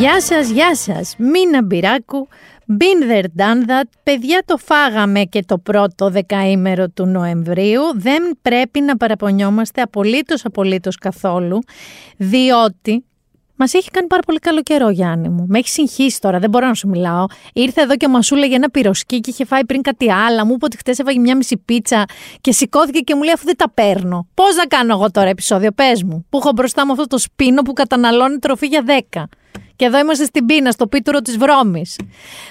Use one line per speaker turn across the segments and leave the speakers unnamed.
Γεια σας, γεια σας. Μίνα Μπυράκου, been there, done that. Παιδιά το φάγαμε και το πρώτο δεκαήμερο του Νοεμβρίου. Δεν πρέπει να παραπονιόμαστε απολύτως απολύτως καθόλου, διότι Μας έχει κάνει πάρα πολύ καλό καιρό, Γιάννη μου. Με έχει συγχύσει τώρα, δεν μπορώ να σου μιλάω. Ήρθε εδώ και μας σου λέγε ένα πυροσκί και είχε φάει πριν κάτι άλλο. Μου είπε ότι χτες έβαγε μια μισή πίτσα και σηκώθηκε και μου λέει αφού δεν τα παίρνω. Πώς να κάνω εγώ τώρα επεισόδιο, πες μου. Που έχω μπροστά μου αυτό το σπίνο που καταναλώνει τροφή για 10. Και εδώ είμαστε στην πείνα, στο πίτουρο της βρώμης.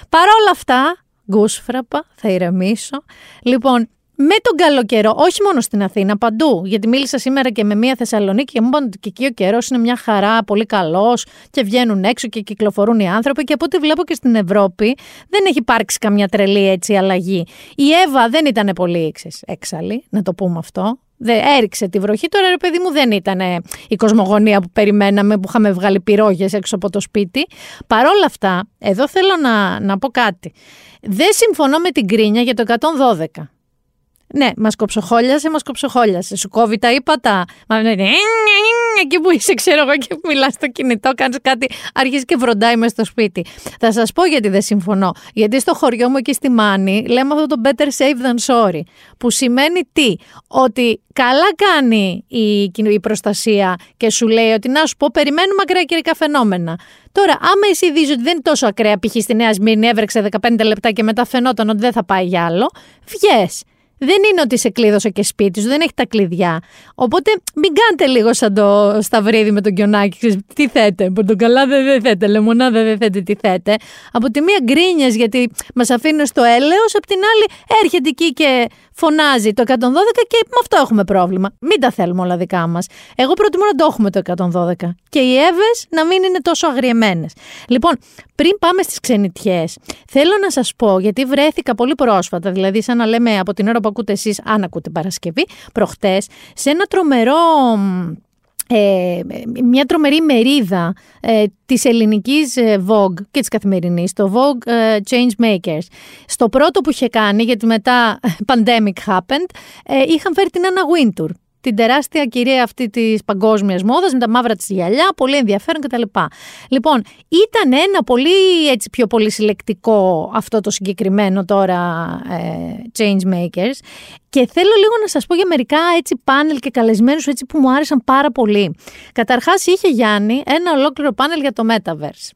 Παρ' όλα αυτά, γκούσφραπα, θα ηρεμήσω. Λοιπόν, με τον καλό καιρό, όχι μόνο στην Αθήνα, παντού. Γιατί μίλησα σήμερα και με μία Θεσσαλονίκη και μου είπαν ότι και εκεί ο καιρός είναι μια χαρά, πολύ καλός και βγαίνουν έξω και κυκλοφορούν οι άνθρωποι. Και από ό,τι βλέπω και στην Ευρώπη, δεν έχει υπάρξει καμιά τρελή έτσι αλλαγή. Η Εύα δεν ήταν πολύ έξαλλη, να το πούμε αυτό. Δεν έριξε τη βροχή. Τώρα, ρε παιδί μου, δεν ήταν η κοσμογονία που περιμέναμε, που είχαμε βγάλει πυρόγες έξω από το σπίτι. Παρ' όλα αυτά, εδώ θέλω να, να πω κάτι. Δεν συμφωνώ με την κρίνια για το 112. Ναι, μα κοψοχόλιασε, μα κοψοχόλιασε. Σου κόβει τα ύπατα. Μα ναι, εκεί που είσαι, ξέρω εγώ, και μιλάς στο κινητό, κάνεις κάτι, αρχίζει και βροντάει μέσα στο σπίτι. Θα σας πω γιατί δεν συμφωνώ. Γιατί στο χωριό μου εκεί στη Μάνη λέμε αυτό το better safe than sorry. Που σημαίνει τι, ότι καλά κάνει η, η προστασία και σου λέει ότι να σου πω, περιμένουμε ακραία καιρικά φαινόμενα. Τώρα, άμα εσύ δεις ότι δεν είναι τόσο ακραία, π.χ. στη Νέα Σμύρνη έβρεξε 15 λεπτά και μετά φαινόταν ότι δεν θα πάει για άλλο, βγες δεν είναι ότι σε κλείδωσε και σπίτι σου, δεν έχει τα κλειδιά. Οπότε μην κάνετε λίγο σαν το σταυρίδι με τον κιονάκι. Τι θέτε, καλά δεν θέτε, λεμονάδα δεν θέτε, τι θέτε. Από τη μία γκρίνιες γιατί μας αφήνουν στο έλεος, απ' την άλλη έρχεται εκεί και φωνάζει το 112 και με αυτό έχουμε πρόβλημα. Μην τα θέλουμε όλα δικά μας. Εγώ προτιμώ να το έχουμε το 112. Και οι Εύες να μην είναι τόσο αγριεμένες. Λοιπόν, πριν πάμε στις ξενιτιές, θέλω να σας πω, γιατί βρέθηκα πολύ πρόσφατα, δηλαδή σαν να λέμε από την ώρα που ακούτε εσείς, αν ακούτε Παρασκευή, προχτές, σε ένα τρομερό ε, μια τρομερή μερίδα ε, της ελληνικής ε, Vogue και της καθημερινής, το Vogue ε, Changemakers. Στο πρώτο που είχε κάνει, γιατί μετά pandemic happened, ε, είχαν φέρει την Anna Wintour την τεράστια κυρία αυτή της παγκόσμιας μόδας με τα μαύρα της γυαλιά, πολύ ενδιαφέρον κτλ. Λοιπόν, ήταν ένα πολύ έτσι πιο πολύ συλλεκτικό αυτό το συγκεκριμένο τώρα ε, change makers και θέλω λίγο να σας πω για μερικά έτσι πάνελ και καλεσμένους έτσι που μου άρεσαν πάρα πολύ. Καταρχάς είχε Γιάννη ένα ολόκληρο πάνελ για το Metaverse.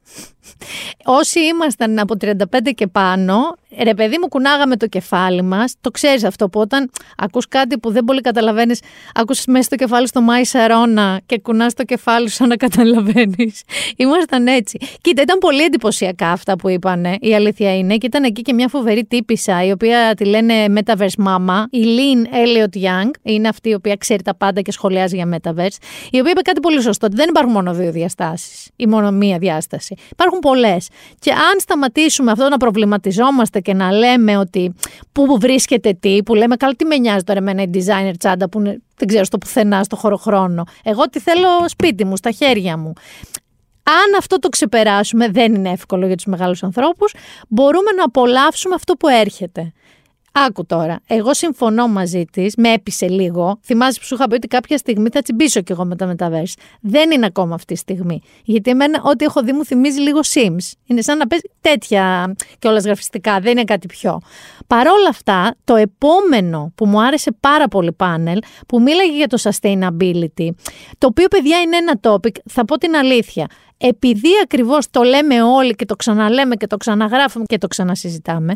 Όσοι ήμασταν από 35 και πάνω, ρε παιδί μου κουνάγαμε το κεφάλι μας, το ξέρεις αυτό που όταν ακούς κάτι που δεν πολύ καταλαβαίνεις, ακούς μέσα στο κεφάλι στο Μάη Σαρόνα και κουνάς το κεφάλι σου να καταλαβαίνεις. Ήμασταν έτσι. Κοίτα, ήταν πολύ εντυπωσιακά αυτά που είπανε, η αλήθεια είναι, και ήταν εκεί και μια φοβερή τύπησα, η οποία τη λένε Metaverse Mama, η Lynn Elliot Young, είναι αυτή η οποία ξέρει τα πάντα και σχολιάζει για Metaverse, η οποία είπε κάτι πολύ σωστό, ότι δεν υπάρχουν μόνο δύο διαστάσεις ή μόνο μία διάσταση. Υπάρχουν πολλές. Και αν σταματήσουμε αυτό να προβληματιζόμαστε και να λέμε ότι πού βρίσκεται τι, που λέμε καλά τι με νοιάζει τώρα εμένα η designer τσάντα που είναι, δεν ξέρω στο πουθενά, στο χωροχρόνο. Εγώ τι θέλω σπίτι μου, στα χέρια μου. Αν αυτό το ξεπεράσουμε, δεν είναι εύκολο για τους μεγάλους ανθρώπους, μπορούμε να απολαύσουμε αυτό που έρχεται. Άκου τώρα. Εγώ συμφωνώ μαζί της, με έπεισε λίγο. Θυμάσαι που σου είχα πει ότι κάποια στιγμή θα τσιμπήσω κι εγώ με τα Metaverse. Δεν είναι ακόμα αυτή η στιγμή. Γιατί εμένα ό,τι έχω δει μου θυμίζει λίγο Sims. Είναι σαν να παίζει τέτοια κιόλας γραφιστικά, δεν είναι κάτι πιο. Παρ' όλα αυτά, το επόμενο που μου άρεσε πάρα πολύ πάνελ, που μίλαγε για το sustainability, το οποίο παιδιά είναι ένα topic, θα πω την αλήθεια επειδή ακριβώς το λέμε όλοι και το ξαναλέμε και το ξαναγράφουμε και το ξανασυζητάμε,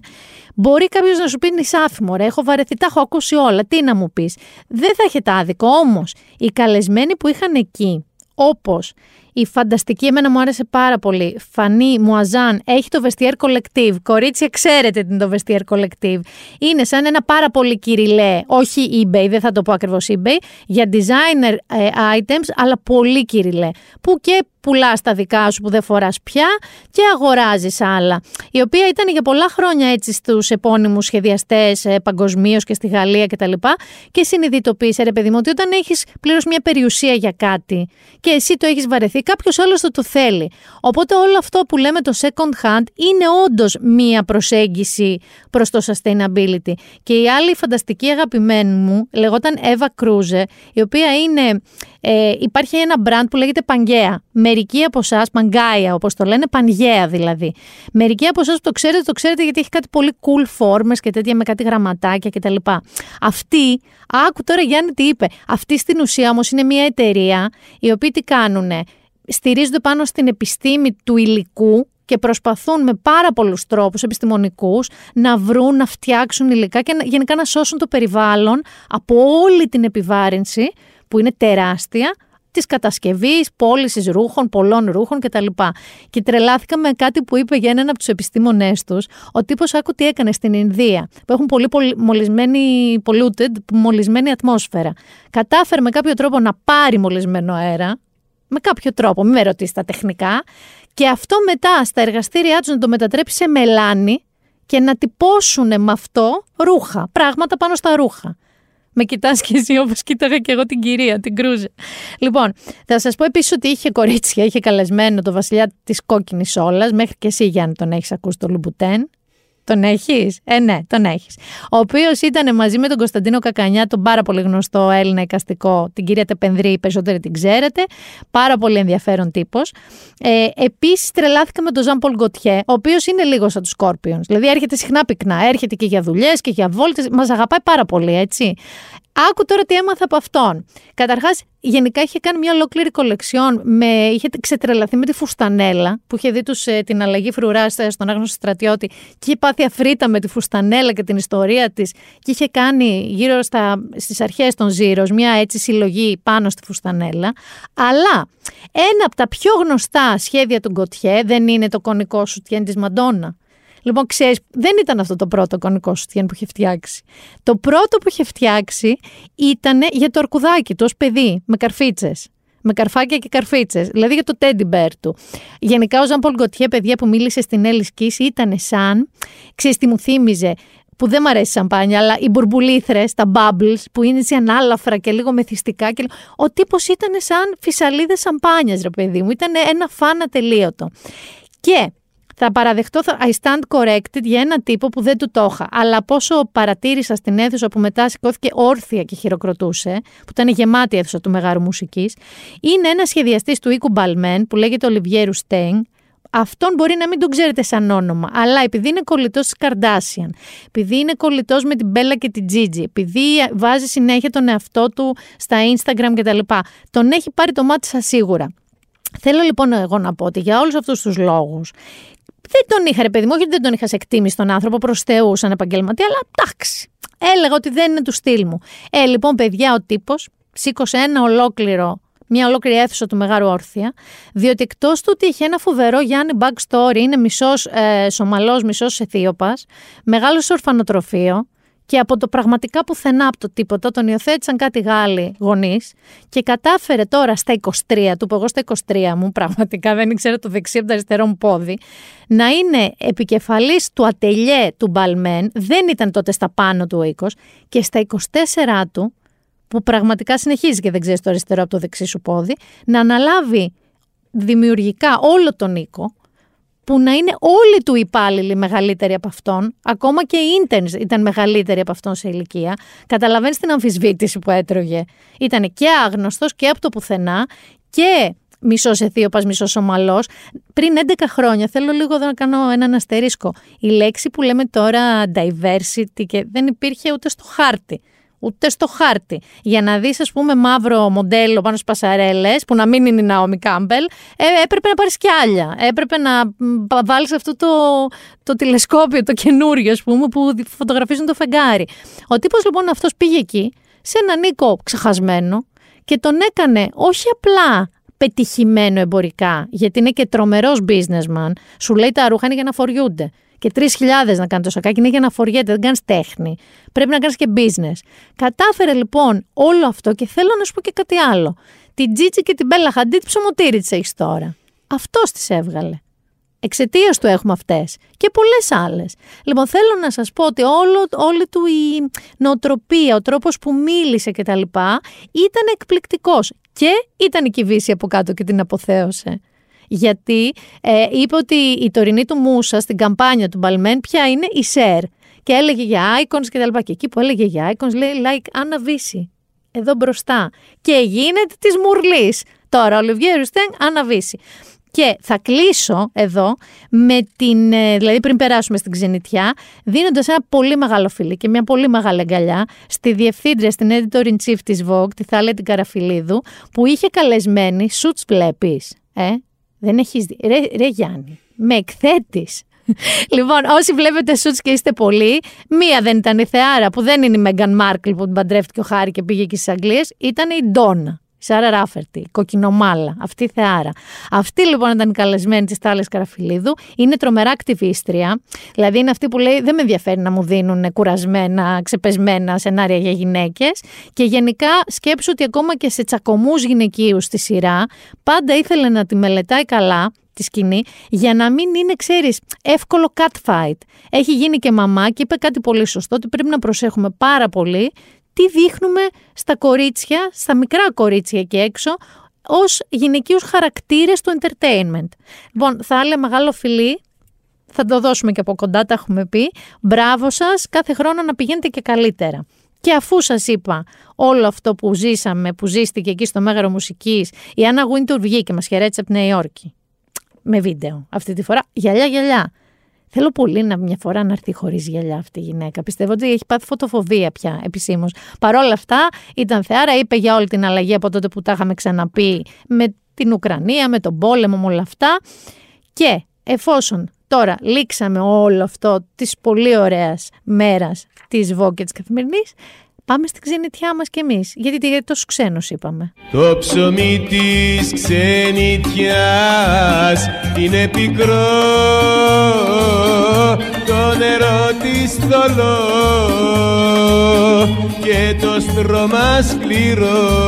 μπορεί κάποιος να σου πει νησάφι ρε, έχω βαρεθεί, τα έχω ακούσει όλα, τι να μου πεις. Δεν θα έχετε άδικο, όμως οι καλεσμένοι που είχαν εκεί, όπως η φανταστική, εμένα μου άρεσε πάρα πολύ. Φανή Μουαζάν έχει το Vestiaire Collective. Κορίτσια, ξέρετε τι είναι το Vestiaire Collective. Είναι σαν ένα πάρα πολύ κυριλέ, όχι eBay, δεν θα το πω ακριβώς eBay, για designer ε, items, αλλά πολύ κυριλέ. Που και πουλάς τα δικά σου που δεν φοράς πια και αγοράζεις άλλα. Η οποία ήταν για πολλά χρόνια έτσι στους επώνυμους σχεδιαστές ε, παγκοσμίως και στη Γαλλία κτλ. Και, και συνειδητοποίησε, ρε παιδί μου, ότι όταν έχεις πλήρως μια περιουσία για κάτι και εσύ το έχεις βαρεθεί, κάποιος άλλος θα το θέλει. Οπότε όλο αυτό που λέμε το second hand είναι όντως μία προσέγγιση προς το sustainability. Και η άλλη φανταστική αγαπημένη μου λεγόταν Eva Κρούζε, η οποία είναι Ε, υπάρχει ένα brand που λέγεται Παγκαία. Μερικοί από εσάς, Παγκάια όπως το λένε, Παγκαία δηλαδή. Μερικοί από εσάς που το ξέρετε, το ξέρετε γιατί έχει κάτι πολύ cool φόρμε και τέτοια με κάτι γραμματάκια κτλ. Αυτή, άκου τώρα Γιάννη τι είπε. Αυτή στην ουσία όμως είναι μια εταιρεία οι οποίοι τι κάνουνε; Στηρίζονται πάνω στην επιστήμη του υλικού και προσπαθούν με πάρα πολλούς τρόπους επιστημονικούς να βρουν, να φτιάξουν υλικά και γενικά να σώσουν το περιβάλλον από όλη την επιβάρυνση που είναι τεράστια της κατασκευής, πώλησης ρούχων, πολλών ρούχων κτλ. Και τρελάθηκα με κάτι που είπε για έναν από τους επιστήμονές τους. Ο τύπος άκου τι έκανε στην Ινδία, που έχουν πολύ, πολύ μολυσμένη, polluted, μολυσμένη ατμόσφαιρα. Κατάφερε με κάποιο τρόπο να πάρει μολυσμένο αέρα, με κάποιο τρόπο, μην με ρωτήσεις τα τεχνικά, και αυτό μετά στα εργαστήριά τους να το μετατρέψει σε μελάνι και να τυπώσουν με αυτό ρούχα, πράγματα πάνω στα ρούχα. Με κοιτάς και εσύ όπως κοίταγα και εγώ την κυρία, την Κρούζε. Λοιπόν, θα σας πω επίσης ότι είχε κορίτσια, είχε καλεσμένο το βασιλιά της κόκκινης όλας, μέχρι και εσύ Γιάννη τον έχεις ακούσει το Λουμπουτέν. Τον έχεις, Ε, ναι, τον έχεις. Ο οποίος ήταν μαζί με τον Κωνσταντίνο Κακανιά, τον πάρα πολύ γνωστό Έλληνα εικαστικό, την κυρία Τεπενδρή, οι περισσότεροι την ξέρετε. Πάρα πολύ ενδιαφέρον τύπος. Ε, Επίσης, τρελάθηκα με τον Ζαν Πολ Γκοτιέ, ο οποίος είναι λίγο σαν τους Σκόρπιονς. Δηλαδή, έρχεται συχνά πυκνά, έρχεται και για δουλειές και για βόλτες. Μας αγαπάει πάρα πολύ, έτσι. Άκου τώρα τι έμαθα από αυτόν. Καταρχάς, γενικά είχε κάνει μια ολόκληρη κολεξιόν. Με, είχε ξετρελαθεί με τη φουστανέλα που είχε δει τους, ε, την αλλαγή φρουρά στον άγνωστο στρατιώτη και είχε πάθει αφρίτα με τη φουστανέλα και την ιστορία της. Και είχε κάνει γύρω στις αρχές των Ζήρος μια έτσι συλλογή πάνω στη φουστανέλα. Αλλά ένα από τα πιο γνωστά σχέδια του Γκοτιέ δεν είναι το κονικό σουτιέν τη Μαντόνα. Λοιπόν, ξέρεις, δεν ήταν αυτό το πρώτο κονικό σουτιέν που είχε φτιάξει. Το πρώτο που είχε φτιάξει ήταν για το αρκουδάκι του ως παιδί, με καρφίτσες. Με καρφάκια και καρφίτσες. Δηλαδή για το teddy bear του. Γενικά, ο Ζαν Πολ Γκοτιέ, παιδιά που μίλησε στην Έλλη Κίση, ήταν σαν. ξέρεις τι μου θύμιζε, που δεν μ' αρέσει σαμπάνια, αλλά οι μπουρμπουλήθρες, τα bubbles, που είναι έτσι ανάλαφρα και λίγο μεθυστικά. Και... Ο τύπος ήταν σαν φυσαλίδες σαμπάνιας, ρε παιδί μου. Ήταν ένα φαν ατελείωτο. Και θα παραδεχτώ, I stand corrected για ένα τύπο που δεν του το είχα. Αλλά πόσο παρατήρησα στην αίθουσα που μετά σηκώθηκε όρθια και χειροκροτούσε, που ήταν γεμάτη η αίθουσα του Μεγάρου Μουσικής, είναι ένας σχεδιαστής του οίκου Μπαλμέν που λέγεται Ολιβιέρου Στέιν, Αυτόν μπορεί να μην τον ξέρετε σαν όνομα, αλλά επειδή είναι κολλητός της Καρδάσιαν, επειδή είναι κολλητός με την Μπέλα και την Τζίτζι, επειδή βάζει συνέχεια τον εαυτό του στα Instagram κτλ. Τον έχει πάρει το μάτι σας σίγουρα. Θέλω λοιπόν εγώ να πω ότι για όλους αυτούς τους λόγους δεν τον είχα, ρε παιδί μου, όχι ότι δεν τον είχα σε εκτίμηση τον άνθρωπο προς Θεού σαν επαγγελματία, αλλά εντάξει. Έλεγα ότι δεν είναι του στυλ μου. Ε, λοιπόν, παιδιά, ο τύπος σήκωσε ένα ολόκληρο μια ολόκληρη αίθουσα του Μεγάλου Όρθια, διότι εκτός του ότι είχε ένα φοβερό Γιάννη backstory, είναι μισός ε, Σομαλός, μισός Αιθίωπας, μεγάλος ορφανοτροφείο, και από το πραγματικά πουθενά από το τίποτα τον υιοθέτησαν κάτι Γάλλοι γονείς και κατάφερε τώρα στα 23 του, που εγώ στα 23 μου πραγματικά δεν ήξερα το δεξί από το αριστερό μου πόδι, να είναι επικεφαλής του ατελιέ του Μπαλμέν, δεν ήταν τότε στα πάνω του ο οίκος, και στα 24 του, που πραγματικά συνεχίζει και δεν ξέρεις το αριστερό από το δεξί σου πόδι, να αναλάβει δημιουργικά όλο τον οίκο, που να είναι όλοι του υπάλληλοι μεγαλύτεροι από αυτόν, ακόμα και οι interns ήταν μεγαλύτεροι από αυτόν σε ηλικία. Καταλαβαίνεις την αμφισβήτηση που έτρωγε. Ήταν και άγνωστος και από το πουθενά και μισός Αιθίωπας, μισός Ομαλός. Πριν 11 χρόνια, θέλω λίγο εδώ να κάνω έναν αστερίσκο. Η λέξη που λέμε τώρα diversity και δεν υπήρχε ούτε στο χάρτη ούτε στο χάρτη. Για να δεις, ας πούμε, μαύρο μοντέλο πάνω στις πασαρέλες, που να μην είναι η Ναόμι Κάμπελ, ε, έπρεπε να πάρεις κι άλλα. Έπρεπε να βάλεις αυτό το, το τηλεσκόπιο, το καινούριο, ας πούμε, που φωτογραφίζουν το φεγγάρι. Ο τύπος λοιπόν αυτός πήγε εκεί, σε έναν οίκο ξεχασμένο, και τον έκανε όχι απλά πετυχημένο εμπορικά, γιατί είναι και τρομερός businessman, σου λέει τα ρούχα είναι για να φοριούνται και 3.000 να κάνει το σακάκι είναι για να φοριέται, δεν κάνεις τέχνη. Πρέπει να κάνεις και business. Κατάφερε λοιπόν όλο αυτό και θέλω να σου πω και κάτι άλλο. Την Τζίτζι και την Μπέλα Χαντίτ ψωμοτήρι τη έχεις τώρα. Αυτός τις έβγαλε. Εξαιτίας του έχουμε αυτές και πολλές άλλες. Λοιπόν, θέλω να σας πω ότι όλο, όλη του η νοοτροπία, ο τρόπος που μίλησε κτλ. ήταν εκπληκτικός. Και ήταν η κυβίση από κάτω και την αποθέωσε γιατί ε, είπε ότι η τωρινή του μουσα στην καμπάνια του Μπαλμέν πια είναι η Σερ. Και έλεγε για icons και τα λοιπά. Και εκεί που έλεγε για icons λέει like Anna Visi. εδώ μπροστά. Και γίνεται της Μουρλής. Τώρα ο Ολιβιέ Ρουστέν αναβήσει. Και θα κλείσω εδώ με την, ε, δηλαδή πριν περάσουμε στην ξενιτιά, δίνοντας ένα πολύ μεγάλο φιλί και μια πολύ μεγάλη αγκαλιά στη διευθύντρια, στην editor in chief της Vogue, τη Θάλια την Καραφιλίδου, που είχε καλεσμένη, σου βλέπει. Ε, δεν έχεις δει. Ρε, ρε Γιάννη, με εκθέτεις. λοιπόν, όσοι βλέπετε σούτ και είστε πολλοί, μία δεν ήταν η Θεάρα που δεν είναι η Μέγαν Μάρκλ που την παντρεύτηκε ο Χάρη και πήγε εκεί στις Αγγλίες, ήταν η Ντόνα. Σάρα Ράφερτη, κοκκινομάλα, αυτή η θεάρα. Αυτή λοιπόν ήταν η καλεσμένη της Τάλης Καραφιλίδου. Είναι τρομερά ακτιβίστρια. Δηλαδή είναι αυτή που λέει: Δεν με ενδιαφέρει να μου δίνουν κουρασμένα, ξεπεσμένα σενάρια για γυναίκες. Και γενικά σκέψου ότι ακόμα και σε τσακωμούς γυναικείου στη σειρά, πάντα ήθελε να τη μελετάει καλά τη σκηνή για να μην είναι, ξέρεις, εύκολο cat fight. Έχει γίνει και μαμά και είπε κάτι πολύ σωστό, ότι πρέπει να προσέχουμε πάρα πολύ τι δείχνουμε στα κορίτσια, στα μικρά κορίτσια και έξω, ως γυναικείους χαρακτήρες του entertainment. Λοιπόν, θα έλεγα μεγάλο φιλί, θα το δώσουμε και από κοντά, τα έχουμε πει. Μπράβο σας, κάθε χρόνο να πηγαίνετε και καλύτερα. Και αφού σας είπα όλο αυτό που ζήσαμε, που ζήστηκε εκεί στο Μέγαρο Μουσικής, η Άννα Γουίντουρ βγήκε και μας χαιρέτησε από τη Νέα Υόρκη. Με βίντεο αυτή τη φορά. Γυαλιά, γυαλιά. Θέλω πολύ να μια φορά να έρθει χωρίς γυαλιά αυτή η γυναίκα. Πιστεύω ότι έχει πάθει φωτοφοβία πια επισήμως. Παρ' όλα αυτά ήταν θεάρα, είπε για όλη την αλλαγή από τότε που τα είχαμε ξαναπεί με την Ουκρανία, με τον πόλεμο, με όλα αυτά. Και εφόσον τώρα λήξαμε όλο αυτό της πολύ ωραίας μέρας της Βόκε τη Καθημερινής, Πάμε στην ξενιτιά μας κι εμείς. Γιατί, γιατί τόσο ξένος είπαμε.
Το ψωμί της ξενιτιάς είναι πικρό Το νερό της θολό Και το στρώμα σκληρό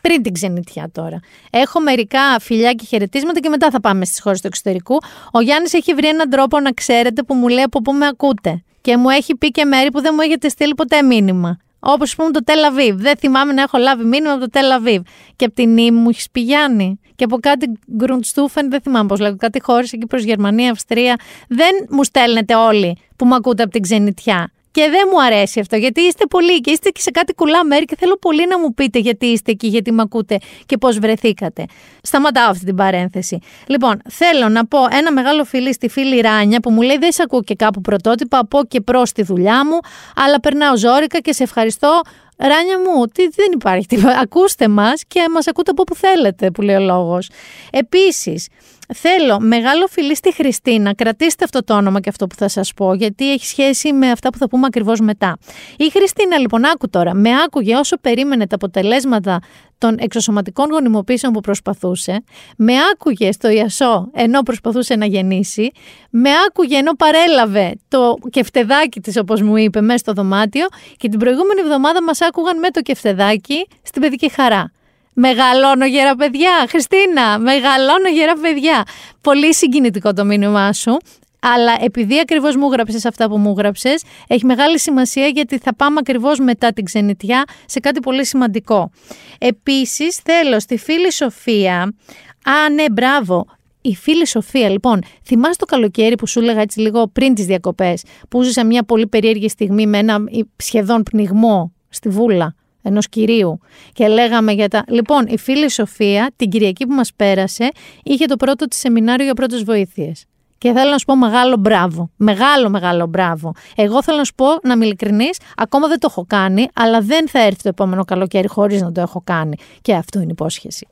πριν την ξενιτιά τώρα. Έχω μερικά φιλιά και χαιρετίσματα και μετά θα πάμε στις χώρες του εξωτερικού. Ο Γιάννης έχει βρει έναν τρόπο να ξέρετε που μου λέει από πού με ακούτε. Και μου έχει πει και μέρη που δεν μου έχετε στείλει ποτέ μήνυμα. Όπως πούμε το Τελαβίβ. Δεν θυμάμαι να έχω λάβει μήνυμα από το Τελαβίβ. Και από την Ήμου μου έχει πηγάνει. Και από κάτι Γκρουντστούφεν, δεν θυμάμαι πώς λέγω, κάτι χώρες εκεί προς Γερμανία, Αυστρία. Δεν μου στέλνετε όλοι που με ακούτε από την ξενιτιά. Και δεν μου αρέσει αυτό, γιατί είστε πολλοί και είστε και σε κάτι κουλά μέρη και θέλω πολύ να μου πείτε γιατί είστε εκεί, γιατί με ακούτε και πώς βρεθήκατε. Σταματάω αυτή την παρένθεση. Λοιπόν, θέλω να πω ένα μεγάλο φιλί στη φίλη Ράνια που μου λέει δεν σε ακούω και κάπου πρωτότυπα, από και προς τη δουλειά μου, αλλά περνάω ζώρικα και σε ευχαριστώ Ράνια μου, τι, δεν υπάρχει τίποτα. Ακούστε μας και μας ακούτε από όπου θέλετε, που λέει ο λόγος. Επίσης, Θέλω μεγάλο φιλί στη Χριστίνα. Κρατήστε αυτό το όνομα και αυτό που θα σας πω, γιατί έχει σχέση με αυτά που θα πούμε ακριβώς μετά. Η Χριστίνα, λοιπόν, άκου τώρα, με άκουγε όσο περίμενε τα αποτελέσματα των εξωσωματικών γονιμοποίησεων που προσπαθούσε, με άκουγε στο Ιασό ενώ προσπαθούσε να γεννήσει, με άκουγε ενώ παρέλαβε το κεφτεδάκι της όπως μου είπε μέσα στο δωμάτιο και την προηγούμενη εβδομάδα μας άκουγαν με το κεφτεδάκι στην παιδική χαρά. Μεγαλώνω γερά παιδιά. Χριστίνα, μεγαλώνω γερά παιδιά. Πολύ συγκινητικό το μήνυμά σου. Αλλά επειδή ακριβώς μου γράψες αυτά που μου γράψες, έχει μεγάλη σημασία γιατί θα πάμε ακριβώς μετά την ξενιτιά σε κάτι πολύ σημαντικό. Επίσης, θέλω στη φίλη Σοφία. Α, ναι, μπράβο. Η φίλη Σοφία, λοιπόν, θυμάσαι το καλοκαίρι που σου έλεγα έτσι λίγο πριν τις διακοπές, που ζήσα μια πολύ περίεργη στιγμή με ένα σχεδόν πνιγμό στη βούλα; Ενός κυρίου. Και λέγαμε για τα. Λοιπόν, η φίλη Σοφία, την Κυριακή που μας πέρασε, είχε το πρώτο της σεμινάριο για πρώτες βοήθειες. Και θέλω να σου πω μεγάλο μπράβο. Μεγάλο, μεγάλο μπράβο. Εγώ θέλω να σου πω, να είμαι ειλικρινής, ακόμα δεν το έχω κάνει, αλλά δεν θα έρθει το επόμενο καλοκαίρι χωρίς να το έχω κάνει. Και αυτό είναι υπόσχεση.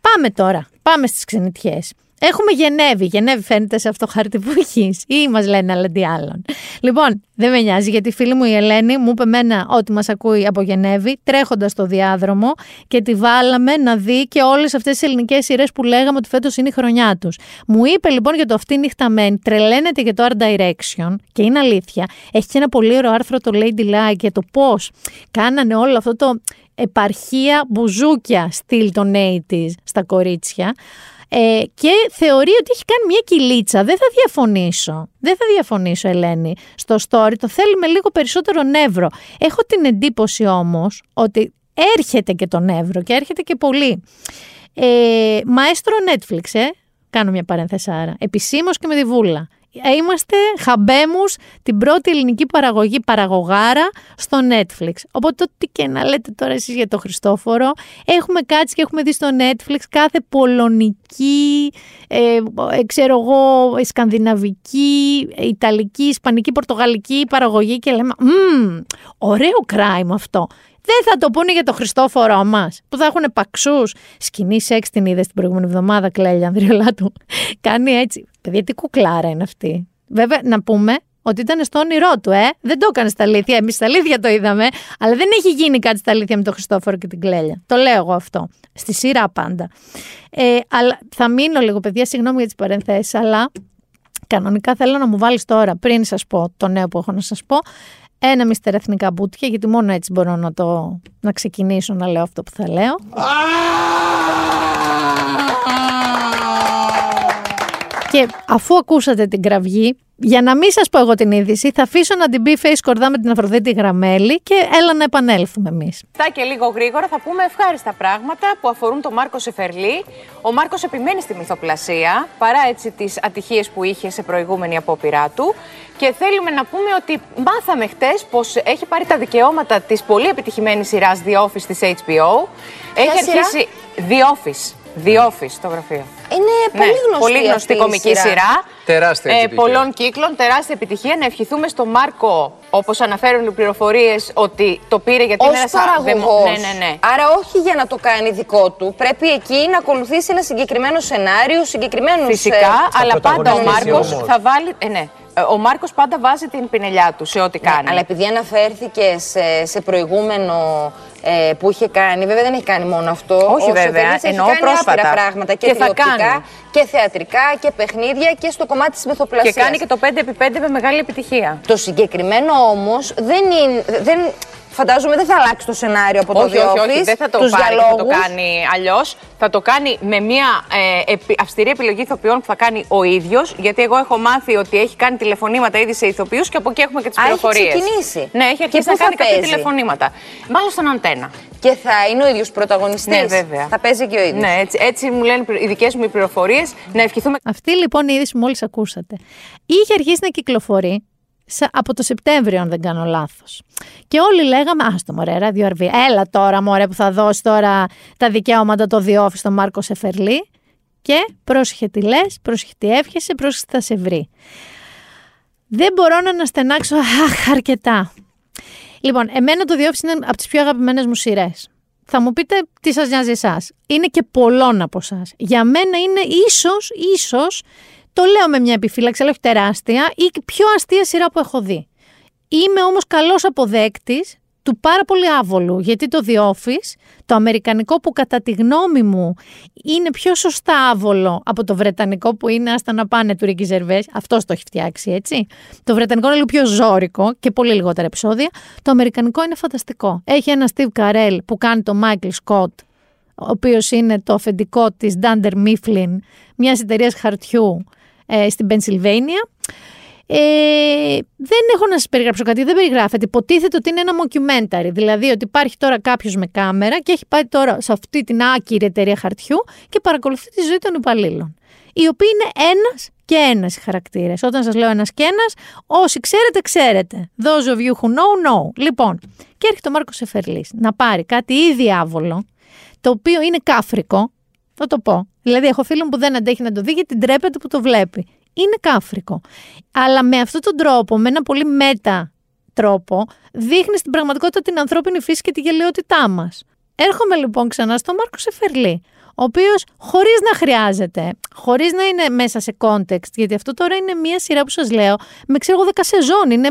Πάμε τώρα. Πάμε στις ξενιτιές. Έχουμε Γενέβη. Γενέβη φαίνεται σε αυτό το χάρτη που έχεις. Ή μας λένε άλλα τι άλλον. Λοιπόν, δεν με νοιάζει γιατί η φίλη μου η Ελένη μου είπε μένα ότι μας ακούει από Γενέβη, τρέχοντας στο διάδρομο και τη βάλαμε να δει και όλες αυτές τις ελληνικές σειρές που λέγαμε ότι φέτος είναι η χρονιά τους. Μου είπε λοιπόν για το αυτή νυχταμένη, τρελαίνεται για το Art Direction και είναι αλήθεια. Έχει και ένα πολύ ωραίο άρθρο το Lady Like για το πώς κάνανε όλο αυτό το επαρχία μπουζούκια στυλ των 80 στα κορίτσια. Ε, και θεωρεί ότι έχει κάνει μια κυλίτσα. Δεν θα διαφωνήσω. Δεν θα διαφωνήσω, Ελένη. Στο story το θέλει με λίγο περισσότερο νεύρο. Έχω την εντύπωση όμως ότι έρχεται και το νεύρο και έρχεται και πολύ. Ε, μαέστρο Netflix, ε. Κάνω μια παρένθεση άρα. Επισήμως και με τη βούλα. Είμαστε χαμπέμους την πρώτη ελληνική παραγωγή παραγωγάρα στο Netflix. Οπότε ό,τι και να λέτε τώρα εσείς για το Χριστόφορο, έχουμε κάτσει και έχουμε δει στο Netflix κάθε πολωνική, ε, ε ξέρω εγώ, σκανδιναβική, ιταλική, ισπανική, πορτογαλική παραγωγή και λέμε ωραίο crime αυτό. Δεν θα το πούνε για το Χριστόφορό μας, που θα έχουν παξούς. Σκηνή σεξ την είδες την προηγούμενη εβδομάδα, Κλέλια Ανδριολάτου. Κάνει έτσι. Παιδιά, τι κουκλάρα είναι αυτή. Βέβαια, να πούμε ότι ήταν στο όνειρό του, ε. Δεν το έκανε στα αλήθεια. Εμείς στα αλήθεια το είδαμε. Αλλά δεν έχει γίνει κάτι στα αλήθεια με τον Χριστόφορο και την Κλέλια. Το λέω εγώ αυτό. Στη σειρά πάντα. Ε, αλλά θα μείνω λίγο, παιδιά, συγγνώμη για τις παρενθέσεις, αλλά κανονικά θέλω να μου βάλεις τώρα, πριν σας πω το νέο που έχω να σας πω, ένα μυστερα εθνικά μπουτια, γιατί μόνο έτσι μπορώ να το να ξεκινήσω να λέω αυτό που θα λέω. Και αφού ακούσατε την κραυγή, για να μην σας πω εγώ την είδηση, θα αφήσω να την πει face κορδά με την Αφροδίτη Γραμμέλη και έλα να επανέλθουμε εμείς.
Αυτά και λίγο γρήγορα θα πούμε ευχάριστα πράγματα που αφορούν τον Μάρκο Σεφερλή. Ο Μάρκος επιμένει στη μυθοπλασία, παρά έτσι τις ατυχίες που είχε σε προηγούμενη απόπειρά του. Και θέλουμε να πούμε ότι μάθαμε χτες πως έχει πάρει τα δικαιώματα της πολύ επιτυχημένης σειράς The Office της HBO. Έχει αρχίσει. The Office. The Office το γραφείο.
Είναι πολύ ναι, γνωστή.
Πολύ γνωστή κομική σειρά. σειρά.
Τεράστια ε,
πολλών κύκλων, τεράστια επιτυχία. Να ευχηθούμε στον Μάρκο, όπως αναφέρουν οι πληροφορίες, ότι το πήρε γιατί
είναι ένας Ναι, ναι, ναι. Άρα, όχι για να το κάνει δικό του. Πρέπει εκεί να ακολουθήσει ένα συγκεκριμένο σενάριο, συγκεκριμένους.
Φυσικά, ε, αλλά πάντα ο Μάρκος θα βάλει. Ε, ναι, ε, ο Μάρκος πάντα βάζει την πινελιά του σε ό,τι ναι, κάνει.
αλλά επειδή αναφέρθηκε σε, σε προηγούμενο ε, που είχε κάνει, βέβαια δεν έχει κάνει μόνο αυτό.
Όχι ο βέβαια, εννοώ
έχει
κάνει
πρόσφατα. πράγματα και, και τηλεοπτικά και θεατρικά και παιχνίδια και στο κομμάτι της μυθοπλασίας.
Και κάνει και το 5x5 με μεγάλη επιτυχία.
Το συγκεκριμένο όμως δεν είναι. Δεν, Φαντάζομαι δεν θα αλλάξει το σενάριο από το
όχι, όχι, όχι, δεν θα το πάρει θα το κάνει αλλιώς. Θα το κάνει με μια ε, αυστηρή επιλογή ηθοποιών που θα κάνει ο ίδιος. Γιατί εγώ έχω μάθει ότι έχει κάνει τηλεφωνήματα ήδη σε ηθοποιούς και από εκεί έχουμε και τις πληροφορίε.
Έχει ξεκινήσει.
Ναι, έχει αρχίσει να κάνει κάποια τηλεφωνήματα. Μάλλον στον αντένα.
Και θα είναι ο ίδιος πρωταγωνιστής;
Ναι, βέβαια.
Θα παίζει και ο ίδιος.
Ναι, έτσι, έτσι μου λένε οι δικές μου πληροφορίες. Να ευχηθούμε.
Αυτή λοιπόν η είδηση που μόλις ακούσατε. Είχε αρχίσει να κυκλοφορεί από το Σεπτέμβριο, αν δεν κάνω λάθος. Και όλοι λέγαμε, άστο μωρέ, ραδιοαρβή, έλα τώρα μωρέ που θα δώσει τώρα τα δικαιώματα το διόφι στον Μάρκο Σεφερλή. Και πρόσχε τι λες, πρόσχε τι εύχεσαι, πρόσχε τι θα σε βρει. Δεν μπορώ να αναστενάξω αχ, αρκετά. Λοιπόν, εμένα το διόφι είναι από τις πιο αγαπημένες μου σειρές. Θα μου πείτε τι σας νοιάζει εσάς. Είναι και πολλών από εσάς. Για μένα είναι ίσως, ίσως το λέω με μια επιφύλαξη, αλλά όχι τεράστια, η πιο αστεία σειρά που έχω δει. Είμαι όμως καλός αποδέκτης του πάρα πολύ άβολου, γιατί το The Office, το αμερικανικό που κατά τη γνώμη μου είναι πιο σωστά άβολο από το βρετανικό που είναι άστα να πάνε του Ρίκη Ζερβές, αυτός το έχει φτιάξει έτσι. Το βρετανικό είναι λίγο πιο ζώρικο και πολύ λιγότερα επεισόδια. Το αμερικανικό είναι φανταστικό. Έχει ένα Steve Carell που κάνει το Michael Scott, ο οποίος είναι το αφεντικό της Dunder Mifflin, μιας εταιρείας χαρτιού ε, στην Πενσιλβένια. Ε, δεν έχω να σας περιγράψω κάτι, δεν περιγράφεται. Υποτίθεται ότι είναι ένα mockumentary. Δηλαδή ότι υπάρχει τώρα κάποιος με κάμερα και έχει πάει τώρα σε αυτή την άκυρη εταιρεία χαρτιού και παρακολουθεί τη ζωή των υπαλλήλων. Οι οποίοι είναι ένας και ένας οι χαρακτήρες. Όταν σας λέω ένας και ένας, όσοι ξέρετε, ξέρετε. Those of you who know, know. Λοιπόν, και έρχεται ο Μάρκος Εφερλής να πάρει κάτι ήδη άβολο, το οποίο είναι κάφρικο, θα το πω. Δηλαδή, έχω φίλο που δεν αντέχει να το δει γιατί τρέπεται που το βλέπει. Είναι κάφρικο. Αλλά με αυτόν τον τρόπο, με ένα πολύ μέτα τρόπο, δείχνει στην πραγματικότητα την ανθρώπινη φύση και τη γελαιότητά μας. Έρχομαι λοιπόν ξανά στον Μάρκο Σεφερλή, ο οποίος χωρίς να χρειάζεται, χωρίς να είναι μέσα σε context, γιατί αυτό τώρα είναι μία σειρά που σας λέω, με ξέρω εγώ δέκα σεζόν, είναι,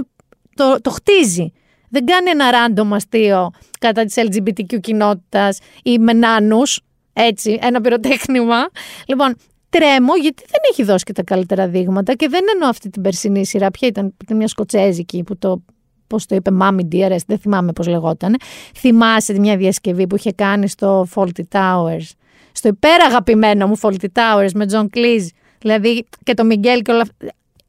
το, το χτίζει. Δεν κάνει ένα random αστείο κατά της LGBTQ κοινότητας ή με νάνους, έτσι, ένα πυροτέχνημα. Λοιπόν, τρέμω γιατί δεν έχει δώσει και τα καλύτερα δείγματα και δεν εννοώ αυτή την περσινή σειρά. Ποια ήταν, ήταν μια σκοτσέζικη που το. Πώς το είπε, Μάμι Dearest, δεν θυμάμαι πώς λεγόταν. Θυμάσαι μια διασκευή που είχε κάνει στο Faulty Towers. Στο υπεραγαπημένο μου Faulty Towers με John Cleese. Δηλαδή και το Μιγγέλ και όλα αυτά.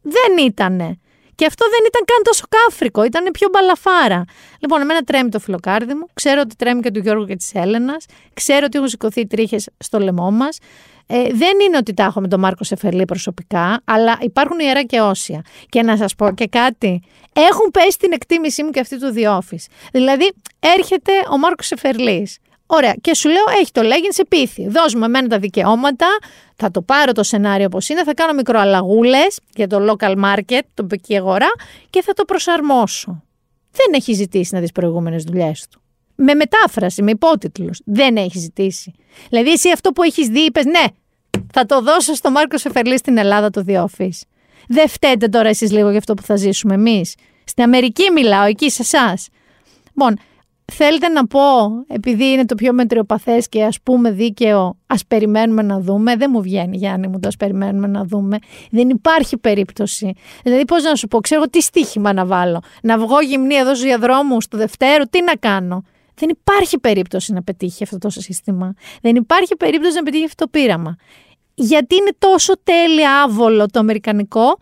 Δεν ήτανε. Και Και αυτό δεν ήταν καν τόσο κάφρικο, ήταν πιο μπαλαφάρα. Λοιπόν, εμένα τρέμει το φιλοκάρδι μου, ξέρω ότι τρέμει και του Γιώργου και της Έλενας, ξέρω ότι έχουν σηκωθεί τρίχες στο λαιμό μας. Ε, δεν είναι ότι τα έχω με τον Μάρκο Σεφερλή προσωπικά, αλλά υπάρχουν ιερά και όσια. Και να σας πω και κάτι. Έχουν πέσει την εκτίμησή μου και αυτή του The Office. Δηλαδή, έρχεται ο Μάρκος Σεφερλής. Ωραία. Και σου λέω, έχει το λέγει σε πίθη. Δώσ' μου εμένα τα δικαιώματα, θα το πάρω το σενάριο όπως είναι, θα κάνω μικροαλλαγούλες για το local market, τοπική αγορά και θα το προσαρμόσω. Δεν έχει ζητήσει να δεις προηγούμενες δουλειές του. Με μετάφραση, με υπότιτλους. Δεν έχει ζητήσει. Δηλαδή, εσύ αυτό που έχεις δει, είπες, ναι, θα το δώσω στο Μάρκο Σεφερλή στην Ελλάδα το The Office. Δεν φταίτε τώρα εσείς λίγο για αυτό που θα ζήσουμε εμείς. Στην Αμερική μιλάω, εκεί σε εσάς. Λοιπόν, Θέλετε να πω, επειδή είναι το πιο μετριοπαθές και ας πούμε δίκαιο, ας περιμένουμε να δούμε. Δεν μου βγαίνει, Γιάννη μου, το ας περιμένουμε να δούμε. Δεν υπάρχει περίπτωση. Δηλαδή, πώς να σου πω, ξέρω τι στοίχημα να βάλω. Να βγω γυμνή εδώ στους διαδρόμους του Δευτέρου, τι να κάνω. Δεν υπάρχει περίπτωση να πετύχει αυτό το σύστημα. Δεν υπάρχει περίπτωση να πετύχει αυτό το πείραμα. Γιατί είναι τόσο τέλεια άβολο το αμερικανικό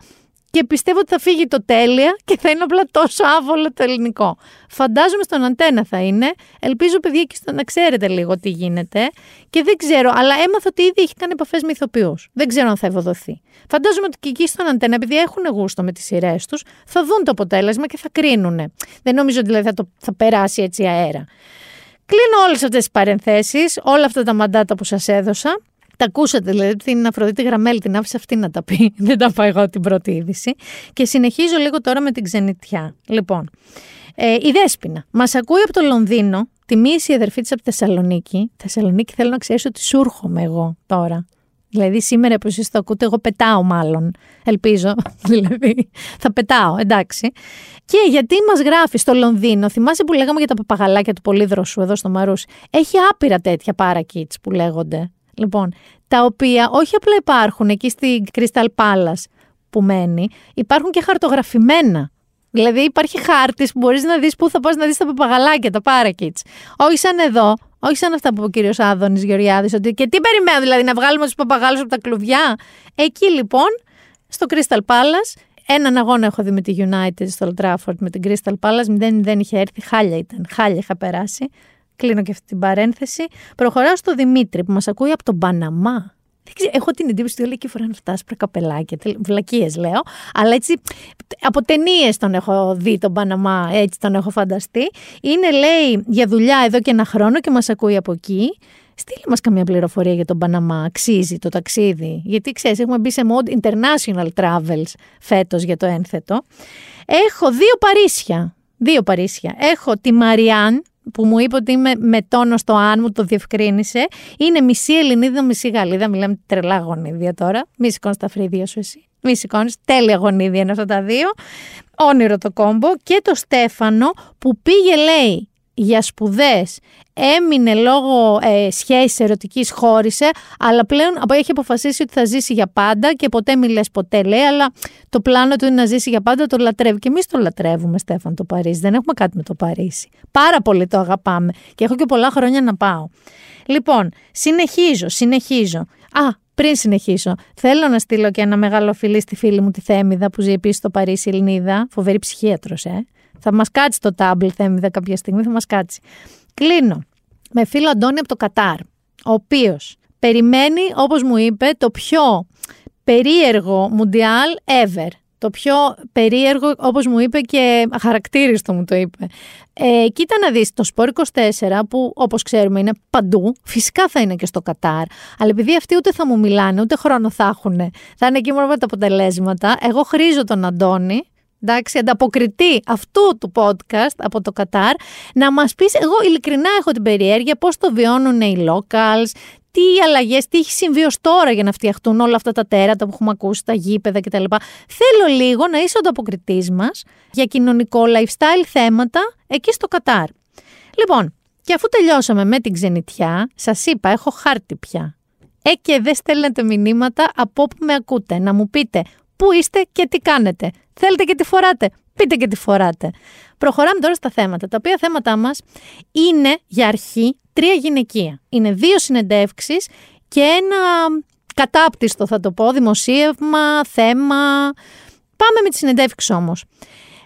και πιστεύω ότι θα φύγει το τέλεια και θα είναι απλά τόσο άβολο το ελληνικό. Φαντάζομαι στον αντένα θα είναι. Ελπίζω, παιδιά, και στο να ξέρετε λίγο τι γίνεται. Και δεν ξέρω, αλλά έμαθα ότι ήδη έχει κάνει επαφές με ηθοποιούς. Δεν ξέρω αν θα ευοδοθεί. Φαντάζομαι ότι και εκεί στον αντένα, επειδή έχουν γούστο με τις σειρές τους, θα δουν το αποτέλεσμα και θα κρίνουν. Δεν νομίζω δηλαδή θα, το, θα περάσει έτσι αέρα. Κλείνω όλες αυτές τις παρενθέσεις, όλα αυτά τα μαντάτα που σας έδωσα. Τα ακούσατε, δηλαδή την Αφροδίτη Γραμμέλη, την άφησα αυτή να τα πει. Δεν τα πάω εγώ την πρώτη είδηση. Και συνεχίζω λίγο τώρα με την ξενιτιά. Λοιπόν, ε, η Δέσποινα μας ακούει από το Λονδίνο, τη μίση αδερφή της από τη Θεσσαλονίκη. Θεσσαλονίκη θέλω να ξέρεις ότι σου έρχομαι εγώ τώρα. Δηλαδή σήμερα που εσείς το ακούτε εγώ πετάω μάλλον, ελπίζω, δηλαδή θα πετάω, εντάξει. Και γιατί μας γράφει στο Λονδίνο, θυμάσαι που λέγαμε για τα παπαγαλάκια του Πολύδροσου εδώ στο Μαρούσι, έχει άπειρα τέτοια παρακίτς που λέγονται. Λοιπόν, τα οποία όχι απλά υπάρχουν εκεί στη Crystal Palace που μένει, υπάρχουν και χαρτογραφημένα. Δηλαδή υπάρχει χάρτης που μπορείς να δεις πού θα πας να δεις τα παπαγαλάκια, τα παρακίτ. Όχι σαν εδώ, όχι σαν αυτά που είπε ο κύριος Άδωνης Γεωργιάδης, ότι και τι περιμένω, δηλαδή να βγάλουμε τους παπαγάλους από τα κλουβιά. Εκεί λοιπόν, στο Crystal Palace, έναν αγώνα έχω δει με τη United στο Old Trafford με την Crystal Palace, δεν, δεν είχε έρθει, χάλια ήταν, χάλια είχα περάσει. Κλείνω και αυτή την παρένθεση. Προχωράω στο Δημήτρη που μας ακούει από τον Παναμά. έχω την εντύπωση ότι όλοι εκεί φοράνε αυτά άσπρα καπελάκια. Βλακίες λέω. Αλλά έτσι από ταινίες τον έχω δει τον Παναμά, έτσι τον έχω φανταστεί. Είναι, λέει, για δουλειά εδώ και ένα χρόνο και μας ακούει από εκεί. Στείλει μας καμία πληροφορία για τον Παναμά. Αξίζει το ταξίδι. Γιατί ξέρεις, έχουμε μπει σε mode international travels φέτος για το ένθετο. Έχω δύο Παρίσια. Δύο Παρίσια. Έχω τη Μαριάν, που μου είπε ότι είμαι με τόνο στο αν μου το διευκρίνησε. Είναι μισή Ελληνίδα, μισή Γαλλίδα. Μιλάμε τρελά γονίδια τώρα. Μη σηκώνεις τα φρύδια σου εσύ. Μη σηκώνεις. Τέλεια γονίδια είναι αυτά τα δύο. Όνειρο το κόμπο. Και το Στέφανο που πήγε, λέει, για σπουδές έμεινε λόγω ε, σχέσης ερωτικής χώρισε αλλά πλέον έχει αποφασίσει ότι θα ζήσει για πάντα και ποτέ μιλές ποτέ λέει αλλά το πλάνο του είναι να ζήσει για πάντα το λατρεύει. Και εμείς το λατρεύουμε Στέφαν το Παρίσι. Δεν έχουμε κάτι με το Παρίσι. Πάρα πολύ το αγαπάμε. Και έχω και πολλά χρόνια να πάω. Λοιπόν συνεχίζω συνεχίζω. Α πριν συνεχίσω, θέλω να στείλω και ένα μεγάλο φιλί στη φίλη μου τη Θέμηδα που ζει επίσης στο Παρίσι Ελληνίδα. Φοβερή ψυχίατρος, ε. Θα μας κάτσει το τάμπλ, Θέμηδα, κάποια στιγμή θα μας κάτσει. Κλείνω με φίλο Αντώνη από το Κατάρ, ο οποίος περιμένει, όπως μου είπε, το πιο περίεργο Μουντιάλ ever. Το πιο περίεργο, όπως μου είπε και χαρακτήριστο μου το είπε. Ε, κοίτα να δεις, το Σπόρ 24 που όπως ξέρουμε είναι παντού, φυσικά θα είναι και στο Κατάρ, αλλά επειδή αυτοί ούτε θα μου μιλάνε, ούτε χρόνο θα έχουν, θα είναι εκεί μόνο με τα αποτελέσματα, εγώ χρήζω τον Αντώνη, εντάξει, ανταποκριτή αυτού του podcast από το Κατάρ, να μας πεις, εγώ ειλικρινά έχω την περιέργεια, πώς το βιώνουν οι locals, τι αλλαγές, τι έχει συμβεί ως τώρα για να φτιαχτούν όλα αυτά τα τέρατα που έχουμε ακούσει, τα γήπεδα κτλ. Θέλω λίγο να είσαι ο ανταποκριτής μας για κοινωνικό lifestyle θέματα εκεί στο Κατάρ. Λοιπόν, και αφού τελειώσαμε με την ξενιτιά, σας είπα, έχω χάρτη πια. Ε, και δεν στέλνετε μηνύματα από όπου με ακούτε. Να μου πείτε πού είστε και τι κάνετε. Θέλετε και τι φοράτε. Πείτε και τι φοράτε. Προχωράμε τώρα στα θέματα. Τα οποία θέματα μας είναι για αρχή τρία γυναικεία. Είναι δύο συνεντεύξεις και ένα κατάπτυστο θα το πω, δημοσίευμα, θέμα, Πάμε με τη συνεντεύξη όμως.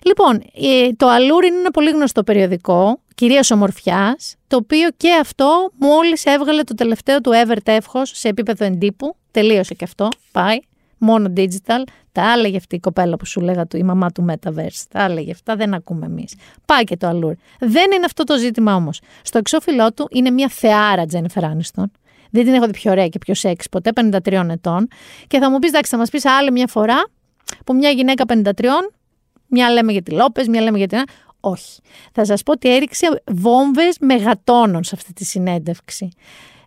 Λοιπόν, ε, το Αλούρ είναι ένα πολύ γνωστό περιοδικό, κυρίως ομορφιάς, το οποίο και αυτό μόλις έβγαλε το τελευταίο του ever τεύχο σε επίπεδο εντύπου. Τελείωσε και αυτό. Πάει. Μόνο digital. Τα έλεγε αυτή η κοπέλα που σου λέγα του, η μαμά του Metaverse. Τα έλεγε αυτά, δεν ακούμε εμείς. Πάει και το Αλούρ. Δεν είναι αυτό το ζήτημα όμως. Στο εξώφυλλό του είναι μια θεάρα Τζένιφερ Άνιστον. Δεν την έχω δει πιο ωραία και πιο σεξ ποτέ, 53 ετών. Και θα μου πεις, εντάξει, θα μας πεις άλλη μια φορά που μια γυναίκα 53, μια λέμε για τη Λόπες, μια λέμε για την. Όχι. Θα σας πω ότι έριξε βόμβες μεγατόνων σε αυτή τη συνέντευξη.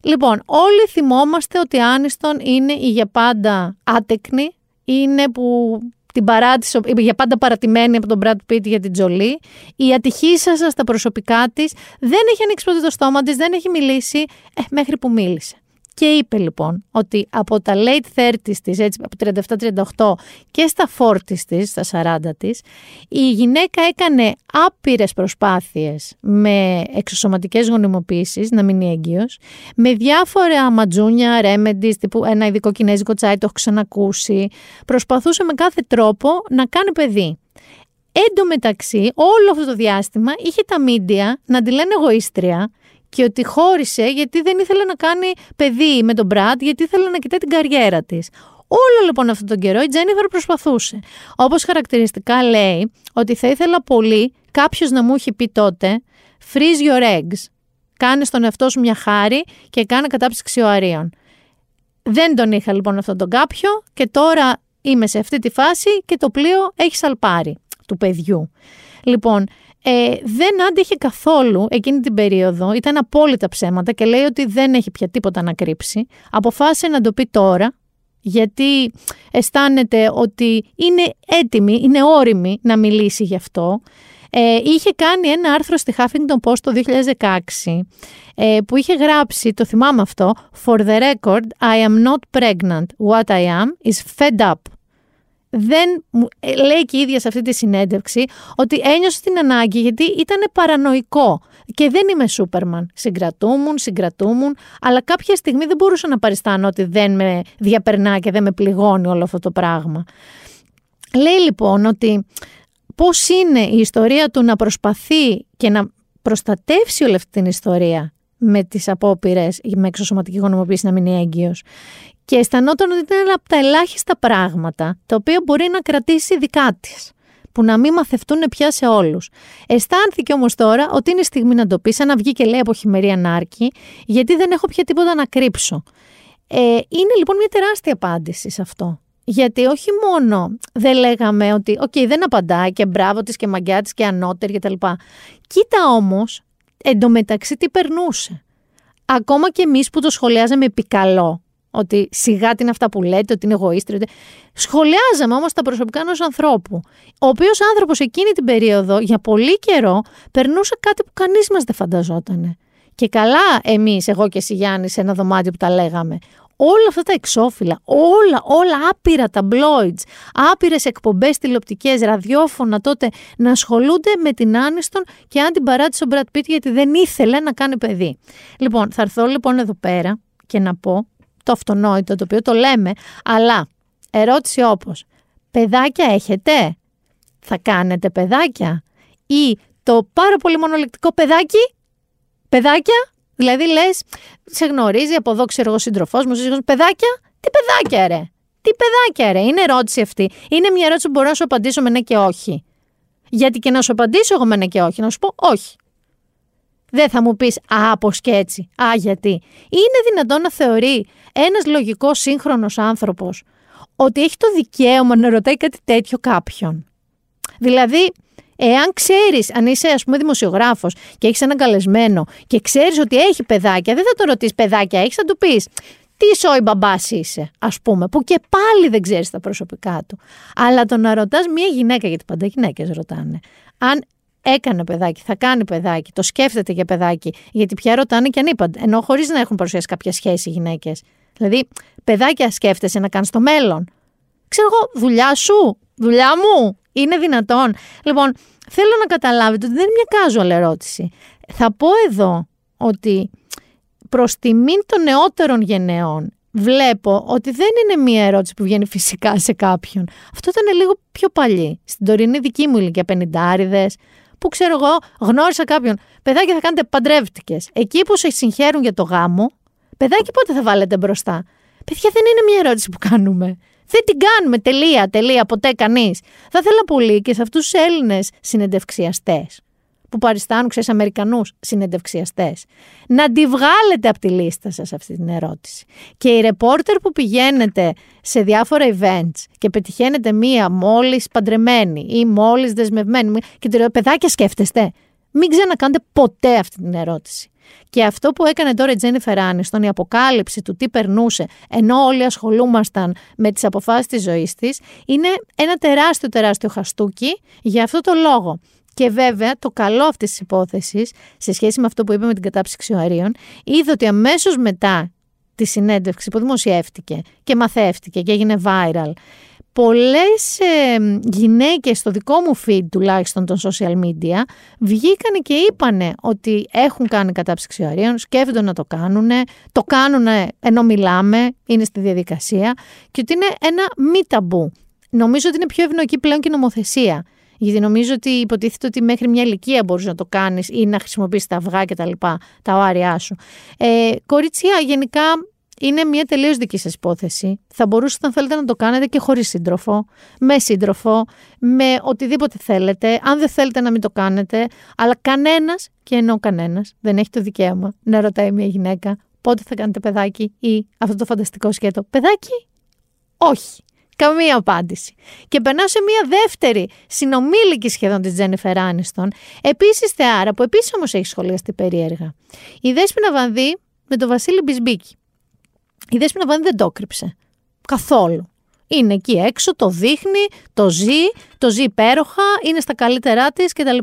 Λοιπόν, όλοι θυμόμαστε ότι Άνιστον είναι η για πάντα άτεκνη, είναι που την παράτησε, για πάντα παρατημένη από τον Brad Pitt για την Τζολή. Η ατυχήσα στα προσωπικά της δεν έχει ανοίξει ποτέ το στόμα της, δεν έχει μιλήσει ε, μέχρι που μίλησε. Και είπε λοιπόν ότι από τα late 30s της, έτσι από 37-38 και στα 40s της, στα 40 της, η γυναίκα έκανε άπειρες προσπάθειες με εξωσωματικές γονιμοποίησεις, να μείνει έγκυος, με διάφορα ματζούνια, remedies, τύπου ένα ειδικό κινέζικο τσάι, το έχω ξανακούσει, προσπαθούσε με κάθε τρόπο να κάνει παιδί. Εν τω μεταξύ, όλο αυτό το διάστημα είχε τα μίντια να τη λένε εγωίστρια και ότι χώρισε γιατί δεν ήθελε να κάνει παιδί με τον Μπραντ, γιατί ήθελε να κοιτάει την καριέρα της. Όλο λοιπόν αυτόν τον καιρό η Τζένιφερ προσπαθούσε. Όπως χαρακτηριστικά λέει ότι θα ήθελα πολύ κάποιος να μου έχει πει τότε freeze your eggs. Κάνε στον εαυτό σου μια χάρη και κάνε κατάψυξη οαρίων. Δεν τον είχα λοιπόν αυτόν τον κάποιο και τώρα είμαι σε αυτή τη φάση και το πλοίο έχει σαλπάρει του παιδιού. Λοιπόν, ε, δεν άντεχε καθόλου εκείνη την περίοδο, ήταν απόλυτα ψέματα και λέει ότι δεν έχει πια τίποτα να κρύψει. Αποφάσισε να το πει τώρα, γιατί αισθάνεται ότι είναι έτοιμη, είναι όριμη να μιλήσει γι' αυτό. Ε, είχε κάνει ένα άρθρο στη Huffington Post το 2016 ε, που είχε γράψει, το θυμάμαι αυτό, «For the record, I am not pregnant. What I am is fed up» δεν ε, λέει και η ίδια σε αυτή τη συνέντευξη ότι ένιωσε την ανάγκη γιατί ήταν παρανοϊκό και δεν είμαι Σούπερμαν. Συγκρατούμουν, συγκρατούμουν, αλλά κάποια στιγμή δεν μπορούσα να παριστάνω ότι δεν με διαπερνά και δεν με πληγώνει όλο αυτό το πράγμα. Λέει λοιπόν ότι πώς είναι η ιστορία του να προσπαθεί και να προστατεύσει όλη αυτή την ιστορία με τις απόπειρες με εξωσωματική γονιμοποίηση να μείνει έγκυος και αισθανόταν ότι ήταν ένα από τα ελάχιστα πράγματα τα οποία μπορεί να κρατήσει δικά της. Που να μην μαθευτούν πια σε όλους. Αισθάνθηκε όμως τώρα ότι είναι στιγμή να το πει, σαν να βγει και λέει από χειμερία νάρκη, γιατί δεν έχω πια τίποτα να κρύψω. Ε, είναι λοιπόν μια τεράστια απάντηση σε αυτό. Γιατί όχι μόνο δεν λέγαμε ότι, οκ, δεν απαντάει και μπράβο της και μαγκιά της και ανώτερη κτλ. Κοίτα όμως εντωμεταξύ τι περνούσε. Ακόμα και εμείς που το σχολιάζαμε επικαλώ, ότι σιγά τι είναι αυτά που λέτε, ότι είναι εγωίστρια. Σχολιάζαμε όμως τα προσωπικά ενός ανθρώπου. Ο οποίος άνθρωπος εκείνη την περίοδο για πολύ καιρό περνούσε κάτι που κανείς μας δεν φανταζόταν. Και καλά εμείς, εγώ και εσύ Γιάννη, σε ένα δωμάτιο που τα λέγαμε. Όλα αυτά τα εξώφυλλα, όλα, όλα άπειρα ταμπλόιτς, άπειρες εκπομπές τηλεοπτικές, ραδιόφωνα τότε να ασχολούνται με την Άνιστον και αν την παράτησε ο Μπρατ Πίτ γιατί δεν ήθελε να κάνει παιδί. Λοιπόν, θα έρθω λοιπόν εδώ πέρα και να πω το αυτονόητο το οποίο το λέμε, αλλά ερώτηση όπως παιδάκια έχετε, θα κάνετε παιδάκια; Ή το πάρα πολύ μονολεκτικό παιδάκι, παιδάκια, δηλαδή λες, σε γνωρίζει από εδώ ξέρω εγώ σύντροφός μου, σύντροφός, παιδάκια, τι παιδάκια ρε, τι παιδάκια ρε, είναι ερώτηση αυτή, είναι μια ερώτηση που μπορώ να σου απαντήσω με ναι και όχι. Γιατί και να σου απαντήσω εγώ με ναι και όχι, να σου πω όχι. Δεν θα μου πεις «Α, πως και έτσι». «Α, γιατί». Είναι δυνατόν να θεωρεί ένας λογικός σύγχρονος άνθρωπος ότι έχει το δικαίωμα να ρωτάει κάτι τέτοιο κάποιον. Δηλαδή, εάν ξέρεις, αν είσαι ας πούμε δημοσιογράφος και έχεις έναν καλεσμένο και ξέρεις ότι έχει παιδάκια, δεν θα το ρωτήσεις παιδάκια έχεις, θα του πεις τι σόι μπαμπάς είσαι, ας πούμε, που και πάλι δεν ξέρεις τα προσωπικά του. Αλλά το να ρωτάς μια γυναίκα, γιατί πάντα γυναίκες ρωτάνε, αν έκανε παιδάκι, θα κάνει παιδάκι, το σκέφτεται για παιδάκι, γιατί πια ρωτάνε και ανήπαντα, ενώ χωρίς να έχουν παρουσιάσει κάποια σχέση οι γυναίκες. Δηλαδή, παιδάκια σκέφτεσαι να κάνεις στο μέλλον. Ξέρω εγώ, δουλειά σου, δουλειά μου, είναι δυνατόν. Λοιπόν, θέλω να καταλάβετε ότι δεν είναι μια casual ερώτηση. Θα πω εδώ ότι προς τιμήν των νεότερων γενεών βλέπω ότι δεν είναι μία ερώτηση που βγαίνει φυσικά σε κάποιον. Αυτό ήταν λίγο πιο παλιή. Στην τωρινή δική μου ηλικία, πενιντάριδες, που ξέρω εγώ, γνώρισα κάποιον. Παιδάκι θα κάνετε παντρεύτηκες. Εκεί που σε συγχαίρουν για το γάμο, παιδάκι πότε θα βάλετε μπροστά; Παιδιά δεν είναι μια ερώτηση που κάνουμε. Δεν την κάνουμε. Τελεία, τελεία, ποτέ κανείς. Θα ήθελα πολύ και σε αυτούς τους Έλληνες συνεντευξιαστές που παριστάνουν, ξέρεις, Αμερικανούς συνεντευξιαστές, να τη βγάλετε από τη λίστα σας αυτή την ερώτηση. Και οι ρεπόρτερ που πηγαίνετε σε διάφορα events και πετυχαίνετε μία μόλις παντρεμένη ή μόλις δεσμευμένη, και τη παιδάκια σκέφτεστε. Μην ξανακάνετε ποτέ αυτή την ερώτηση. Και αυτό που έκανε τώρα η Τζένιφερ Άνιστον, η αποκάλυψη του τι περνούσε, ενώ όλοι ασχολούμασταν με τις αποφάσεις της ζωής της, είναι ένα τεράστιο, τεράστιο χαστούκι για αυτό το λόγο. Και βέβαια το καλό αυτής της υπόθεσης, σε σχέση με αυτό που είπε με την κατάψυξη αερίων, είδε ότι αμέσως μετά τη συνέντευξη που δημοσιεύτηκε και μαθεύτηκε και έγινε viral, πολλές ε, γυναίκες στο δικό μου feed τουλάχιστον των social media βγήκαν και είπανε ότι έχουν κάνει κατάψυξη αερίων, σκέφτονται να το κάνουν, το κάνουν ενώ μιλάμε, είναι στη διαδικασία και ότι είναι ένα μη ταμπού. Νομίζω ότι είναι πιο ευνοϊκή πλέον και η νομοθεσία. Γιατί νομίζω ότι υποτίθεται ότι μέχρι μια ηλικία μπορείς να το κάνεις ή να χρησιμοποιήσεις τα αυγά και τα λοιπά, τα οάρια σου. Ε, κορίτσια, γενικά είναι μια τελείως δική σας υπόθεση. Θα μπορούσατε, αν θέλετε, να το κάνετε και χωρίς σύντροφο, με σύντροφο, με οτιδήποτε θέλετε. Αν δεν θέλετε να μην το κάνετε, αλλά κανένας, και εννοώ κανένας, δεν έχει το δικαίωμα να ρωτάει μια γυναίκα πότε θα κάνετε παιδάκι ή αυτό το φανταστικό σκέτο. Παιδάκι, όχι. Καμία απάντηση. Και περνάω σε μία δεύτερη συνομήλικη σχεδόν της Τζένιφερ Άνιστον, επίσης θεάρα, που επίσης όμως έχει σχολιαστεί περίεργα. Η Δέσποινα Βανδύ με τον Βασίλη Μπισμπίκη. Η Δέσποινα Βανδύ δεν το κρύψε. Καθόλου. Είναι εκεί έξω, το δείχνει, το ζει, το ζει υπέροχα, είναι στα καλύτερά της κτλ.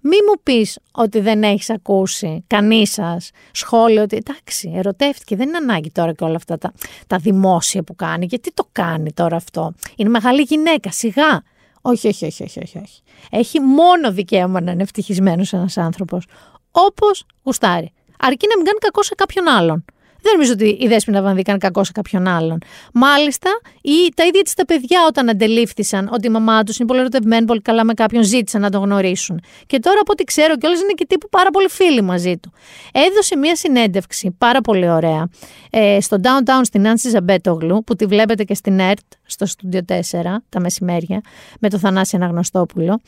Μη μου πεις ότι δεν έχεις ακούσει κανείς σας σχόλιο ότι εντάξει, ερωτεύτηκε, δεν είναι ανάγκη τώρα και όλα αυτά τα, τα δημόσια που κάνει. Γιατί το κάνει τώρα αυτό; Είναι μεγάλη γυναίκα, σιγά. Όχι, όχι, όχι, όχι, όχι. όχι. Έχει μόνο δικαίωμα να είναι ευτυχισμένος ένας άνθρωπος. Όπως γουστάρει. Αρκεί να μην κάνει κακό σε κάποιον άλλον. Δεν νομίζω ότι η Δέσποινα Βανδύ κάνει κακό σε κάποιον άλλον. Μάλιστα, ή τα ίδια της τα παιδιά όταν αντελήφθησαν ότι η μαμά τους είναι πολύ ερωτευμένη, πολύ καλά με κάποιον, ζήτησαν να τον γνωρίσουν. Και τώρα από ό,τι ξέρω κιόλας είναι και τύπου πάρα πολύ φίλοι μαζί του. Έδωσε μία συνέντευξη πάρα πολύ ωραία ε, στο Downtown στην Άνση Ζαμπέτογλου, που τη βλέπετε και στην ΕΡΤ, στο Studio 4, τα μεσημέρια, με το Θανάση Αναγνωστόπουλο.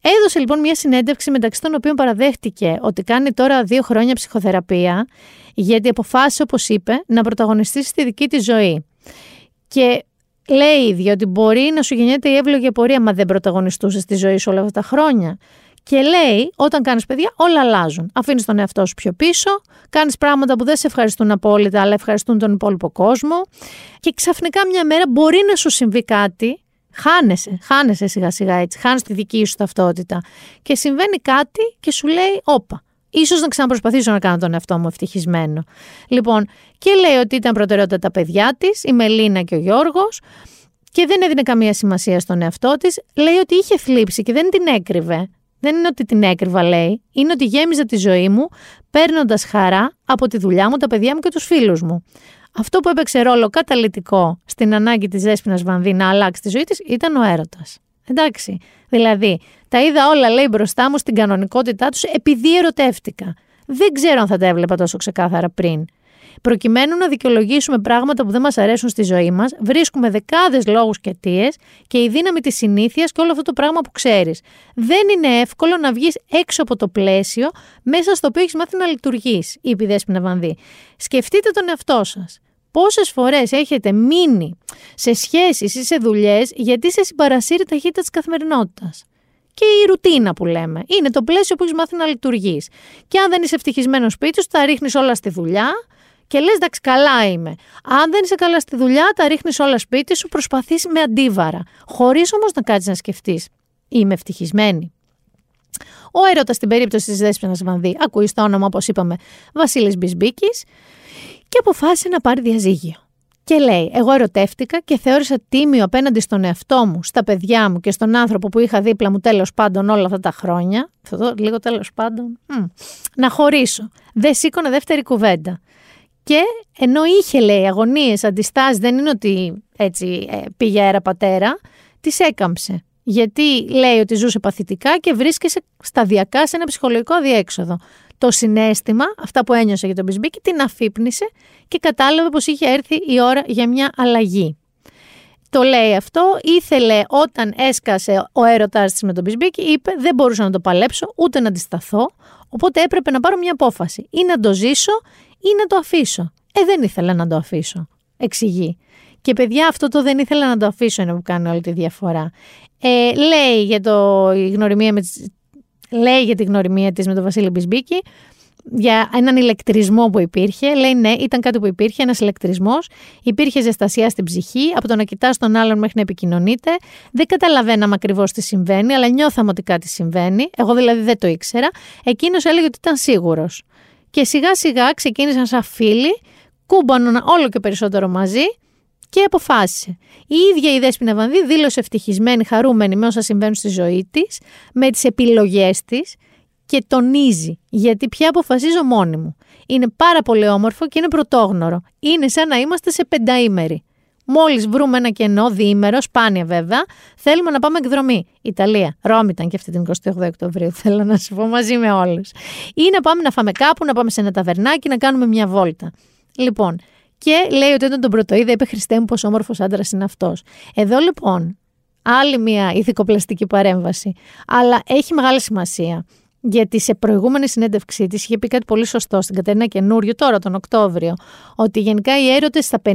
Έδωσε λοιπόν μία συνέντευξη μεταξύ των οποίων παραδέχτηκε ότι κάνει τώρα δύο χρόνια ψυχοθεραπεία γιατί αποφάσισε, όπως είπε, να πρωταγωνιστήσει στη δική της ζωή. Και λέει ήδη ότι μπορεί να σου γεννιέται η εύλογη απορία, μα δεν πρωταγωνιστούσες στη ζωή σου όλα αυτά τα χρόνια. Και λέει, όταν κάνεις παιδιά, όλα αλλάζουν. Αφήνεις τον εαυτό σου πιο πίσω, κάνεις πράγματα που δεν σε ευχαριστούν απόλυτα, αλλά ευχαριστούν τον υπόλοιπο κόσμο. Και ξαφνικά μια μέρα μπορεί να σου συμβεί κάτι, χάνεσαι, χάνεσαι σιγά σιγά έτσι, χάνεις τη δική σου ταυτότητα. Και συμβαίνει κάτι και σου λέει, όπα, ίσως να ξαναπροσπαθήσω να κάνω τον εαυτό μου ευτυχισμένο. Λοιπόν, και λέει ότι ήταν προτεραιότητα τα παιδιά της, η Μελίνα και ο Γιώργος, και δεν έδινε καμία σημασία στον εαυτό της. Λέει ότι είχε θλίψη και δεν την έκρυβε. Δεν είναι ότι την έκρυβα, λέει. Είναι ότι γέμιζα τη ζωή μου παίρνοντας χαρά από τη δουλειά μου, τα παιδιά μου και τους φίλους μου. Αυτό που έπαιξε ρόλο καταλητικό στην ανάγκη της Δέσποινα Βανδύ να αλλάξει τη ζωή της ήταν ο έρωτας. Εντάξει. Δηλαδή, τα είδα όλα, λέει, μπροστά μου στην κανονικότητά τους επειδή ερωτεύτηκα. Δεν ξέρω αν θα τα έβλεπα τόσο ξεκάθαρα πριν. Προκειμένου να δικαιολογήσουμε πράγματα που δεν μας αρέσουν στη ζωή μας, βρίσκουμε δεκάδες λόγους και αιτίες και η δύναμη της συνήθειας και όλο αυτό το πράγμα που ξέρεις. Δεν είναι εύκολο να βγεις έξω από το πλαίσιο μέσα στο οποίο έχεις μάθει να λειτουργείς, είπε η Δέσποινα Βανδύ. Σκεφτείτε τον εαυτό σας. Πόσες φορές έχετε μείνει σε σχέσεις ή σε δουλειές γιατί σε συμπαρασύρει ταχύτητα της καθημερινότητας. Και η ρουτίνα που λέμε. Είναι το πλαίσιο που έχεις μάθει να λειτουργείς. Και αν δεν είσαι ευτυχισμένος σπίτι σου, τα ρίχνεις όλα στη δουλειά και λες: Εντάξει, καλά είμαι. Αν δεν είσαι καλά στη δουλειά, τα ρίχνεις όλα σπίτι σου, προσπαθείς με αντίβαρα. Χωρίς όμως να κάτσεις να σκεφτείς: Είμαι ευτυχισμένη. Ο έρωτας στην περίπτωση της Δέσπινα Βανδύ, ακούεις το όνομα, όπως είπαμε, Βασίλης Μπισμπίκης, και αποφάσισε να πάρει διαζύγιο. Και λέει: Εγώ ερωτεύτηκα και θεώρησα τίμιο απέναντι στον εαυτό μου, στα παιδιά μου και στον άνθρωπο που είχα δίπλα μου τέλος πάντων όλα αυτά τα χρόνια. Αυτό λίγο τέλος πάντων. να χωρίσω. Δεν σήκωνε δεύτερη κουβέντα. Και ενώ είχε λέει αγωνίες, αντιστάσεις, δεν είναι ότι έτσι ε, πήγε αέρα πατέρα, τις έκαμψε. Γιατί λέει ότι ζούσε παθητικά και βρίσκεσαι σταδιακά σε ένα ψυχολογικό αδιέξοδο. Το συνέστημα, αυτά που ένιωσε για τον Μπισμπίκη, την αφύπνισε και κατάλαβε πως είχε έρθει η ώρα για μια αλλαγή. Το λέει αυτό, ήθελε όταν έσκασε ο έρωτάς της με τον Μπισμπίκη, είπε δεν μπορούσα να το παλέψω ούτε να αντισταθώ, οπότε έπρεπε να πάρω μια απόφαση ή να το ζήσω ή να το αφήσω. Ε, δεν ήθελα να το αφήσω, εξηγεί. Και παιδιά αυτό το δεν ήθελα να το αφήσω είναι που κάνει όλη τη διαφορά. Ε, λέει, για το, η γνωριμία με, λέει για τη γνωριμία της με τον Βασίλη Μπισμπίκη για έναν ηλεκτρισμό που υπήρχε. Λέει ναι, ήταν κάτι που υπήρχε, ένας ηλεκτρισμός. Υπήρχε ζεστασία στην ψυχή, από το να κοιτάς τον άλλον μέχρι να επικοινωνείτε. Δεν καταλαβαίναμε ακριβώς τι συμβαίνει, αλλά νιώθαμε ότι κάτι συμβαίνει. Εγώ δηλαδή δεν το ήξερα. Εκείνος έλεγε ότι ήταν σίγουρος. Και σιγά σιγά ξεκίνησαν σαν φίλοι, κούμπαναν όλο και περισσότερο μαζί και αποφάσισε. Η ίδια η Δέσποινα Βανδύ δήλωσε ευτυχισμένη, χαρούμενη με όσα συμβαίνουν στη ζωή της, με τις επιλογές της και τονίζει γιατί πια αποφασίζω μόνη μου. Είναι πάρα πολύ όμορφο και είναι πρωτόγνωρο. Είναι σαν να είμαστε σε πενταήμερη. Μόλις βρούμε ένα κενό, διήμερο, σπάνια βέβαια, θέλουμε να πάμε εκδρομή. Ιταλία. Ρώμη ήταν και αυτή την 28 Οκτωβρίου, θέλω να σου πω μαζί με όλους. Ή να πάμε να φάμε κάπου, να πάμε σε ένα ταβερνάκι, να κάνουμε μια βόλτα. Λοιπόν, και λέει ότι όταν τον πρωτοείδα είπε Χριστέ μου πόσο όμορφος άντρας είναι αυτός. Εδώ λοιπόν, άλλη μια ηθικοπλαστική παρέμβαση, αλλά έχει μεγάλη σημασία. Γιατί σε προηγούμενη συνέντευξή της είχε πει κάτι πολύ σωστό στην Κατερίνα Καινούριο, τώρα τον Οκτώβριο, ότι γενικά οι έρωτες στα 50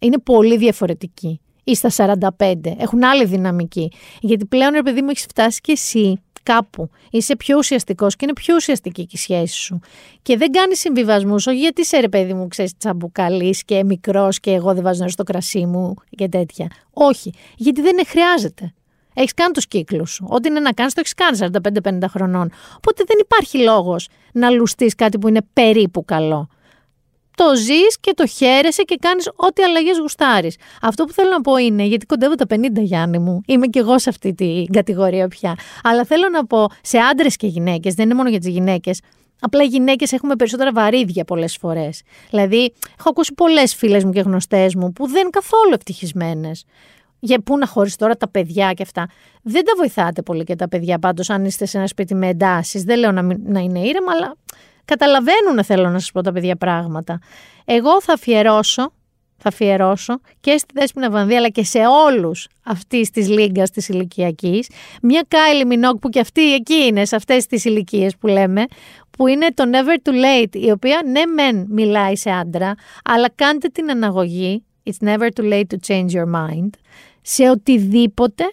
είναι πολύ διαφορετικοί ή στα 45. Έχουν άλλη δυναμική. Γιατί πλέον, ρε παιδί μου, έχεις φτάσει και εσύ κάπου. Είσαι πιο ουσιαστικός και είναι πιο ουσιαστική και η σχέση σου. Και δεν κάνεις συμβιβασμούς, όχι γιατί σε ρε παιδί μου, ξέρεις, τσαμπουκαλής και μικρός και εγώ δεν βάζω νερό στο κρασί μου και τέτοια. Όχι. Γιατί δεν χρειάζεται. Έχεις κάνει τους κύκλους σου. Ό,τι είναι να κάνεις, το έχεις κάνει 45-50 χρονών. Οπότε δεν υπάρχει λόγος να λουστείς κάτι που είναι περίπου καλό. Το ζεις και το χαίρεσαι και κάνεις ό,τι αλλαγές γουστάρεις. Αυτό που θέλω να πω είναι, γιατί κοντεύω τα 50 Γιάννη μου, είμαι κι εγώ σε αυτή την κατηγορία πια. Αλλά θέλω να πω σε άντρες και γυναίκες, δεν είναι μόνο για τις γυναίκες, Απλά οι γυναίκες έχουμε περισσότερα βαρύδια πολλές φορές. Δηλαδή, έχω ακούσει πολλές φίλες μου και γνωστές μου που δεν είναι καθόλου ευτυχισμένες για πού να χωρίσει τώρα τα παιδιά και αυτά. Δεν τα βοηθάτε πολύ και τα παιδιά πάντως, αν είστε σε ένα σπίτι με εντάσεις. Δεν λέω να, να είναι ήρεμα, αλλά καταλαβαίνουν, θέλω να σας πω τα παιδιά πράγματα. Εγώ θα αφιερώσω, θα αφιερώσω και στη Δέσποινα Βανδύ, αλλά και σε όλους αυτής της λίγκας της ηλικιακής, μια Κάιλι Μινόκ που και αυτή εκεί είναι, σε αυτές τις ηλικίες που λέμε, που είναι το Never Too Late, η οποία ναι, μεν μιλάει σε άντρα, αλλά κάντε την αναγωγή. It's never too late to change your mind σε οτιδήποτε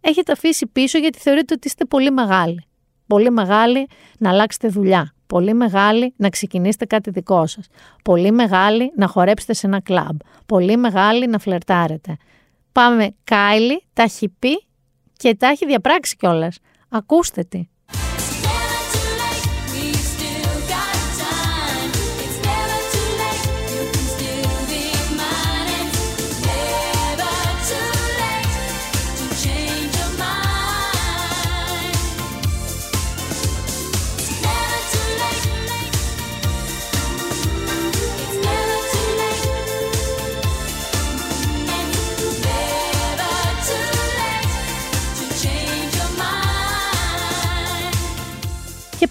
έχετε αφήσει πίσω γιατί θεωρείτε ότι είστε πολύ μεγάλοι. Πολύ μεγάλοι να αλλάξετε δουλειά. Πολύ μεγάλοι να ξεκινήσετε κάτι δικό σας. Πολύ μεγάλοι να χορέψετε σε ένα κλαμπ. Πολύ μεγάλοι να φλερτάρετε. Πάμε Κάιλι, τα έχει πει και τα έχει διαπράξει κιόλας. Ακούστε τι.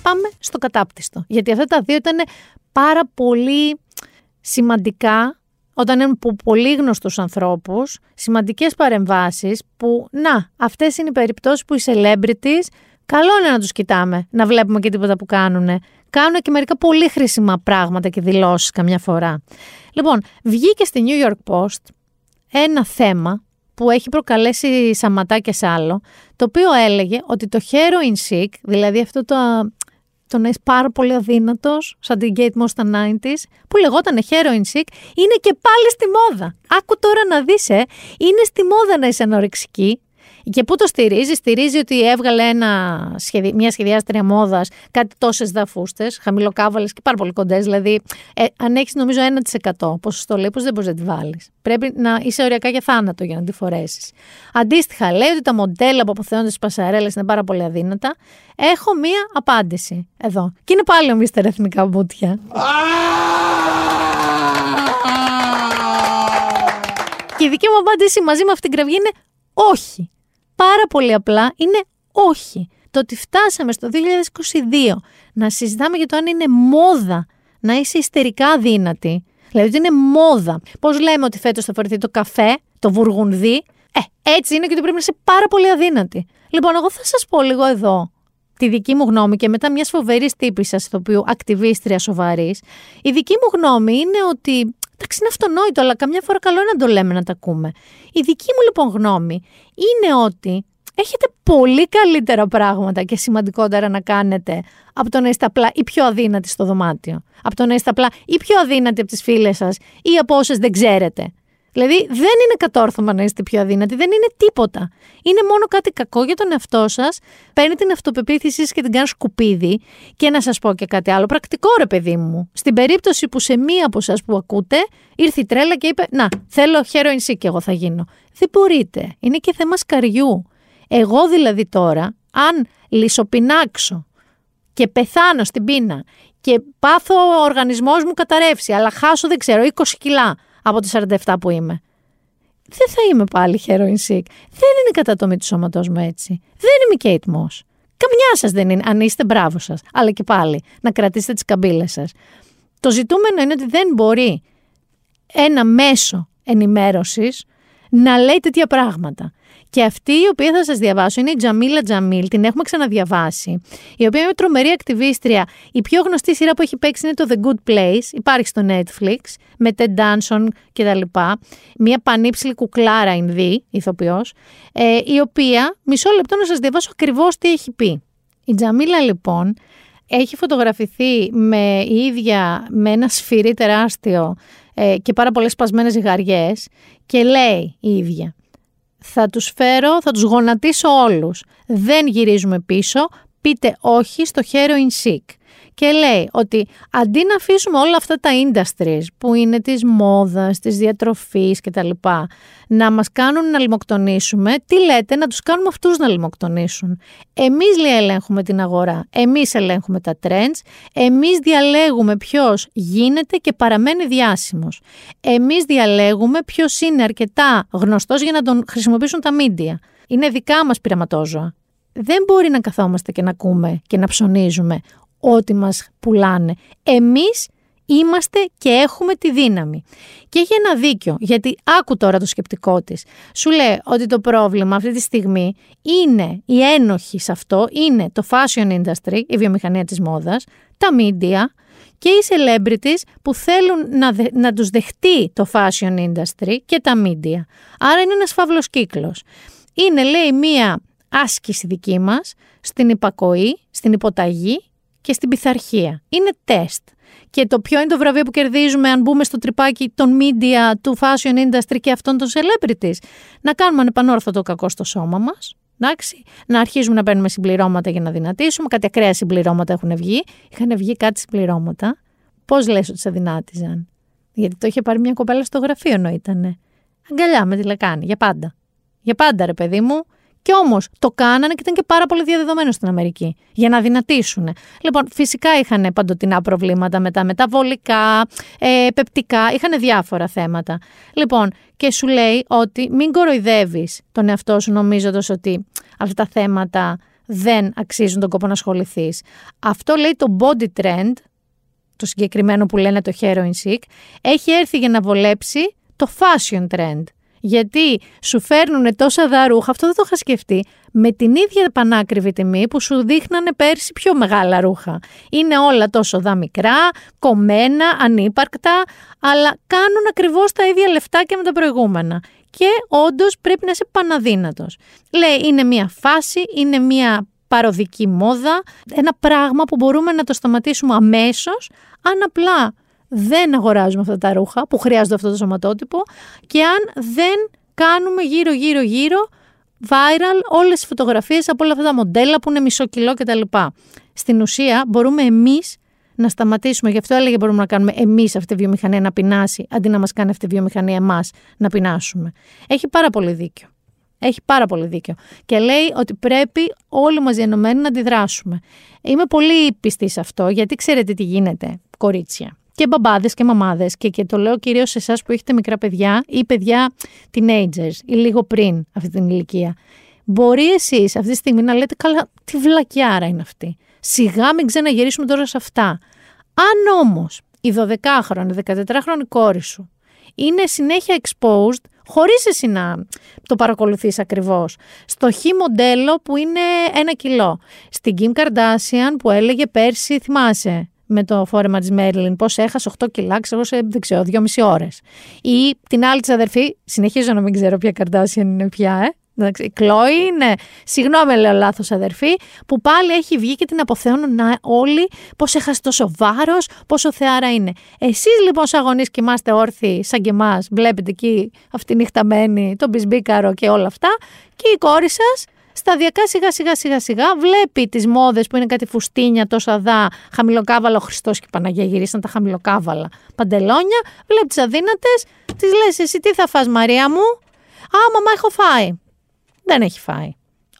Πάμε στο κατάπτυστο. Γιατί αυτά τα δύο ήταν πάρα πολύ σημαντικά όταν είναι από πολύ γνωστούς ανθρώπους, σημαντικές παρεμβάσεις που, να, αυτές είναι οι περιπτώσεις που οι celebrities, καλό είναι να τους κοιτάμε, να βλέπουμε και τίποτα που κάνουν. Κάνουν και μερικά πολύ χρήσιμα πράγματα και δηλώσεις καμιά φορά. Λοιπόν, βγήκε στη New York Post ένα θέμα που έχει προκαλέσει σαματάκια σε άλλο, το οποίο έλεγε ότι το heroin sick, δηλαδή αυτό το το να είσαι πάρα πολύ αδύνατος, σαν την Kate Moss στα 90s, που λεγόταν heroin sick, είναι και πάλι στη μόδα. Άκου τώρα να δεις, ε, είναι στη μόδα να είσαι ανορεξική. Και πού το στηρίζει, στηρίζει ότι έβγαλε ένα, μια σχεδιάστρια μόδας κάτι τόσες δαφούστες, χαμηλοκάβαλες και πάρα πολύ κοντές. Δηλαδή, ε, αν έχεις νομίζω 1% ποσοστό λίπο, δεν μπορείς να τη βάλεις. Πρέπει να είσαι οριακά για θάνατο για να τη φορέσεις. Αντίστοιχα, λέει ότι τα μοντέλα που αποθεώνται στις πασαρέλες είναι πάρα πολύ αδύνατα. Έχω μία απάντηση εδώ. Και είναι πάλι ο Μίστερ Εθνικά Μπούτια. Και η δική μου απάντηση μαζί με αυτήν την κραυγή είναι όχι. Πάρα πολύ απλά είναι όχι. Το ότι φτάσαμε στο 2022 να συζητάμε για το αν είναι μόδα να είσαι ιστερικά δύνατη. Δηλαδή ότι είναι μόδα. Πώς λέμε ότι φέτος θα φορηθεί το καφέ, το βουργουνδί; Ε, έτσι είναι και ότι πρέπει να είσαι πάρα πολύ αδύνατη. Λοιπόν, εγώ θα σας πω λίγο εδώ τη δική μου γνώμη και μετά μιας φοβερής τύπης σας, ηθοποιού, ακτιβίστρια σοβαρής. Η δική μου γνώμη είναι ότι. Εντάξει, είναι αυτονόητο, αλλά καμιά φορά καλό είναι να το λέμε να τα ακούμε. Η δική μου λοιπόν γνώμη είναι ότι έχετε πολύ καλύτερα πράγματα και σημαντικότερα να κάνετε από το να είστε απλά ή πιο αδύνατοι στο δωμάτιο. Από το να είστε απλά ή πιο αδύνατοι από τις φίλες σας ή από όσες δεν ξέρετε. Δηλαδή δεν είναι κατόρθωμα να είστε πιο αδύνατοι, δεν είναι τίποτα. Είναι μόνο κάτι κακό για τον εαυτό σας. Παίρνει την αυτοπεποίθησή σας και την κάνεις σκουπίδι. Και να σας πω και κάτι άλλο πρακτικό, ρε παιδί μου. Στην περίπτωση που σε μία από εσά που ακούτε ήρθε η τρέλα και είπε Να, θέλω heroin sick και εγώ θα γίνω. Δεν μπορείτε. Είναι και θέμα σκαριού. Εγώ δηλαδή τώρα, αν λισοπινάξω και πεθάνω στην πείνα και πάθω ο οργανισμός μου καταρρεύσει, αλλά χάσω δεν ξέρω 20 κιλά από τις 47 που είμαι. Δεν θα είμαι πάλι heroin sick. Δεν είναι κατατομή του σώματός μου έτσι. Δεν είμαι Kate Moss. Καμιά σας δεν είναι, αν είστε μπράβο σας. Αλλά και πάλι, να κρατήσετε τις καμπύλες σας. Το ζητούμενο είναι ότι δεν μπορεί ένα μέσο ενημέρωσης να λέει τέτοια πράγματα. Και αυτή η οποία θα σας διαβάσω είναι η Τζαμίλα Τζαμίλ, την έχουμε ξαναδιαβάσει, η οποία είναι τρομερή ακτιβίστρια. Η πιο γνωστή σειρά που έχει παίξει είναι το The Good Place, υπάρχει στο Netflix, με Ted Danson κτλ. Μια πανύψηλη κουκλάρα Ινδί, ηθοποιός, ε, η οποία, μισό λεπτό να σας διαβάσω ακριβώς τι έχει πει. Η Τζαμίλα λοιπόν έχει φωτογραφηθεί με η ίδια με ένα σφυρί τεράστιο ε, και πάρα πολλές σπασμένες ζυγαριές και λέει η ίδια θα τους φέρω, θα τους γονατίσω όλους. Δεν γυρίζουμε πίσω, πείτε όχι στο heroin sick και λέει ότι αντί να αφήσουμε όλα αυτά τα industries που είναι της μόδας, της διατροφής και τα λοιπά, να μας κάνουν να λιμοκτονήσουμε, τι λέτε να τους κάνουμε αυτούς να λιμοκτονήσουν. Εμείς λέει ελέγχουμε την αγορά, εμείς ελέγχουμε τα trends, εμείς διαλέγουμε ποιος γίνεται και παραμένει διάσημος. Εμείς διαλέγουμε ποιος είναι αρκετά γνωστός για να τον χρησιμοποιήσουν τα media. Είναι δικά μας πειραματόζωα. Δεν μπορεί να καθόμαστε και να ακούμε και να ψωνίζουμε ό,τι μας πουλάνε. Εμείς είμαστε και έχουμε τη δύναμη. Και έχει ένα δίκιο, γιατί άκου τώρα το σκεπτικό της. Σου λέει ότι το πρόβλημα αυτή τη στιγμή είναι η ένοχη σε αυτό, είναι το fashion industry, η βιομηχανία της μόδας, τα media και οι celebrities που θέλουν να, να τους δεχτεί το fashion industry και τα media. Άρα είναι ένας φαύλος κύκλος. Είναι λέει μία άσκηση δική μας στην υπακοή, στην υποταγή και στην πειθαρχία. Είναι τεστ. Και το ποιο είναι το βραβείο που κερδίζουμε αν μπούμε στο τρυπάκι των media, του fashion industry και αυτών των celebrities. Να κάνουμε ανεπανόρθωτο κακό στο σώμα μας. Εντάξει, να αρχίζουμε να παίρνουμε συμπληρώματα για να δυνατήσουμε. Κάτι ακραία συμπληρώματα έχουν βγει. Είχαν βγει κάτι συμπληρώματα. Πώς λες ότι σε δυνάτιζαν; Γιατί το είχε πάρει μια κοπέλα στο γραφείο ενώ ήτανε. Αγκαλιά με τη λεκάνη, για πάντα. Για πάντα, ρε παιδί μου. Και όμως το κάνανε και ήταν και πάρα πολύ διαδεδομένο στην Αμερική για να δυνατήσουν. Λοιπόν, φυσικά είχαν παντοτινά προβλήματα με τα μεταβολικά, ε, πεπτικά, είχαν διάφορα θέματα. Λοιπόν, και σου λέει ότι μην κοροϊδεύεις τον εαυτό σου νομίζοντας ότι αυτά τα θέματα δεν αξίζουν τον κόπο να ασχοληθείς. Αυτό λέει το body trend, το συγκεκριμένο που λένε το heroin sick, έχει έρθει για να βολέψει το fashion trend. Γιατί σου φέρνουν τόσα δαρούχα, αυτό δεν το είχα σκεφτεί, με την ίδια πανάκριβη τιμή που σου δείχνανε πέρσι πιο μεγάλα ρούχα. Είναι όλα τόσο δα μικρά, κομμένα, ανύπαρκτα, αλλά κάνουν ακριβώς τα ίδια λεφτά και με τα προηγούμενα. Και όντως πρέπει να είσαι παναδύνατος. Λέει, είναι μια φάση, είναι μια παροδική μόδα, ένα πράγμα που μπορούμε να το σταματήσουμε αμέσως, αν απλά δεν αγοράζουμε αυτά τα ρούχα που χρειάζονται αυτό το σωματότυπο και αν δεν κάνουμε γύρω γύρω γύρω viral όλες τις φωτογραφίες από όλα αυτά τα μοντέλα που είναι μισό κιλό κτλ. Στην ουσία μπορούμε εμείς να σταματήσουμε, γι' αυτό έλεγε μπορούμε να κάνουμε εμείς αυτή τη βιομηχανία να πεινάσει, αντί να μας κάνει αυτή τη βιομηχανία εμάς να πεινάσουμε. Έχει πάρα πολύ δίκιο. Έχει πάρα πολύ δίκιο. Και λέει ότι πρέπει όλοι μαζί ενωμένοι να αντιδράσουμε. Είμαι πολύ πιστή σε αυτό, γιατί ξέρετε τι γίνεται, κορίτσια και μπαμπάδες και μαμάδες. Και, και το λέω κυρίως σε εσάς που έχετε μικρά παιδιά ή παιδιά teenagers ή λίγο πριν αυτή την ηλικία. Μπορεί εσείς αυτή τη στιγμή να λέτε, Καλά, τι βλακιάρα είναι αυτή. Σιγά μην ξαναγυρίσουμε τώρα σε αυτά. Αν όμως η 12χρονη, 14χρονη κόρη σου είναι συνέχεια exposed, χωρίς εσύ να το παρακολουθείς ακριβώς. Στο χ μοντέλο που είναι ένα κιλό. Στην Kim Kardashian που έλεγε πέρσι, θυμάσαι, με το φόρεμα της Μέρλιν, πώς έχασε 8 κιλά, ξέρω σε, δεν ξέρω, 2,5 ώρες. Ή την άλλη της αδερφή, συνεχίζω να μην ξέρω ποια Kardashian είναι πια, ε, Εντάξει, η Κλόη είναι, συγγνώμη λέω λάθος αδερφή, που πάλι έχει βγει και την αποθεώνουν όλοι πώς έχασε τόσο βάρος, πόσο θεάρα είναι. Εσείς λοιπόν, σαν γονείς, κοιμάστε όρθιοι, σαν και εμάς, βλέπετε εκεί αυτή νυχταμένη, τον μπισμπίκαρο και όλα αυτά, και η κόρη σας σταδιακά σιγά σιγά σιγά σιγά βλέπει τις μόδες που είναι κάτι φουστίνια, τόσο δά, χαμηλοκάβαλα, ο Χριστός και η Παναγία γυρίσαν τα χαμηλοκάβαλα παντελόνια, βλέπει τις αδύνατες, τη λες εσύ τι θα φας Μαρία μου, Α, μαμά, έχω φάει δεν έχει φάει.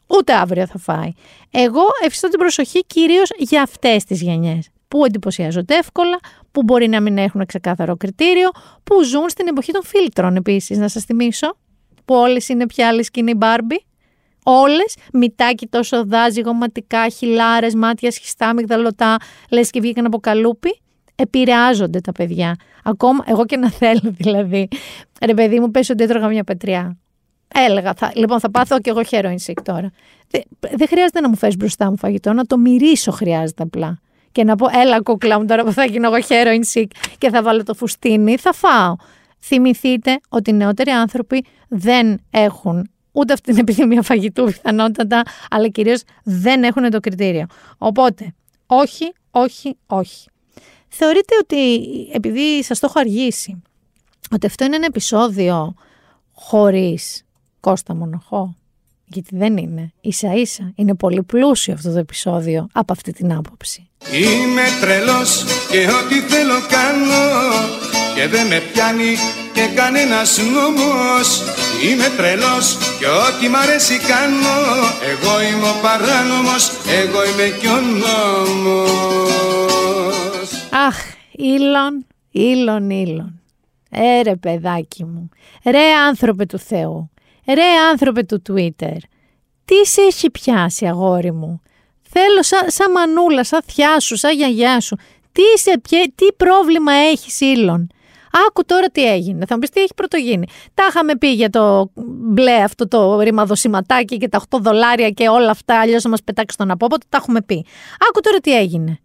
Ούτε αύριο θα φάει. Εγώ ευχαριστώ την προσοχή κυρίως για αυτές τις γενιές που εντυπωσιάζονται εύκολα, που μπορεί να μην έχουν ξεκάθαρο κριτήριο, που ζουν στην εποχή των φίλτρων επίσης. Να σας θυμίσω, που όλες είναι πια άλλε και είναι η Μπάρμπι. Όλες, μητάκι τόσο δάζι, γωματικά, χιλάρες, μάτια σχιστά, μυγδαλωτά, λες και βγήκαν από καλούπι. Επηρεάζονται τα παιδιά. Ακόμα, εγώ και να θέλω δηλαδή. Ρε παιδί μου, πες ότι έτρωγα μια πετριά. Έλεγα, θα, λοιπόν, θα πάθω και εγώ heroin sick τώρα. Δεν, δεν χρειάζεται να μου φέρεις μπροστά μου φαγητό, να το μυρίσω χρειάζεται απλά. Και να πω, έλα κούκλα μου τώρα που θα γίνω εγώ heroin sick και θα βάλω το φουστίνι, θα φάω. Θυμηθείτε ότι οι νεότεροι άνθρωποι δεν έχουν ούτε αυτή την επιθυμία φαγητού πιθανότατα, αλλά κυρίως δεν έχουν το κριτήριο. Οπότε, όχι, όχι, όχι. Θεωρείτε ότι, επειδή σας το έχω αργήσει, ότι αυτό είναι ένα επεισόδιο χωρίς Κώστα Μονοχώ. Γιατί δεν είναι. Ίσα ίσα είναι πολύ πλούσιο αυτό το επεισόδιο από αυτή την άποψη.
Είμαι τρελός και ό,τι θέλω κάνω και δεν με πιάνει και κανένας νόμος Είμαι τρελός και ό,τι μ' αρέσει κάνω Εγώ είμαι ο παράνομος, εγώ είμαι κι ο νόμος
Αχ, Ήλον, Ήλον, Ήλον. Ε, ρε παιδάκι μου, ρε άνθρωπε του Θεού, Ρε άνθρωπε του Twitter, τι σε έχει πιάσει αγόρι μου; Θέλω σαν, σαν μανούλα, σαν θιά σου, σαν γιαγιά σου. Τι, σε, τι πρόβλημα έχεις Ήλον; Άκου τώρα τι έγινε. Θα μου πεις τι έχει πρωτογίνει. Τα είχαμε πει για το μπλε αυτό το ρημαδοσηματάκι και τα 8 δολάρια και όλα αυτά. Αλλιώς θα μας πετάξει τον απόποτε. Τα έχουμε πει. Άκου τώρα τι έγινε.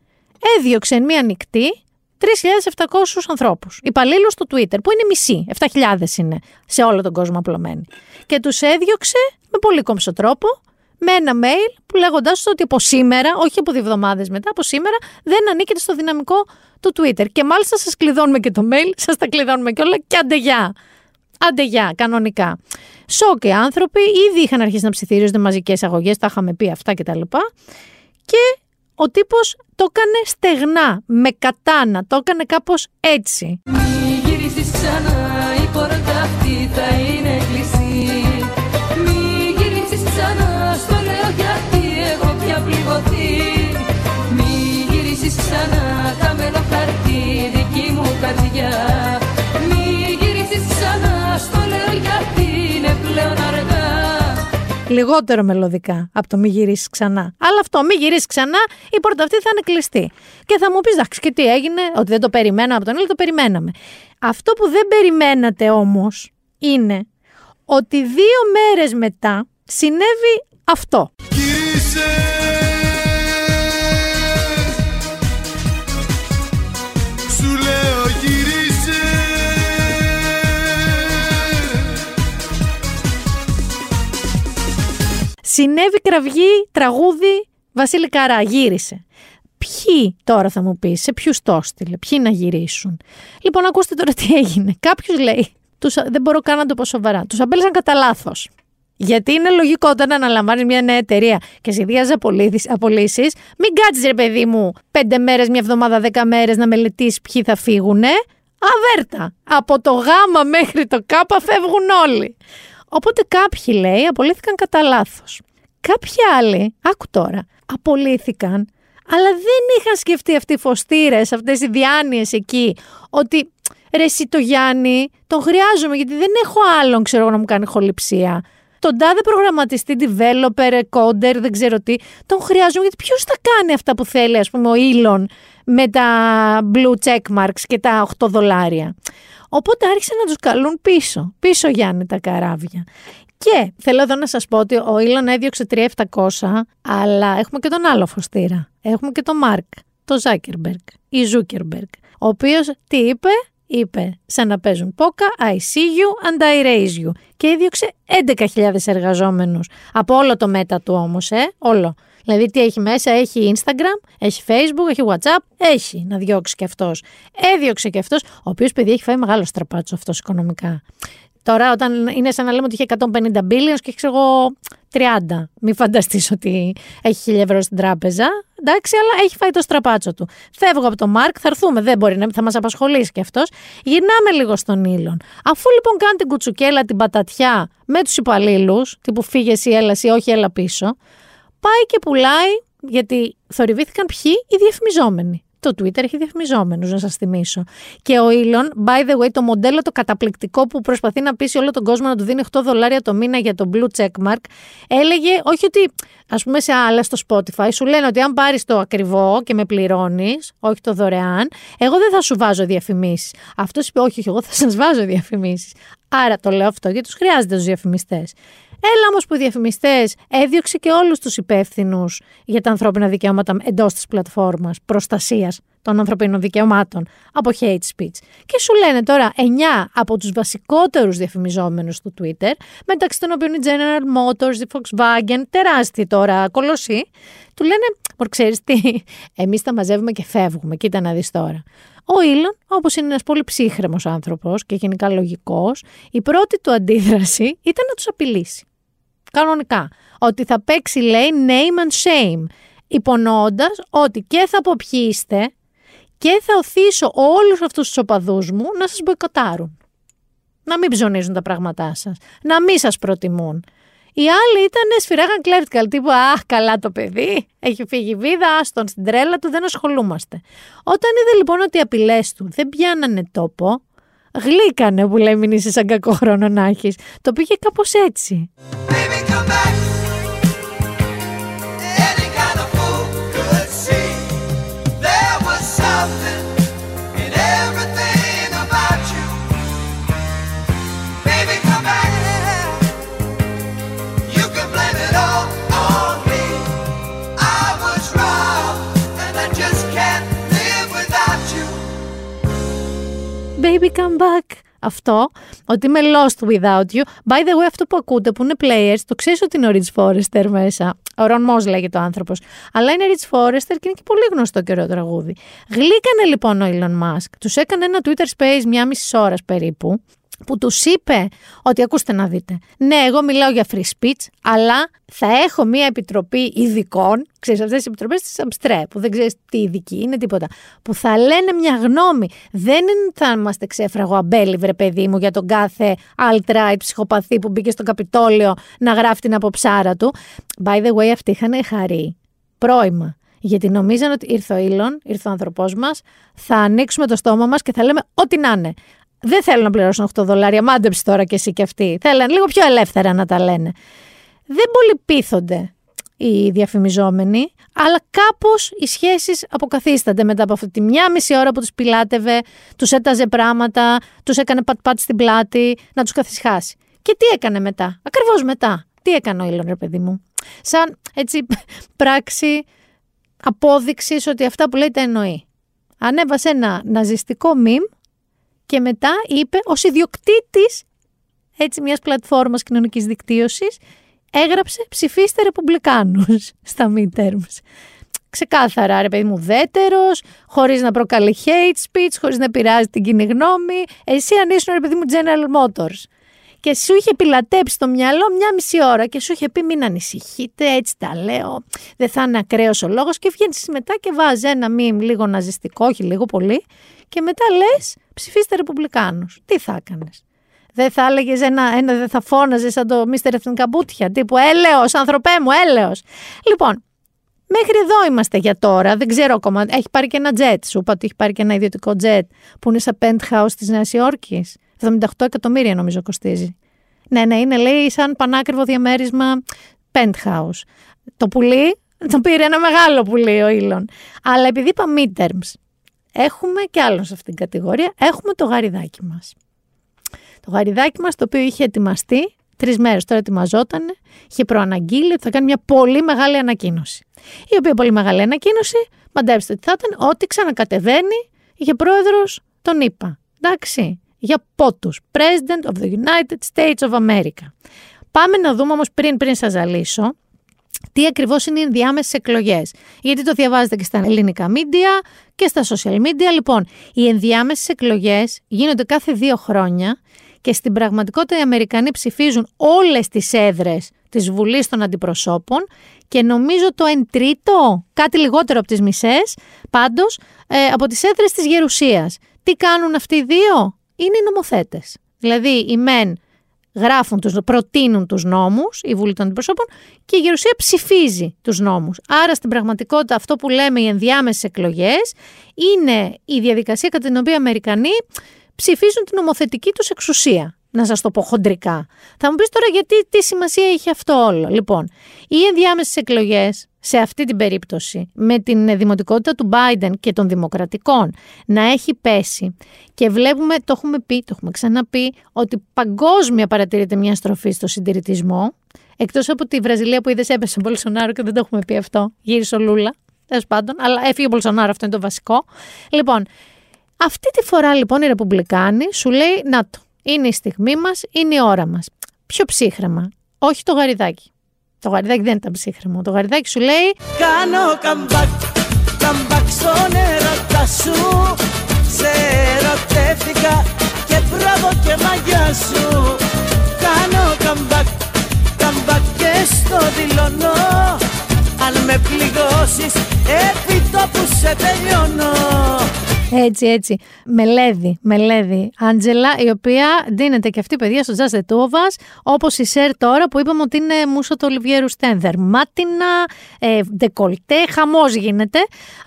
Έδιωξε μία νυχτή 3.700 ανθρώπους. Υπαλλήλους στο Twitter, που είναι μισή, 7.000 είναι σε όλο τον κόσμο απλωμένοι. Και τους έδιωξε με πολύ κόμψο τρόπο, με ένα mail που λέγοντάς τους ότι από σήμερα, όχι από δύο εβδομάδες μετά, από σήμερα δεν ανήκετε στο δυναμικό του Twitter. Και μάλιστα σας κλειδώνουμε και το mail, σας τα κλειδώνουμε και όλα και αντεγιά. Αντεγιά, κανονικά. Σοκ οι άνθρωποι, ήδη είχαν αρχίσει να ψιθυρίζονται μαζικές αγωγές, τα είχαμε πει αυτά κτλ. Και ο τύπος το έκανε στεγνά, με κατάνα, το έκανε κάπως έτσι.
Μη γυρίσεις ξανά, η πόρτα αυτή θα είναι κλειστή. Μη γυρίσεις ξανά, στο λέω γιατί έχω πια πληγωθεί. Μη γυρίσεις ξανά,
Λιγότερο μελωδικά από το μη γυρίσεις ξανά. Αλλά αυτό, μη γυρίσεις ξανά, η πόρτα αυτή θα είναι κλειστή. Και θα μου πεις, εντάξει, και τι έγινε, ότι δεν το περιμέναμε από τον Ήλιο, το περιμέναμε. Αυτό που δεν περιμένατε όμως είναι ότι δύο μέρες μετά συνέβη αυτό. Συνέβη κραυγή, τραγούδι, Βασίλη Καρά, γύρισε. Ποιοι τώρα θα μου πεις, σε ποιους το έστειλε, ποιοι να γυρίσουν; Λοιπόν, ακούστε τώρα τι έγινε. Κάποιος λέει, τους, δεν μπορώ καν να το πω σοβαρά, τους αμπέλεσαν κατά λάθος. Γιατί είναι λογικό όταν αναλαμβάνεις μια νέα εταιρεία και σχεδιάζει απολύσεις, μην κάτσεις ρε παιδί μου πέντε μέρες, μια εβδομάδα, δέκα μέρες να μελετήσεις ποιοι θα φύγουνε. Αβέρτα. Από το γάμα μέχρι το κάπα φεύγουν όλοι. Οπότε κάποιοι λέει απολύθηκαν κατά λάθος. Κάποιοι άλλοι, άκου τώρα, απολύθηκαν Αλλά δεν είχαν σκεφτεί αυτοί οι φωστήρες, αυτές οι διάνοιες εκεί, ότι ρε εσύ το Γιάννη, τον χρειάζομαι γιατί δεν έχω άλλον ξέρω εγώ να μου κάνει χοληψία. Τον τάδε προγραμματιστή, developer, coder, δεν ξέρω τι, τον χρειάζομαι γιατί ποιος θα κάνει αυτά που θέλει, ας πούμε, ο Elon με τα blue check marks και τα 8 δολάρια. Οπότε άρχισε να τους καλούν πίσω. Πίσω Γιάννη τα καράβια. Και θέλω εδώ να σας πω ότι ο Ήλον έδιωξε 3700, αλλά έχουμε και τον άλλο φωστήρα. Έχουμε και τον Μάρκ, τον Ζάκερμπεργκ ή Ζούκερμπεργκ, ο οποίος τι είπε, είπε σαν να παίζουν πόκα, I see you and I raise you. Και έδιωξε 11.000 εργαζόμενους. Από όλο το μέτα του όμως, ε, όλο. Δηλαδή τι έχει μέσα, έχει Instagram, έχει Facebook, έχει WhatsApp, έχει να διώξει και αυτός. Έδιωξε και αυτός, ο οποίος παιδί έχει φάει μεγάλο στραπάτσο αυτός οικονομικά. Τώρα, όταν είναι σαν να λέμε ότι είχε 150 billions και έχει εγώ 30. Μην φανταστείς ότι έχει 1000 ευρώ στην τράπεζα. Εντάξει, αλλά έχει φάει το στραπάτσο του. Φεύγω από το Μάρκ, θα έρθουμε, δεν μπορεί να θα μας απασχολήσει κι αυτός. Γυρνάμε λίγο στον Ήλον. Αφού λοιπόν κάνει την κουτσουκέλα, την πατατιά με τους υπαλλήλους, τύπου φύγε ή έλα ή όχι, έλα πίσω, πάει και πουλάει, γιατί θορυβήθηκαν ποιοι; Οι διαφημιζόμενοι. Το Twitter έχει διαφημιζόμενους, να σας θυμίσω. Και ο Elon, by the way, το μοντέλο το καταπληκτικό που προσπαθεί να πείσει όλο τον κόσμο να του δίνει 8 δολάρια το μήνα για το blue checkmark, έλεγε όχι ότι, ας πούμε, σε άλλα στο Spotify σου λένε ότι αν πάρεις το ακριβό και με πληρώνεις, όχι το δωρεάν, εγώ δεν θα σου βάζω διαφημίσεις. Αυτός είπε, όχι, όχι, εγώ θα σας βάζω διαφημίσεις. Άρα το λέω αυτό γιατί τους χρειάζεται τους διαφημιστές. Έλα όμως που οι διαφημιστές έδιωξε και όλους τους υπεύθυνους για τα ανθρώπινα δικαιώματα εντός της πλατφόρμας προστασίας των ανθρωπίνων δικαιωμάτων από hate speech. Και σου λένε τώρα 9 από τους βασικότερους διαφημιζόμενους του Twitter, μεταξύ των οποίων η General Motors, η Volkswagen, τεράστιοι τώρα κολοσσοί, του λένε, μωρ ξέρεις τι, εμείς τα μαζεύουμε και φεύγουμε, κοίτα να δεις τώρα. Ο Ήλον, όπως είναι ένας πολύ ψύχρεμος άνθρωπος και γενικά λογικός, η πρώτη του αντίδραση ήταν να τους απειλήσει. Κανονικά. Ότι θα παίξει, λέει, name and shame. Υπονοώντας ότι και θα αποπιείστε και θα οθήσω όλους αυτούς τους οπαδούς μου να σας μποϊκοτάρουν. Να μην ψωνίζουν τα πράγματά σας. Να μην σας προτιμούν. Οι άλλοι ήταν σφυράγαν κλέφτικα, τύπου Αχ, καλά το παιδί, έχει φύγει βίδα, άστον στην τρέλα του, δεν ασχολούμαστε. Όταν είδε λοιπόν ότι οι απειλές του δεν πιάνανε τόπο, γλύκανε που λέει μην είσαι σαν κακό χρόνο να έχεις. Το πήγε κάπως έτσι. Baby come back. Αυτό, ότι είμαι lost without you. By the way, αυτό που ακούτε που είναι players, το ξέρεις ότι είναι ο Rich Forrester μέσα. Ο Ron Moss λέγεται ο άνθρωπος. Αλλά είναι Rich Forrester και είναι και πολύ γνωστό και ωραίο τραγούδι. Γλύκανε λοιπόν ο Elon Musk, τους έκανε ένα Twitter Space μια μισή ώρα περίπου, που τους είπε ότι ακούστε να δείτε. Ναι, εγώ μιλάω για free speech, αλλά θα έχω μια επιτροπή ειδικών, ξέρεις αυτές οι επιτροπές της Αμστρέ, που δεν ξέρεις τι ειδική είναι τίποτα, που θα λένε μια γνώμη. Δεν θα είμαστε ξέφραγο αμπέλι, βρε παιδί μου, για τον κάθε alt-right ψυχοπαθή που μπήκε στο Καπιτόλιο να γράφει την αποψάρα του. By the way, αυτοί είχαν χαρεί πρώιμα. Γιατί νομίζαν ότι ήρθε ο ήλον, ήρθε ο άνθρωπός μας, θα ανοίξουμε το στόμα μας και θα λέμε ό,τι να είναι δεν θέλουν να πληρώσουν 8 δολάρια. Μάντεψε τώρα και εσύ και αυτοί. Θέλουν λίγο πιο ελεύθερα να τα λένε. Δεν πολύ πείθονται οι διαφημιζόμενοι, αλλά κάπως οι σχέσεις αποκαθίστανται μετά από αυτή τη μια μισή ώρα που τους πιλάτευε, τους έταζε πράγματα, τους έκανε πατ-πατ στην πλάτη, να τους καθισχάσει. Και τι έκανε μετά, ακριβώς μετά. Τι έκανε ο Ήλον, ρε παιδί μου; Σαν έτσι πράξη απόδειξης ότι αυτά που λέει τα εννοεί. Ανέβασε ένα ναζιστικό μιμ και μετά είπε ως ιδιοκτήτης έτσι μιας πλατφόρμας κοινωνικής δικτύωσης έγραψε ψηφίστε ρεπουμπλικάνους στα midterms. Ξεκάθαρα, ρε παιδί μου, δέτερος, χωρίς να προκαλεί hate speech, χωρίς να πειράζει την κοινή γνώμη. Εσύ αν ήσουν, ρε παιδί μου, General Motors. Και σου είχε πιλατέψει το μυαλό μια μισή ώρα και σου είχε πει μην ανησυχείτε, έτσι τα λέω, δεν θα είναι ακραίος ο λόγος και βγαίνεις μετά και βάζεις ένα μήνυμα λίγο ναζιστικό, όχι λίγο πολύ και μετά λες ψηφίστε Ρεπουμπλικάνους. Τι θα έκανες; Δεν θα έλεγες ένα, ένα, δεν θα φώναζες σαν το Μίστερ Εθνικά Μπούτια, τύπου έλεος, ανθρωπέ μου, έλεος. Λοιπόν, Μέχρι εδώ είμαστε για τώρα. Δεν ξέρω ακόμα. Έχει πάρει και ένα jet. Σου είπα ότι έχει πάρει και ένα ιδιωτικό jet που είναι σαν penthouse της Νέας Υόρκης. 78 εκατομμύρια νομίζω κοστίζει. Ναι, ναι, είναι λέει σαν πανάκριβο διαμέρισμα penthouse. Το πουλί το πήρε ένα μεγάλο πουλί ο Ήλον. Αλλά επειδή είπα midterms, έχουμε και άλλο σε αυτήν την κατηγορία. Έχουμε το γαριδάκι μας. Το γαριδάκι μας το οποίο είχε ετοιμαστεί τρεις μέρες τώρα ετοιμαζόταν, είχε προαναγγείλει ότι θα κάνει μια πολύ μεγάλη ανακοίνωση. Η οποία πολύ μεγάλη ανακοίνωση, μαντέψτε τι θα ήταν, ότι ξανακατεβαίνει για πρόεδρος τον ΗΠΑ. Εντάξει, για πότους. President of the United States of America. Πάμε να δούμε όμως πριν, πριν σας ζαλίσω, τι ακριβώς είναι οι ενδιάμεσες εκλογές. Γιατί το διαβάζετε και στα ελληνικά media και στα social media. Λοιπόν, οι ενδιάμεσες εκλογές γίνονται κάθε δύο χρόνια και στην πραγματικότητα οι Αμερικανοί ψηφίζουν όλες τις έδρες της Βουλής των Αντιπροσώπων και νομίζω το εν τρίτο, κάτι λιγότερο από τις μισές, πάντως, ε, από τις έδρες της Γερουσίας. Τι κάνουν αυτοί οι δύο; Είναι οι νομοθέτες. Δηλαδή, οι μεν γράφουν, τους, προτείνουν τους νόμους, η Βουλή των Αντιπροσώπων, και η Γερουσία ψηφίζει τους νόμους. Άρα στην πραγματικότητα αυτό που λέμε οι ενδιάμεσες εκλογές είναι η διαδικασία κατά την οποία οι Αμερικανοί ψηφίζουν την νομοθετική τους εξουσία. Να σας το πω χοντρικά. Θα μου πεις τώρα γιατί τι σημασία έχει αυτό όλο. Λοιπόν, οι ενδιάμεσες εκλογές σε αυτή την περίπτωση με την δημοτικότητα του Biden και των δημοκρατικών να έχει πέσει και βλέπουμε, το έχουμε πει, το έχουμε ξαναπεί, ότι παγκόσμια παρατηρείται μια στροφή στο συντηρητισμό εκτός από τη Βραζιλία που είδες έπεσε ο Μπολσονάρο και δεν το έχουμε πει αυτό, γύρισε ο Λούλα, τέλος πάντων, αλλά έφυγε ο Μπολσονάρο, αυτό είναι το βασικό. Λοιπόν, αυτή τη φορά λοιπόν οι Ρεπουμπλικάνοι σου λέει να το, είναι η στιγμή μας, είναι η ώρα μας. Πιο ψύχραιμα, όχι το γαριδάκι. Το γαριδάκι δεν ήταν ψύχραιμο. Το γαριδάκι σου λέει
Κάνω comeback, καμπάκ στον έρωτα σου. Σε ερωτεύτηκα και μπράβο και μαγιά σου. Κάνω καμπάκ, καμπάκ και στο δηλώνω. Αν με πληγώσεις επί τόπου σε τελειώνω
έτσι, έτσι. Μελέδη, μελέδη. Άντζελα, η οποία δίνεται και αυτή η παιδιά στο Just the Two of Us, όπως η Σερ τώρα που είπαμε ότι είναι μουσο του Ολιβιέρου Στένδερ. Μάτινα, ε, ντεκολτέ, χαμός γίνεται.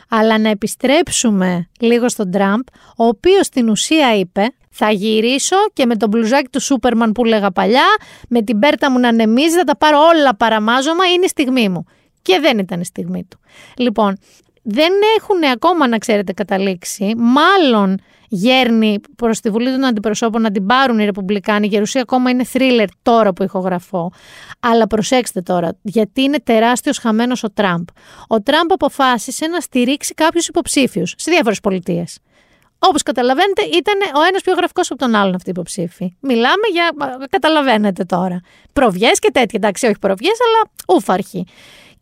Αλλά να επιστρέψουμε λίγο στον Τραμπ, ο οποίος στην ουσία είπε θα γυρίσω και με τον μπλουζάκι του Σούπερμαν που λέγα παλιά, με την πέρτα μου να ανεμίζει, θα τα πάρω όλα παραμάζωμα, είναι η στιγμή μου. Και δεν ήταν η στιγμή του. Λοιπόν, δεν έχουν ακόμα, να ξέρετε, καταλήξει. Μάλλον γέρνει προς τη Βουλή των Αντιπροσώπων να την πάρουν οι Ρεπουμπλικάνοι. Η Γερουσία ακόμα είναι θρίλερ τώρα που ηχογραφώ. Αλλά προσέξτε τώρα, γιατί είναι τεράστιος χαμένος ο Τραμπ. Ο Τραμπ αποφάσισε να στηρίξει κάποιους υποψήφιους σε διάφορες πολιτείες. Όπως καταλαβαίνετε, ήταν ο ένας πιο γραφικός από τον άλλον αυτή η υποψήφη. Μιλάμε για. Καταλαβαίνετε τώρα. Προβιές και τέτοια. Εντάξει, όχι προβιές, αλλά ούφαρχοι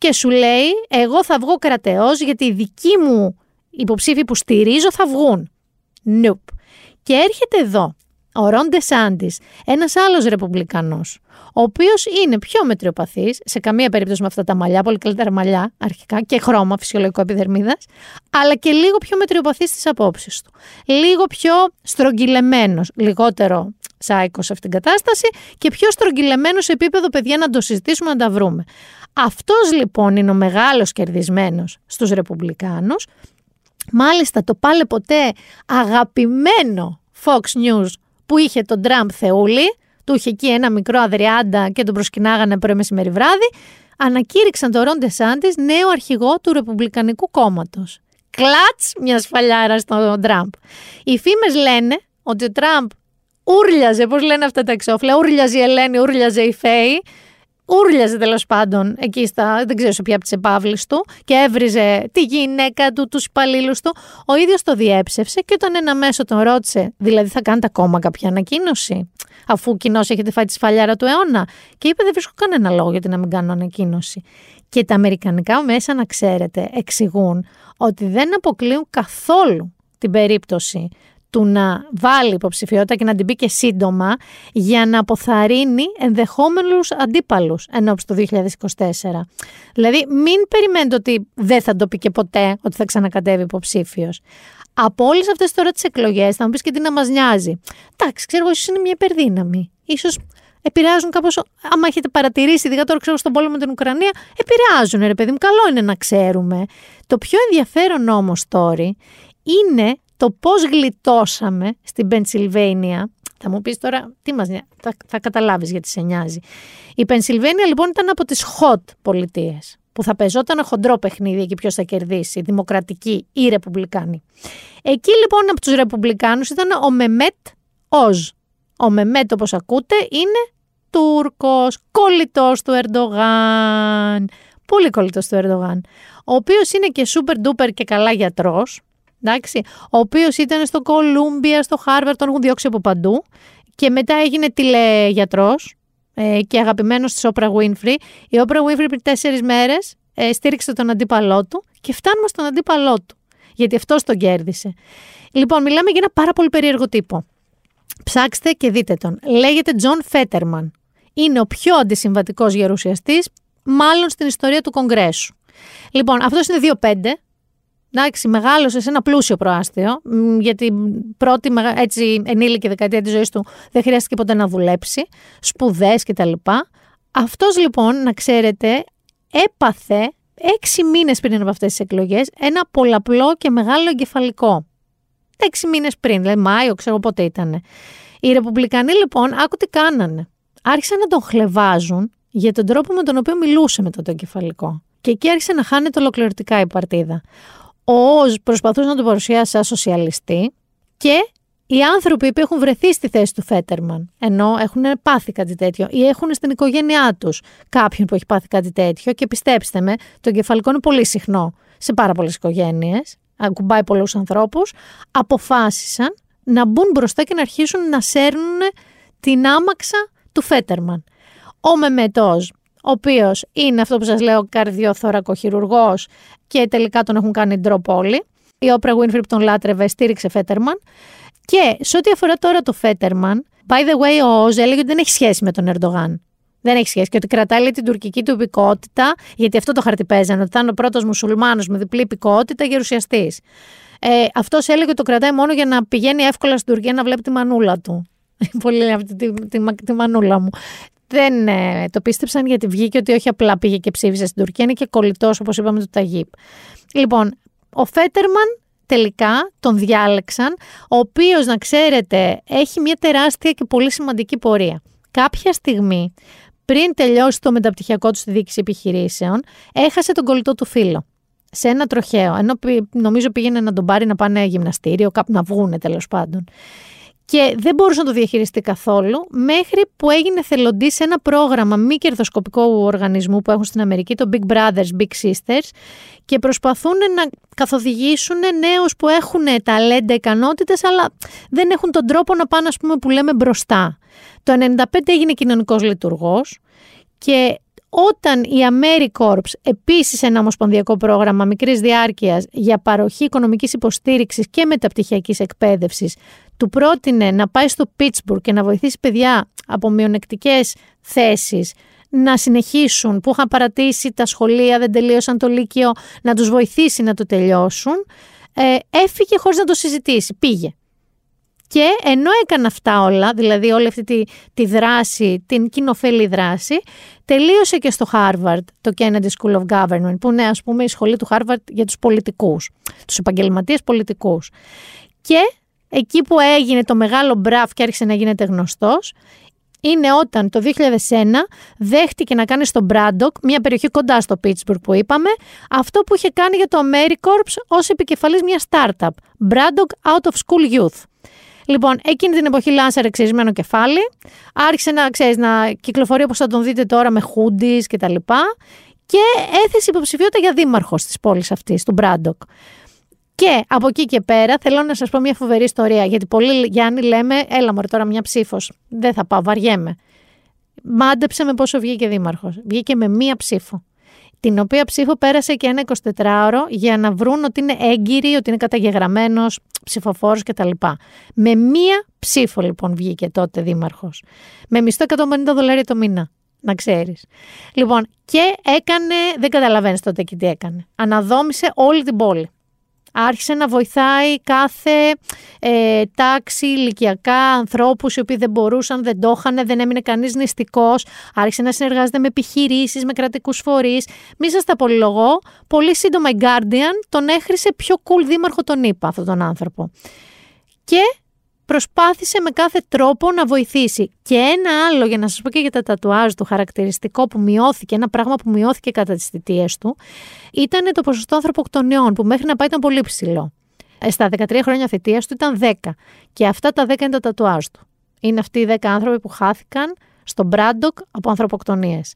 και σου λέει εγώ θα βγω κρατεός γιατί οι δικοί μου υποψήφοι που στηρίζω θα βγουν. Nope. Και έρχεται εδώ ο Ρον Ντεσάντης, ένας άλλος Ρεπουμπλικανός, ο οποίος είναι πιο μετριοπαθής, σε καμία περίπτωση με αυτά τα μαλλιά, πολύ καλύτερα μαλλιά αρχικά και χρώμα φυσιολογικό επιδερμίδας, αλλά και λίγο πιο μετριοπαθής στις απόψεις του. Λίγο πιο στρογγυλεμένος, λιγότερο σάικος σε αυτήν την κατάσταση και πιο στρογγυλεμένος σε επίπεδο παιδιά να το συζητήσουμε, να τα βρούμε. Αυτός λοιπόν είναι ο μεγάλος κερδισμένος στους Ρεπουμπλικάνους. Μάλιστα το πάλε ποτέ αγαπημένο Fox News που είχε τον Τραμπ Θεούλη, του είχε εκεί ένα μικρό αδριάντα και τον προσκυνάγανε πρωί μεσημέρι βράδυ, ανακήρυξαν τον Ρόντε Σάντι νέο αρχηγό του Ρεπουμπλικανικού κόμματος. Κλατς μιας σφαλιάρα στον Τραμπ. Οι φήμες λένε ότι ο Τραμπ ούρλιαζε, πώς λένε αυτά τα εξώφυλλα, ούρλιαζε η Ελένη, ούρλιαζε η Φέη, ούρλιαζε τέλος πάντων εκεί στα, δεν ξέρω σε ποια από τις επαύλεις του και έβριζε τη γυναίκα του, τους υπαλλήλους του. Ο ίδιος το διέψευσε και όταν ένα μέσο τον ρώτησε, δηλαδή θα κάνετε ακόμα κάποια ανακοίνωση, αφού ο κοινός έχετε φάει τη σφαλιάρα του αιώνα; Και είπε: Δεν βρίσκω κανένα λόγο γιατί να μην κάνω ανακοίνωση. Και τα αμερικανικά μέσα, να ξέρετε, εξηγούν ότι δεν αποκλείουν καθόλου την περίπτωση του να βάλει υποψηφιότητα και να την πει και σύντομα για να αποθαρρύνει ενδεχόμενους αντίπαλους ενώπιση το 2024. Δηλαδή μην περιμένετε ότι δεν θα το πει και ποτέ ότι θα ξανακατεύει υποψήφιος. Από όλες αυτές τώρα τις εκλογές θα μου πεις και τι να μας νοιάζει. Εντάξει, ξέρω εγώ, ίσως είναι μια υπερδύναμη. Ίσως επηρεάζουν κάπως. Άμα έχετε παρατηρήσει, ειδικά τώρα ξέρω στον πόλεμο με την Ουκρανία, επηρεάζουν, ρε παιδί μου. Καλό είναι να ξέρουμε. Το πιο ενδιαφέρον όμως story είναι το πώς γλιτώσαμε στην Πενσιλβένια. Θα μου πεις τώρα, τι μας νοιάζει, θα, θα καταλάβεις γιατί σε νοιάζει. Η Πενσιλβένια λοιπόν ήταν από τις hot πολιτείες που θα παίζονταν χοντρό παιχνίδι και ποιος θα κερδίσει, δημοκρατική ή ρεπουμπλικάνη. Εκεί λοιπόν από τους ρεπουμπλικάνους ήταν ο Μεμέτ Οζ. Ο Μεμέτ, όπως ακούτε, είναι Τούρκος, κολλητός του Ερντογάν. Πολύ κολλητός του Ερντογάν. Ο οποίος είναι και super duper και καλά γιατρός. Εντάξει, ο οποίος ήταν στο Κολούμπια, στο Χάρβαρντ, τον έχουν διώξει από παντού. Και μετά έγινε τηλεγιατρός ε, και αγαπημένος της Oprah Winfrey. Η Oprah Winfrey πριν τέσσερις μέρες ε, στήριξε τον αντίπαλό του και φτάνουμε στον αντίπαλό του. Γιατί αυτός τον κέρδισε. Λοιπόν, μιλάμε για ένα πάρα πολύ περίεργο τύπο. Ψάξτε και δείτε τον. Λέγεται Τζον Φέτερμαν. Είναι ο πιο αντισυμβατικός γερουσιαστής, μάλλον στην ιστορία του Κογκρέσου. Λοιπόν, αυτός είναι 2.05. Εντάξει, μεγάλωσε σε ένα πλούσιο προάστιο, γιατί πρώτη έτσι ενήλικη δεκαετία της ζωής του δεν χρειάστηκε ποτέ να δουλέψει, σπουδές κτλ. Αυτός λοιπόν, να ξέρετε, έπαθε έξι μήνες πριν από αυτές τις εκλογές ένα πολλαπλό και μεγάλο εγκεφαλικό. Έξι μήνες πριν, δηλαδή Μάιο, ξέρω πότε ήταν. Οι Ρεπουμπλικανοί λοιπόν, άκου τι κάνανε. Άρχισαν να τον χλεβάζουν για τον τρόπο με τον οποίο μιλούσε μετά το εγκεφαλικό. Και εκεί άρχισε να χάνεται ολοκληρωτικά η παρτίδα. Ο Οζ προσπαθούσε να τον παρουσιάσει σαν σοσιαλιστή και οι άνθρωποι που έχουν βρεθεί στη θέση του Φέτερμαν, ενώ έχουν πάθει κάτι τέτοιο ή έχουν στην οικογένειά τους κάποιον που έχει πάθει κάτι τέτοιο, και πιστέψτε με, το εγκεφαλικό είναι πολύ συχνό σε πάρα πολλές οικογένειες, ακουμπάει πολλούς ανθρώπους, αποφάσισαν να μπουν μπροστά και να αρχίσουν να σέρνουν την άμαξα του Φέτερμαν. Ο Μεμετός, ο οποίος είναι αυτό που σας λέω καρδιοθωρακοχειρουργός και τελικά τον έχουν κάνει ντροπ όλοι. Η Όπρα Winfrey που τον λάτρευε στήριξε Φέτερμαν. Και σε ό,τι αφορά τώρα το Φέτερμαν, by the way, ο Όζ έλεγε ότι δεν έχει σχέση με τον Ερντογάν. Δεν έχει σχέση. Και ότι κρατάει λέει, την τουρκική του υπηκότητα, γιατί αυτό το χαρτιπέζανε, ότι θα είναι ο πρώτος μουσουλμάνος με διπλή υπηκότητα γερουσιαστής. Ε, αυτός έλεγε ότι το κρατάει μόνο για να πηγαίνει εύκολα στην Τουρκία να βλέπει τη μανούλα του. Πολύ αυτή τη, τη, τη, μανούλα μου. Δεν ε, το πίστεψαν γιατί βγήκε ότι όχι απλά πήγε και ψήφισε στην Τουρκία, είναι και κολλητός, όπως είπαμε, του Ταγίπ. Λοιπόν, ο Φέτερμαν τελικά τον διάλεξαν, ο οποίος να ξέρετε έχει μια τεράστια και πολύ σημαντική πορεία. Κάποια στιγμή πριν τελειώσει το μεταπτυχιακό του στη διοίκηση επιχειρήσεων, έχασε τον κολλητό του φίλο σε ένα τροχαίο. Ενώ νομίζω πήγαινε να τον πάρει να πάνε γυμναστήριο, κάπου να βγούνε τέλος πάντων και δεν μπορούσε να το διαχειριστεί καθόλου μέχρι που έγινε θελοντής σε ένα πρόγραμμα μη κερδοσκοπικού οργανισμού που έχουν στην Αμερική, το Big Brothers, Big Sisters και προσπαθούν να καθοδηγήσουν νέους που έχουν ταλέντα, ικανότητες αλλά δεν έχουν τον τρόπο να πάνε ας πούμε που λέμε μπροστά. Το 1995 έγινε κοινωνικός λειτουργός και όταν η AmeriCorps, επίσης ένα ομοσπονδιακό πρόγραμμα μικρής διάρκειας για παροχή οικονομικής υποστήριξης και μεταπτυχιακής εκπαίδευσης, του πρότεινε να πάει στο Πίτσμπουργκ και να βοηθήσει παιδιά από μειονεκτικές θέσεις να συνεχίσουν, που είχαν παρατήσει τα σχολεία, δεν τελείωσαν το Λύκειο, να τους βοηθήσει να το τελειώσουν, ε, έφυγε χωρίς να το συζητήσει, πήγε. Και ενώ έκανε αυτά όλα, δηλαδή όλη αυτή τη, τη δράση, την κοινοφέλη δράση, τελείωσε και στο Harvard, το Kennedy School of Government, που είναι ας πούμε η σχολή του Harvard για τους πολιτικούς, τους επαγγελματίες πολιτικούς. Και εκεί που έγινε το μεγάλο μπραφ και άρχισε να γίνεται γνωστός, είναι όταν το 2001 δέχτηκε να κάνει στο Braddock, μια περιοχή κοντά στο Pittsburgh που είπαμε, αυτό που είχε κάνει για το AmeriCorps ως επικεφαλής μιας startup, Braddock Out of School Youth. Λοιπόν, εκείνη την εποχή λάνσαρε ξυρισμένο κεφάλι. Άρχισε να, ξέρεις, να κυκλοφορεί όπως θα τον δείτε τώρα με χούντι και τα λοιπά. Και έθεσε υποψηφιότητα για δήμαρχος της πόλης αυτής, του Braddock. Και από εκεί και πέρα θέλω να σας πω μια φοβερή ιστορία. Γιατί πολλοί Γιάννη λέμε, έλα μωρέ τώρα μια ψήφος. Δεν θα πάω, βαριέμαι. Μάντεψε με πόσο βγήκε δήμαρχος. Βγήκε με μία ψήφο την οποία ψήφο πέρασε και ένα 24ωρο για να βρουν ότι είναι έγκυροι, ότι είναι καταγεγραμμένος ψηφοφόρος κτλ. Με μία ψήφο λοιπόν βγήκε τότε δήμαρχος. Με μισθό 150 δολάρια το μήνα. Να ξέρεις. Λοιπόν, και έκανε, δεν καταλαβαίνεις τότε και τι έκανε. Αναδόμησε όλη την πόλη. Άρχισε να βοηθάει κάθε ε, τάξη ηλικιακά ανθρώπους οι οποίοι δεν μπορούσαν, δεν το είχαν, δεν έμεινε κανείς νηστικός, άρχισε να συνεργάζεται με επιχειρήσεις, με κρατικούς φορείς. Μη σας τα πολυλογώ, πολύ σύντομα η Guardian τον έχρισε πιο cool δήμαρχο τον είπα αυτόν τον άνθρωπο. Και προσπάθησε με κάθε τρόπο να βοηθήσει. Και ένα άλλο, για να σας πω και για τα τατουάζ του, χαρακτηριστικό που μειώθηκε, ένα πράγμα που μειώθηκε κατά τις θητείες του, ήταν το ποσοστό ανθρωποκτονιών, που μέχρι να πάει ήταν πολύ ψηλό. Ε, στα 13 χρόνια θητείας του ήταν 10. Και αυτά τα 10 είναι τα τατουάζ του. Είναι αυτοί οι 10 άνθρωποι που χάθηκαν στον Μπράντοκ από ανθρωποκτονίες.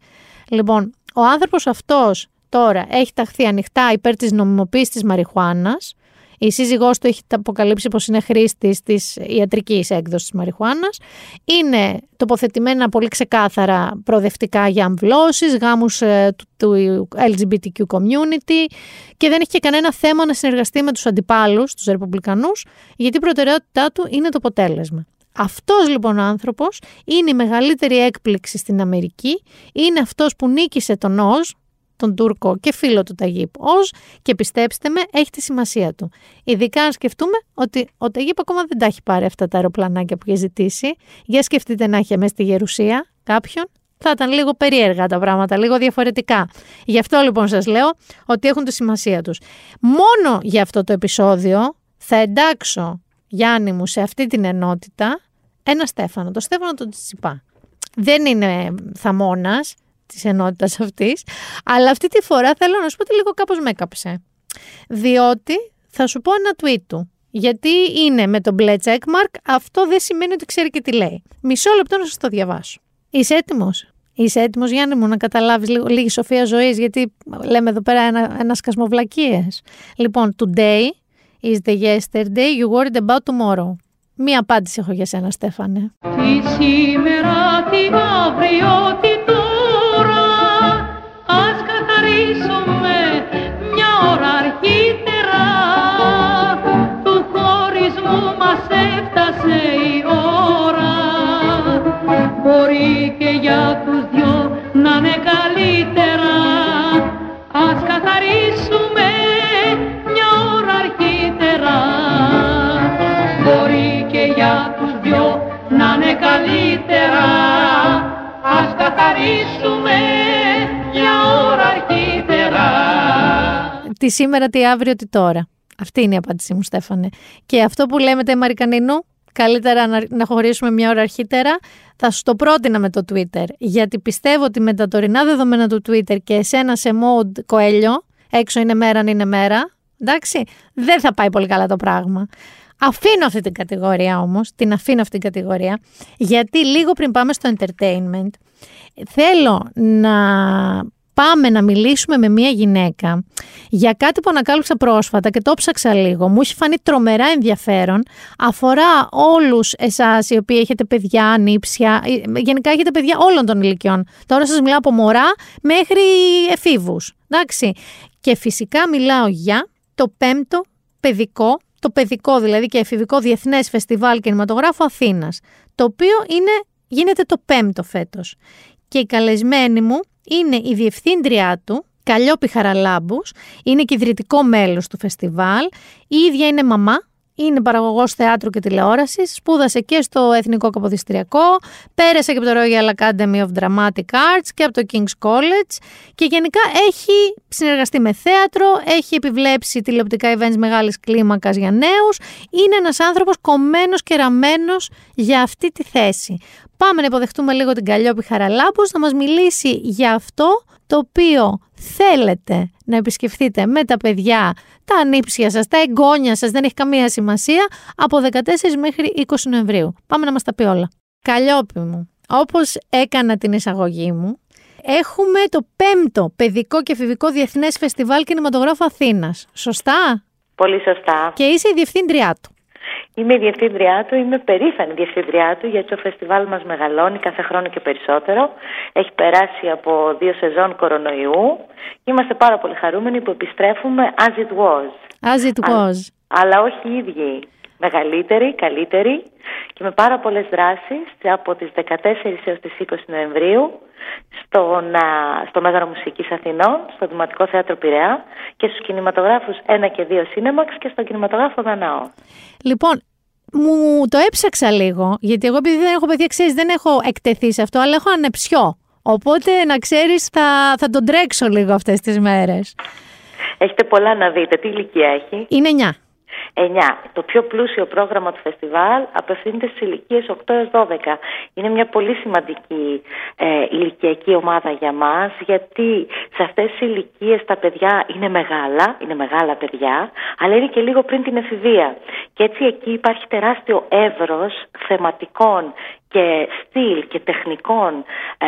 Λοιπόν, ο άνθρωπος αυτός τώρα έχει ταχθεί ανοιχτά υπέρ της νομιμοποίησης της μαριχουάνας, η σύζυγός του έχει αποκαλύψει πως είναι χρήστης της ιατρικής έκδοσης της μαριχουάνας. Είναι τοποθετημένα πολύ ξεκάθαρα προοδευτικά για αμβλώσεις, γάμους ε, του, του LGBTQ community και δεν έχει και κανένα θέμα να συνεργαστεί με τους αντιπάλους, τους ρεπουμπλικανούς, γιατί η προτεραιότητά του είναι το αποτέλεσμα. Αυτός λοιπόν ο άνθρωπος είναι η μεγαλύτερη έκπληξη στην Αμερική, είναι αυτός που νίκησε τον Οζ, τον Τούρκο και φίλο του Ταγίπ ως και πιστέψτε με έχει τη σημασία του. Ειδικά αν σκεφτούμε ότι ο Ταγίπ ακόμα δεν τα έχει πάρει αυτά τα αεροπλανάκια που έχει ζητήσει. Για σκεφτείτε να έχει μέσα στη Γερουσία κάποιον. Θα ήταν λίγο περίεργα τα πράγματα, λίγο διαφορετικά. Γι' αυτό λοιπόν σας λέω ότι έχουν τη σημασία τους. Μόνο για αυτό το επεισόδιο θα εντάξω Γιάννη μου σε αυτή την ενότητα ένα Στέφανο, το Στέφανο τον Τσιπά. Δεν είναι θαμώνας, της ενότητας αυτής. Αλλά αυτή τη φορά θέλω να σου πω ότι λίγο κάπως με έκαψε. Διότι θα σου πω ένα tweet του. Γιατί είναι με τον μπλε checkmark, αυτό δεν σημαίνει ότι ξέρει και τι λέει. Μισό λεπτό να σας το διαβάσω. Είσαι έτοιμος; Είσαι έτοιμος, Γιάννη μου, να καταλάβεις λίγο, λίγη σοφία ζωής, γιατί λέμε εδώ πέρα ένα, ένα σκασμοβλακίες. Λοιπόν, today is the yesterday you worried about tomorrow. Μία απάντηση έχω για σένα, Στέφανε.
Τι σήμερα, τι αύριο, τι να είναι καλύτερα. Ας καθαρίσουμε
Τι σήμερα, τι αύριο, τι τώρα. Αυτή είναι η απάντησή μου, Στέφανε. Και αυτό που λέμε τα Μαρικανίνου, καλύτερα να, να χωρίσουμε μια ώρα αρχίτερα, θα σου το πρότεινα με το Twitter. Γιατί πιστεύω ότι με τα τωρινά δεδομένα του Twitter και εσένα σε mode κοέλιο, έξω είναι μέρα, αν είναι μέρα, εντάξει, δεν θα πάει πολύ καλά το πράγμα. Αφήνω αυτή την κατηγορία όμως, την αφήνω αυτή την κατηγορία, γιατί λίγο πριν πάμε στο entertainment, θέλω να πάμε να μιλήσουμε με μια γυναίκα για κάτι που ανακάλυψα πρόσφατα και το ψάξα λίγο. Μου έχει φανεί τρομερά ενδιαφέρον. Αφορά όλους εσάς οι οποίοι έχετε παιδιά, ανήψια, ε, γενικά έχετε παιδιά όλων των ηλικιών. Τώρα σας μιλάω από μωρά μέχρι εφήβους. Εντάξει. Και φυσικά μιλάω για το πέμπτο παιδικό, το παιδικό δηλαδή και εφηβικό Διεθνές Φεστιβάλ Κινηματογράφου Αθήνας, το οποίο είναι, γίνεται το πέμπτο φέτος. Και η καλεσμένη μου είναι η διευθύντριά του, Καλλιόπη Χαραλάμπους, είναι και ιδρυτικό μέλος του φεστιβάλ, η ίδια είναι μαμά, είναι παραγωγός θεάτρου και τηλεόρασης, σπούδασε και στο Εθνικό Καποδιστριακό, πέρασε και από το Royal Academy of Dramatic Arts και από το King's College και γενικά έχει συνεργαστεί με θέατρο, έχει επιβλέψει τηλεοπτικά events μεγάλης κλίμακας για νέους, είναι ένας άνθρωπος κομμένος και ραμμένος για αυτή τη θέση. Πάμε να υποδεχτούμε λίγο την Καλλιόπη Χαραλάμπους να μας μιλήσει για αυτό το οποίο θέλετε να επισκεφθείτε με τα παιδιά, τα ανήψια σας, τα εγγόνια σας, δεν έχει καμία σημασία, από 14 μέχρι 20 Νοεμβρίου. Πάμε να μας τα πει όλα. Καλλιόπη μου, όπως έκανα την εισαγωγή μου, έχουμε το πέμπτο παιδικό και εφηβικό διεθνές φεστιβάλ κινηματογράφου Αθήνας. Σωστά;
Πολύ σωστά.
Και είσαι η διευθύντριά του.
Είμαι η διευθύντριά του, είμαι περήφανη διευθύντριά του γιατί το φεστιβάλ μας μεγαλώνει κάθε χρόνο και περισσότερο. Έχει περάσει από δύο σεζόν κορονοϊού. Είμαστε πάρα πολύ χαρούμενοι που επιστρέφουμε as it was.
As it was.
αλλά όχι οι ίδιοι. Μεγαλύτεροι, καλύτεροι και με πάρα πολλές δράσεις από τις 14 έως τις 20 Νοεμβρίου στον, α, στο Μέγαρο Μουσικής Αθηνών, στο Δημοτικό Θέατρο Πειραιά και στους κινηματογράφους 1 και 2 Σίνεμαξ και στον κινηματογράφο Δανάο.
Λοιπόν, μου το έψαξα λίγο, γιατί εγώ επειδή δεν έχω παιδιά, ξέρεις, δεν έχω εκτεθεί σε αυτό, αλλά έχω ανεψιό. Οπότε να ξέρεις θα, θα τον τρέξω λίγο αυτές τις μέρες.
Έχετε πολλά να δείτε. Τι ηλικία έχει;
Είναι 9.
9. Το πιο πλούσιο πρόγραμμα του φεστιβάλ απευθύνεται στις ηλικίες 8 έως 12. Είναι μια πολύ σημαντική ε, ηλικιακή ομάδα για μας γιατί σε αυτές τις ηλικίες τα παιδιά είναι μεγάλα, είναι μεγάλα παιδιά, αλλά είναι και λίγο πριν την εφηβεία. Και έτσι εκεί υπάρχει τεράστιο εύρος θεματικών και στυλ και τεχνικών ε,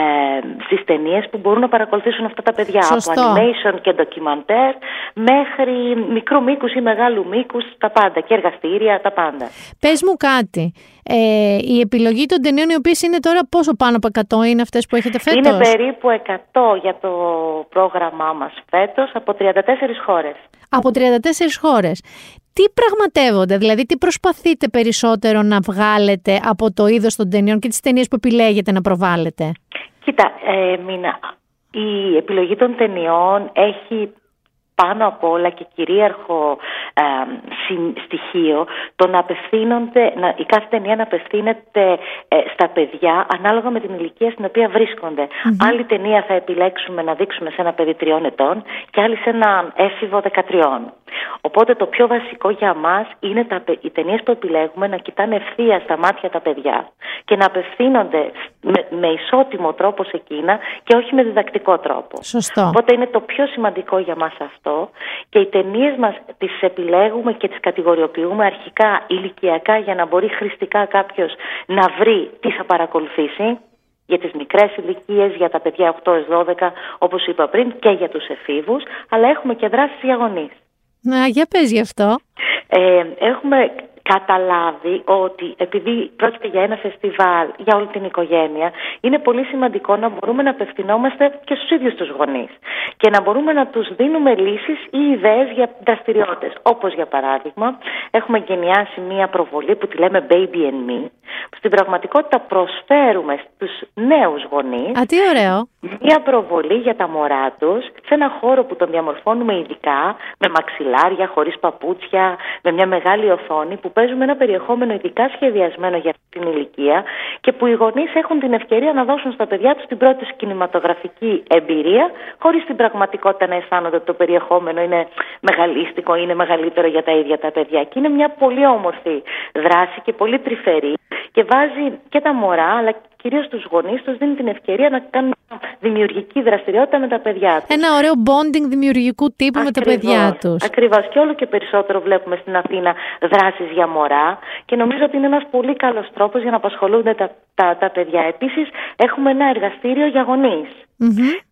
στις ταινίες που μπορούν να παρακολουθήσουν αυτά τα παιδιά
Σωστό.
από animation και ντοκιμαντέρ μέχρι μικρού μήκους ή μεγάλου μήκους τα πάντα και εργαστήρια τα πάντα.
Πες μου κάτι. Ε, η επιλογή των ταινιών οι οποίες είναι τώρα πόσο πάνω από 100 είναι αυτές που έχετε φέτος;
Είναι περίπου 100 για το πρόγραμμά μας φέτος από 34 χώρες.
Από 34 χώρες. Τι πραγματεύονται, δηλαδή τι προσπαθείτε περισσότερο να βγάλετε από το είδος των ταινιών και τις ταινίες που επιλέγετε να προβάλλετε;
Κοίτα, ε, Μίνα, η επιλογή των ταινιών έχει πάνω απ' όλα και κυρίαρχο ε, συ- στοιχείο το να απευθύνονται, να, η κάθε ταινία να απευθύνεται ε, στα παιδιά ανάλογα με την ηλικία στην οποία βρίσκονται. Άλλη ταινία θα επιλέξουμε να δείξουμε σε ένα παιδί τριών ετών και άλλη σε ένα έφηβο 13. Οπότε το πιο βασικό για μας είναι τα, παι- οι ταινίες που επιλέγουμε να κοιτάνε ευθεία στα μάτια τα παιδιά και να απευθύνονται με, με ισότιμο τρόπο σε εκείνα και όχι με διδακτικό τρόπο.
Σωστό.
Οπότε είναι το πιο σημαντικό για μας αυτό και οι ταινίες μας τις επιλέγουμε και τις κατηγοριοποιούμε αρχικά ηλικιακά για να μπορεί χρηστικά κάποιος να βρει τι θα παρακολουθήσει για τις μικρές ηλικίες, για τα παιδιά 8 έως 12 όπως είπα πριν και για τους εφήβους αλλά έχουμε και δράσεις για γονείς.
Να, για πες γι' αυτό.
Ε, έχουμε καταλάβει ότι επειδή πρόκειται για ένα φεστιβάλ για όλη την οικογένεια, είναι πολύ σημαντικό να μπορούμε να απευθυνόμαστε και στους ίδιους τους γονείς και να μπορούμε να τους δίνουμε λύσεις ή ιδέες για δραστηριότητες. Όπως για παράδειγμα, έχουμε γενιάσει μία προβολή που τη λέμε Baby and Me, που στην πραγματικότητα προσφέρουμε στους νέους γονείς
Α, τι ωραίο.
Μία προβολή για τα μωρά τους σε ένα χώρο που τον διαμορφώνουμε ειδικά με μαξιλάρια, χωρίς παπούτσια, με μια μεγάλη οθόνη που παίζουμε ένα περιεχόμενο ειδικά σχεδιασμένο για αυτή την ηλικία και που οι γονείς έχουν την ευκαιρία να δώσουν στα παιδιά τους την πρώτη τους κινηματογραφική εμπειρία χωρίς στην πραγματικότητα να αισθάνονται ότι το περιεχόμενο είναι μεγαλίστικο, είναι μεγαλύτερο για τα ίδια τα παιδιά. Και είναι μια πολύ όμορφη δράση και πολύ τρυφερή και βάζει και τα μωρά αλλά κυρίως τους γονείς τους δίνει την ευκαιρία να κάνουν μια δημιουργική δραστηριότητα με τα παιδιά τους.
Ένα ωραίο bonding δημιουργικού τύπου με τα παιδιά τους.
Ακριβώς και όλο και περισσότερο βλέπουμε στην Αθήνα δράσεις για μωρά και νομίζω ότι είναι ένας πολύ καλός τρόπος για να απασχολούνται τα, τα, τα παιδιά. Επίσης έχουμε ένα εργαστήριο για γονείς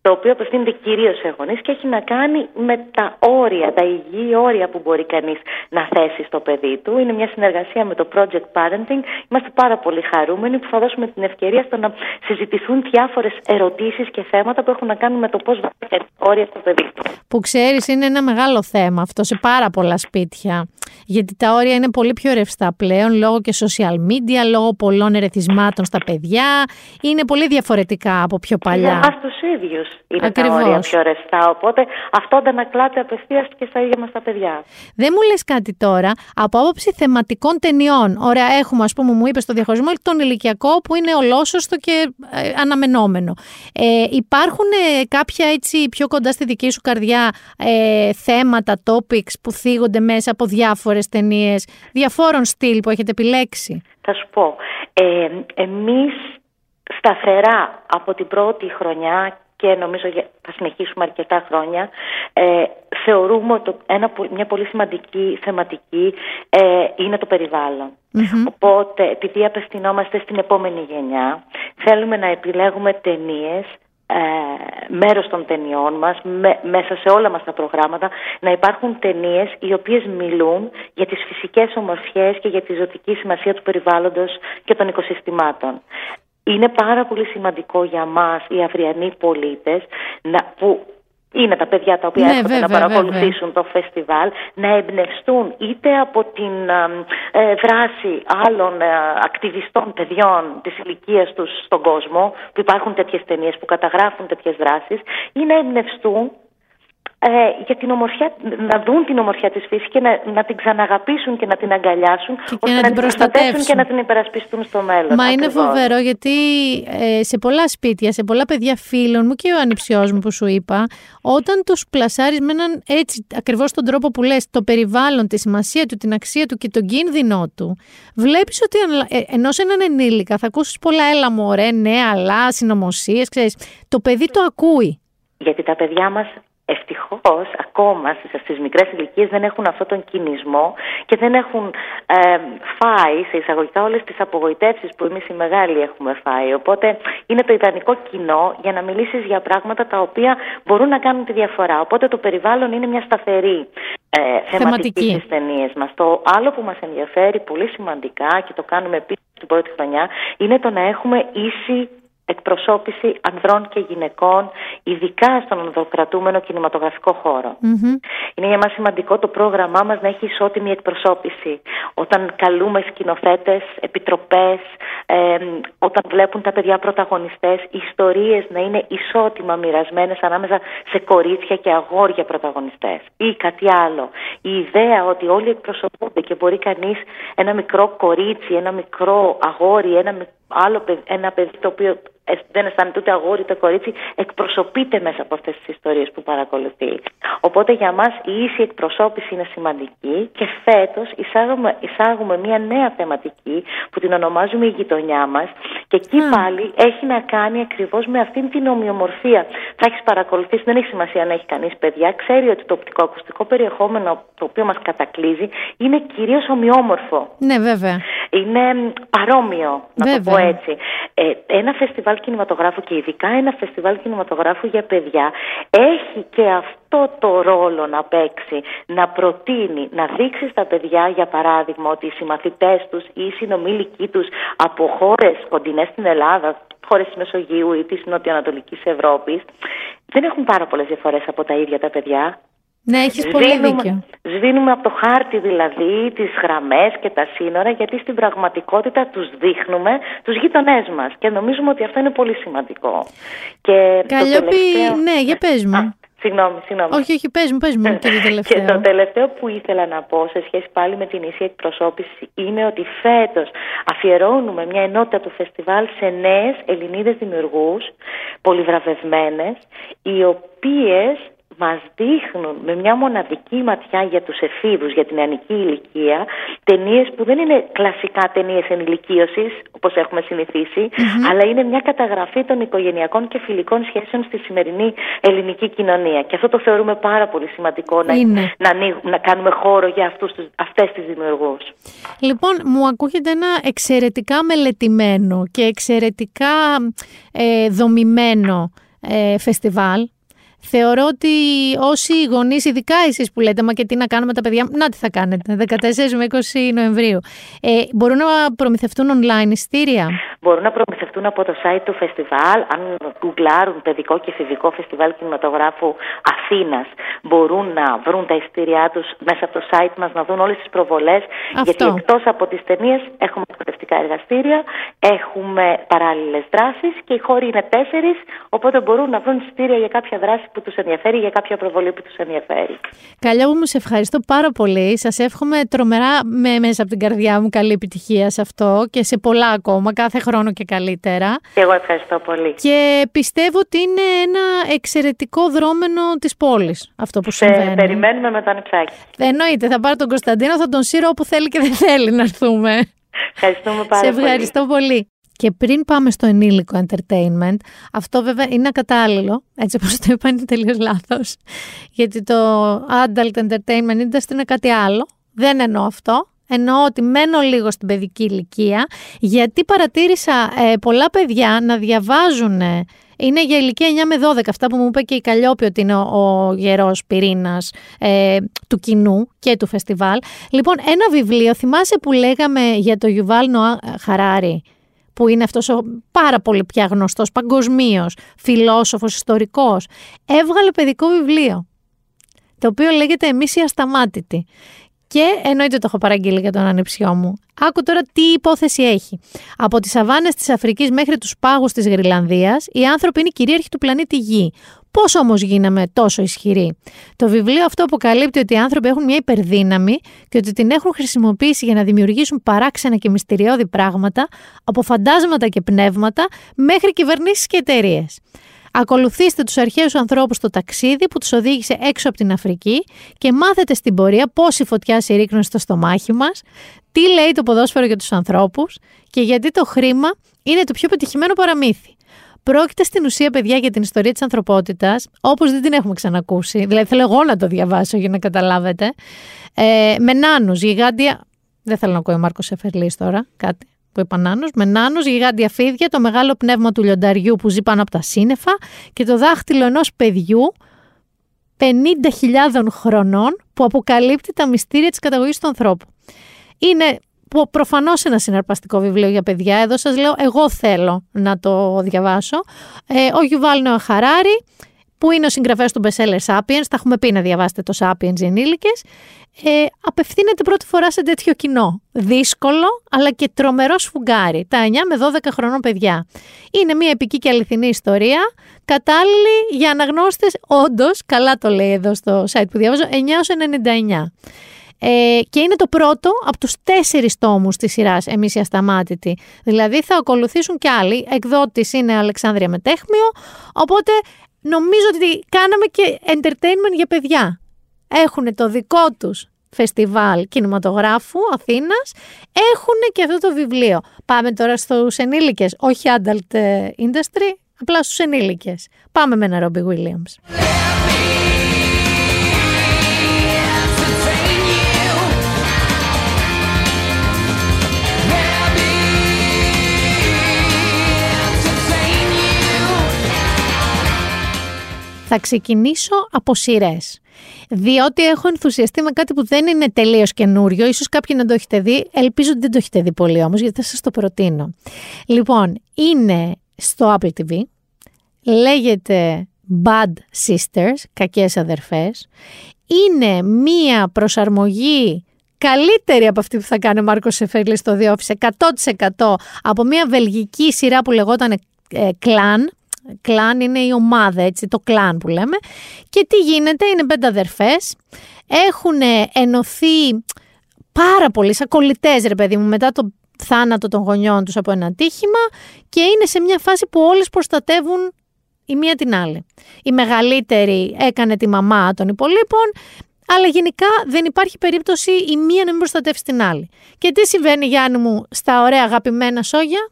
το οποίο απευθύνεται κυρίως σε γονείς και έχει να κάνει με τα όρια, τα υγιή όρια που μπορεί κανείς να θέσει στο παιδί του. Είναι μια συνεργασία με το Project Parenting. Είμαστε πάρα πολύ χαρούμενοι που θα δώσουμε την ευκαιρία στο να συζητηθούν διάφορες ερωτήσεις και θέματα που έχουν να κάνουν με το πώς βάζει όρια στο παιδί του.
Που ξέρεις είναι ένα μεγάλο θέμα αυτό σε πάρα πολλά σπίτια. Γιατί τα όρια είναι πολύ πιο ρευστά πλέον λόγω και social media, λόγω πολλών ερεθισμάτων στα παιδιά. Είναι πολύ διαφορετικά από πιο
Για
παλιά.
εμά τους ίδιους είναι
Ακριβώς.
τα όρια πιο ρευστά. Οπότε αυτό αντανακλάται απευθείας και στα ίδια μας τα παιδιά.
Δεν μου λες κάτι τώρα, από άποψη θεματικών ταινιών. Ωραία, έχουμε, ας πούμε, μου είπες στο διαχωρισμό τον ηλικιακό που είναι ολόσωστο και ε, αναμενόμενο. Ε, υπάρχουν ε, κάποια έτσι πιο κοντά στη δική σου καρδιά ε, θέματα, topics που θίγονται μέσα από διάφορες ταινίες, διαφόρων στυλ που έχετε επιλέξει.
Θα σου πω, ε, εμείς σταθερά από την πρώτη χρονιά και νομίζω για- θα συνεχίσουμε αρκετά χρόνια, ε, θεωρούμε ότι το- ένα, πο- μια πολύ σημαντική θεματική ε, είναι το περιβαλλον Οπότε, επειδή απευθυνόμαστε στην επόμενη γενιά, θέλουμε να επιλέγουμε ταινίες ε, μέρος των ταινιών μας, με- μέσα σε όλα μας τα προγράμματα, να υπάρχουν ταινίες οι οποίες μιλούν για τις φυσικές ομορφιές και για τη ζωτική σημασία του περιβάλλοντος και των οικοσυστημάτων. Είναι πάρα πολύ σημαντικό για μας οι αυριανοί πολίτες να, που είναι τα παιδιά τα οποία
Ναι,
έρχονται
βέβαια,
να παρακολουθήσουν το φεστιβάλ, να εμπνευστούν είτε από την ε, ε, δράση άλλων ε, ακτιβιστών παιδιών της ηλικίας τους στον κόσμο, που υπάρχουν τέτοιες ταινίες που καταγράφουν τέτοιες δράσεις, ή να εμπνευστούν ε, για την ομορφιά, να δουν την ομορφιά της φύσης και να, να την ξαναγαπήσουν και να την αγκαλιάσουν
Και- και
ώστε
να
να
την
την προστατεύσουν
προστατεύσουν.
και να την υπερασπιστούν στο μέλλον.
Μα είναι
Ακριβώς.
φοβερό γιατί ε, σε πολλά σπίτια, σε πολλά παιδιά φίλων μου και ο ανιψιός μου που σου είπα, όταν τους πλασάρεις με έναν έτσι ακριβώς τον τρόπο που λες, το περιβάλλον, τη σημασία του, την αξία του και τον κίνδυνο του, βλέπεις ότι αν- ε, ενώ σε έναν ενήλικα θα ακούσεις πολλά έλα μωρέ, ναι, αλλά, συνωμοσίες, ξέρεις, το παιδί το ακούει.
Γιατί τα παιδιά μας ευτυχώς ακόμα στις, στις μικρές ηλικίες δεν έχουν αυτόν τον κινησμό και δεν έχουν ε, φάει σε εισαγωγικά όλες τις απογοητεύσεις που εμείς οι μεγάλοι έχουμε φάει. Οπότε είναι το ιδανικό κοινό για να μιλήσεις για πράγματα τα οποία μπορούν να κάνουν τη διαφορά. Οπότε το περιβάλλον είναι μια σταθερή ε, θεματική
Θεματική.
στις ταινίες μας. Το άλλο που μας ενδιαφέρει πολύ σημαντικά και το κάνουμε επίσης την πρώτη χρονιά είναι το να έχουμε ίση εκπροσώπηση ανδρών και γυναικών, ειδικά στον ανδροκρατούμενο κινηματογραφικό χώρο.
Μμμ.
Είναι για μας σημαντικό το πρόγραμμά μας να έχει ισότιμη εκπροσώπηση. Όταν καλούμε σκηνοθέτες, επιτροπές, ε, όταν βλέπουν τα παιδιά πρωταγωνιστές, οι ιστορίες να είναι ισότιμα μοιρασμένες ανάμεσα σε κορίτσια και αγόρια πρωταγωνιστές. Ή κάτι άλλο. Η ιδέα ότι όλοι εκπροσωπούνται και μπορεί κανείς ένα μικρό κορίτσι, ένα μικρό αγόρι, ένα μικ- άλλο παιδ- ένα παιδί το οποίο ε, δεν αισθάνεται ούτε αγόρι ούτε κορίτσι, εκπροσωπείται μέσα από αυτές τις ιστορίες που παρακολουθεί. Οπότε για μας η ίση εκπροσώπηση είναι σημαντική και φέτος εισάγουμε, εισάγουμε μια νέα θεματική που την ονομάζουμε η γειτονιά μας και εκεί πάλι έχει να κάνει ακριβώς με αυτήν την ομοιομορφία. Θα έχεις παρακολουθήσει, δεν έχει σημασία αν έχει κανείς παιδιά, ξέρει ότι το οπτικοακουστικό περιεχόμενο το οποίο μας κατακλείζει είναι κυρίως ομοιόμορφο.
Ναι, βέβαια.
Είναι μ, παρόμοιο, να το
Βέβαια.
πω έτσι. Ε, ένα φεστιβάλ κινηματογράφου και ειδικά ένα φεστιβάλ κινηματογράφου για παιδιά έχει και αυτό το ρόλο να παίξει, να προτείνει, να δείξει στα παιδιά για παράδειγμα ότι οι συμμαθητές τους ή οι συνομήλικοί τους από χώρες κοντινές στην Ελλάδα, χώρες της Μεσογείου ή της Νοτιοανατολικής Ευρώπης δεν έχουν πάρα πολλές διαφορές από τα ίδια τα παιδιά.
Ναι, έχεις πολύ δίκιο.
Σβήνουμε από το χάρτη δηλαδή τις γραμμές και τα σύνορα γιατί στην πραγματικότητα τους δείχνουμε τους γείτονές μας και νομίζουμε ότι αυτό είναι πολύ σημαντικό. Και το
Καλλιόπη,
τελευταίο-
ναι, για πες μου.
Α, συγγνώμη, συγγνώμη.
Όχι, όχι, πες μου, πες μου και το
Και
τελευταίο.
το τελευταίο που ήθελα να πω σε σχέση πάλι με την ίση εκπροσώπηση είναι ότι φέτος αφιερώνουμε μια ενότητα του φεστιβάλ σε νέες Ελληνίδες δημιουργούς, πολυβραβευμένες, οι οποίες μας δείχνουν με μια μοναδική ματιά για τους εφήβους, για την νεανική ηλικία, ταινίες που δεν είναι κλασικά ταινίες ενηλικίωσης, όπως έχουμε συνηθίσει, αλλά είναι μια καταγραφή των οικογενειακών και φιλικών σχέσεων στη σημερινή ελληνική κοινωνία. Και αυτό το θεωρούμε πάρα πολύ σημαντικό, να,
Είναι.
να, ανοίγουμε- να κάνουμε χώρο για αυτούς, τους- αυτές τις δημιουργούς.
Λοιπόν, μου ακούγεται ένα εξαιρετικά μελετημένο και εξαιρετικά ε, δομημένο ε, φεστιβάλ. Θεωρώ ότι όσοι γονείς, ειδικά εσείς που λέτε, μα και τι να κάνουμε τα παιδιά, να τι θα κάνετε, 14 με 20 Νοεμβρίου, ε, μπορούν να προμηθευτούν online ειστήρια.
Μπορούν να προμηθευτούν από το site του φεστιβάλ. Αν γκουγκλάρουν παιδικό και εφηβικό φεστιβάλ κινηματογράφου Αθήνας, μπορούν να βρουν τα ειστήριά τους μέσα από το site μας, να δουν όλες τις προβολές.
Αυτό.
Γιατί εκτός από τις ταινίες έχουμε εκπαιδευτικά εργαστήρια, έχουμε παράλληλες δράσεις και οι χώροι είναι τέσσερις, οπότε μπορούν να βρουν ειστήρια για κάποια δράση που τους ενδιαφέρει, για κάποια προβολή που τους ενδιαφέρει.
Καλιά μου, σε ευχαριστώ πάρα πολύ. Σας εύχομαι τρομερά με, μέσα από την καρδιά μου καλή επιτυχία σε αυτό και σε πολλά ακόμα, κάθε χρόνο και καλύτερα.
Και εγώ ευχαριστώ πολύ.
Και πιστεύω ότι είναι ένα εξαιρετικό δρόμενο της πόλης αυτό που
Σε
συμβαίνει.
περιμένουμε με το ανεψάκι.
Εννοείται, θα πάρω τον Κωνσταντίνο, θα τον σύρω όπου θέλει και δεν θέλει να έρθουμε.
Ευχαριστούμε πάρα
Σε
πολύ.
ευχαριστώ πολύ. Και πριν πάμε στο ενήλικο entertainment, αυτό βέβαια είναι ακατάλληλο, έτσι όπως το είπα είναι τελείως λάθος, γιατί το adult entertainment industry είναι κάτι άλλο, δεν εννοώ αυτό, εννοώ ότι μένω λίγο στην παιδική ηλικία, γιατί παρατήρησα ε, πολλά παιδιά να διαβάζουν, ε, είναι για ηλικία 9 με 12, αυτά που μου είπε και η Καλλιόπη ότι είναι ο, ο γερός πυρήνας ε, του κοινού και του φεστιβάλ. Λοιπόν, ένα βιβλίο, θυμάσαι που λέγαμε για το Γιουβάλ Νοά Χαράρι, που είναι αυτός ο πάρα πολύ πια γνωστός παγκοσμίως, φιλόσοφος, ιστορικός, έβγαλε παιδικό βιβλίο, το οποίο λέγεται «Εμείς οι ασταμάτητοι». Και εννοείται το έχω παραγγείλει για τον ανεψιό μου. Άκου τώρα τι υπόθεση έχει. Από τις σαβάνες της Αφρικής μέχρι τους πάγους της Γρυλανδίας, οι άνθρωποι είναι κυρίαρχοι του πλανήτη Γη. Πώς όμως γίναμε τόσο ισχυροί; Το βιβλίο αυτό αποκαλύπτει ότι οι άνθρωποι έχουν μια υπερδύναμη και ότι την έχουν χρησιμοποιήσει για να δημιουργήσουν παράξενα και μυστηριώδη πράγματα, από φαντάσματα και πνεύματα μέχρι κυβερνήσεις και εταιρείες. Ακολουθήστε τους αρχαίους ανθρώπους στο ταξίδι που τους οδήγησε έξω από την Αφρική και μάθετε στην πορεία πόση φωτιά συρρήκνωσε στο στομάχι μας, τι λέει το ποδόσφαιρο για τους ανθρώπους και γιατί το χρήμα είναι το πιο πετυχημένο παραμύθι. Πρόκειται στην ουσία, παιδιά, για την ιστορία της ανθρωπότητας, όπως δεν την έχουμε ξανακούσει. Δηλαδή, θέλω εγώ να το διαβάσω για να καταλάβετε. Ε, με νάνου, γιγάντια. Δεν θέλω να ακούω ο Μάρκος Εφερλή τώρα, κάτι που είπα νάνος, με νάνους, γιγάντια φίδια, το μεγάλο πνεύμα του λιονταριού που ζει πάνω από τα σύννεφα και το δάχτυλο ενός παιδιού 50.000 χρονών που αποκαλύπτει τα μυστήρια της καταγωγής του ανθρώπου. Είναι προφανώς ένα συναρπαστικό βιβλίο για παιδιά. Εδώ σας λέω, εγώ θέλω να το διαβάσω. Ε, ο Γιουβάλ Νοαχαράρη, που είναι ο συγγραφέας του bestseller Sapiens, τα έχουμε πει να διαβάσετε το Sapiens ενήλικες, ε, απευθύνεται πρώτη φορά σε τέτοιο κοινό. Δύσκολο, αλλά και τρομερός σφουγγάρι. Τα 9 με 12 χρονών παιδιά. Είναι μια επική και αληθινή ιστορία, κατάλληλη για αναγνώστες, όντως, καλά το λέει εδώ στο site που διαβάζω, 9 99. Ε, και είναι το πρώτο από τους τέσσερις τόμους της σειράς «Εμείς οι ασταμάτητοι». Δηλαδή θα ακολουθήσουν κι άλλοι. Εκδότης είναι Αλεξάνδρεια Μετέχμιο, οπότε νομίζω ότι κάναμε και entertainment για παιδιά. Έχουν το δικό τους φεστιβάλ κινηματογράφου Αθήνας, έχουν και αυτό το βιβλίο. Πάμε τώρα στους ενήλικες, όχι adult ε, industry, απλά στους ενήλικες. Πάμε με ένα Ρόμπι Williams. Θα ξεκινήσω από σειρές. Διότι έχω ενθουσιαστεί με κάτι που δεν είναι τελείως καινούριο. ίσως κάποιοι να το έχετε δει. Ελπίζω ότι δεν το έχετε δει πολύ όμως, γιατί θα σας το προτείνω. Λοιπόν, είναι στο Apple TV. Λέγεται Bad Sisters, κακές αδερφές. Είναι μία προσαρμογή καλύτερη από αυτή που θα κάνει ο Μάρκος Σεφέρλη στο The Office, 100% από μία βελγική σειρά που λεγόταν ε, Clan, Κλάν είναι η ομάδα, έτσι, το κλάν που λέμε. Και τι γίνεται, είναι πέντε αδερφές, έχουν ενωθεί πάρα πολύ σαν κολλητές, ρε παιδί μου, μετά το θάνατο των γονιών τους από ένα ατύχημα και είναι σε μια φάση που όλες προστατεύουν η μία την άλλη. Η μεγαλύτερη έκανε τη μαμά των υπολείπων, αλλά γενικά δεν υπάρχει περίπτωση η μία να μην προστατεύσει την άλλη. Και τι συμβαίνει Γιάννη μου στα ωραία αγαπημένα σόγια,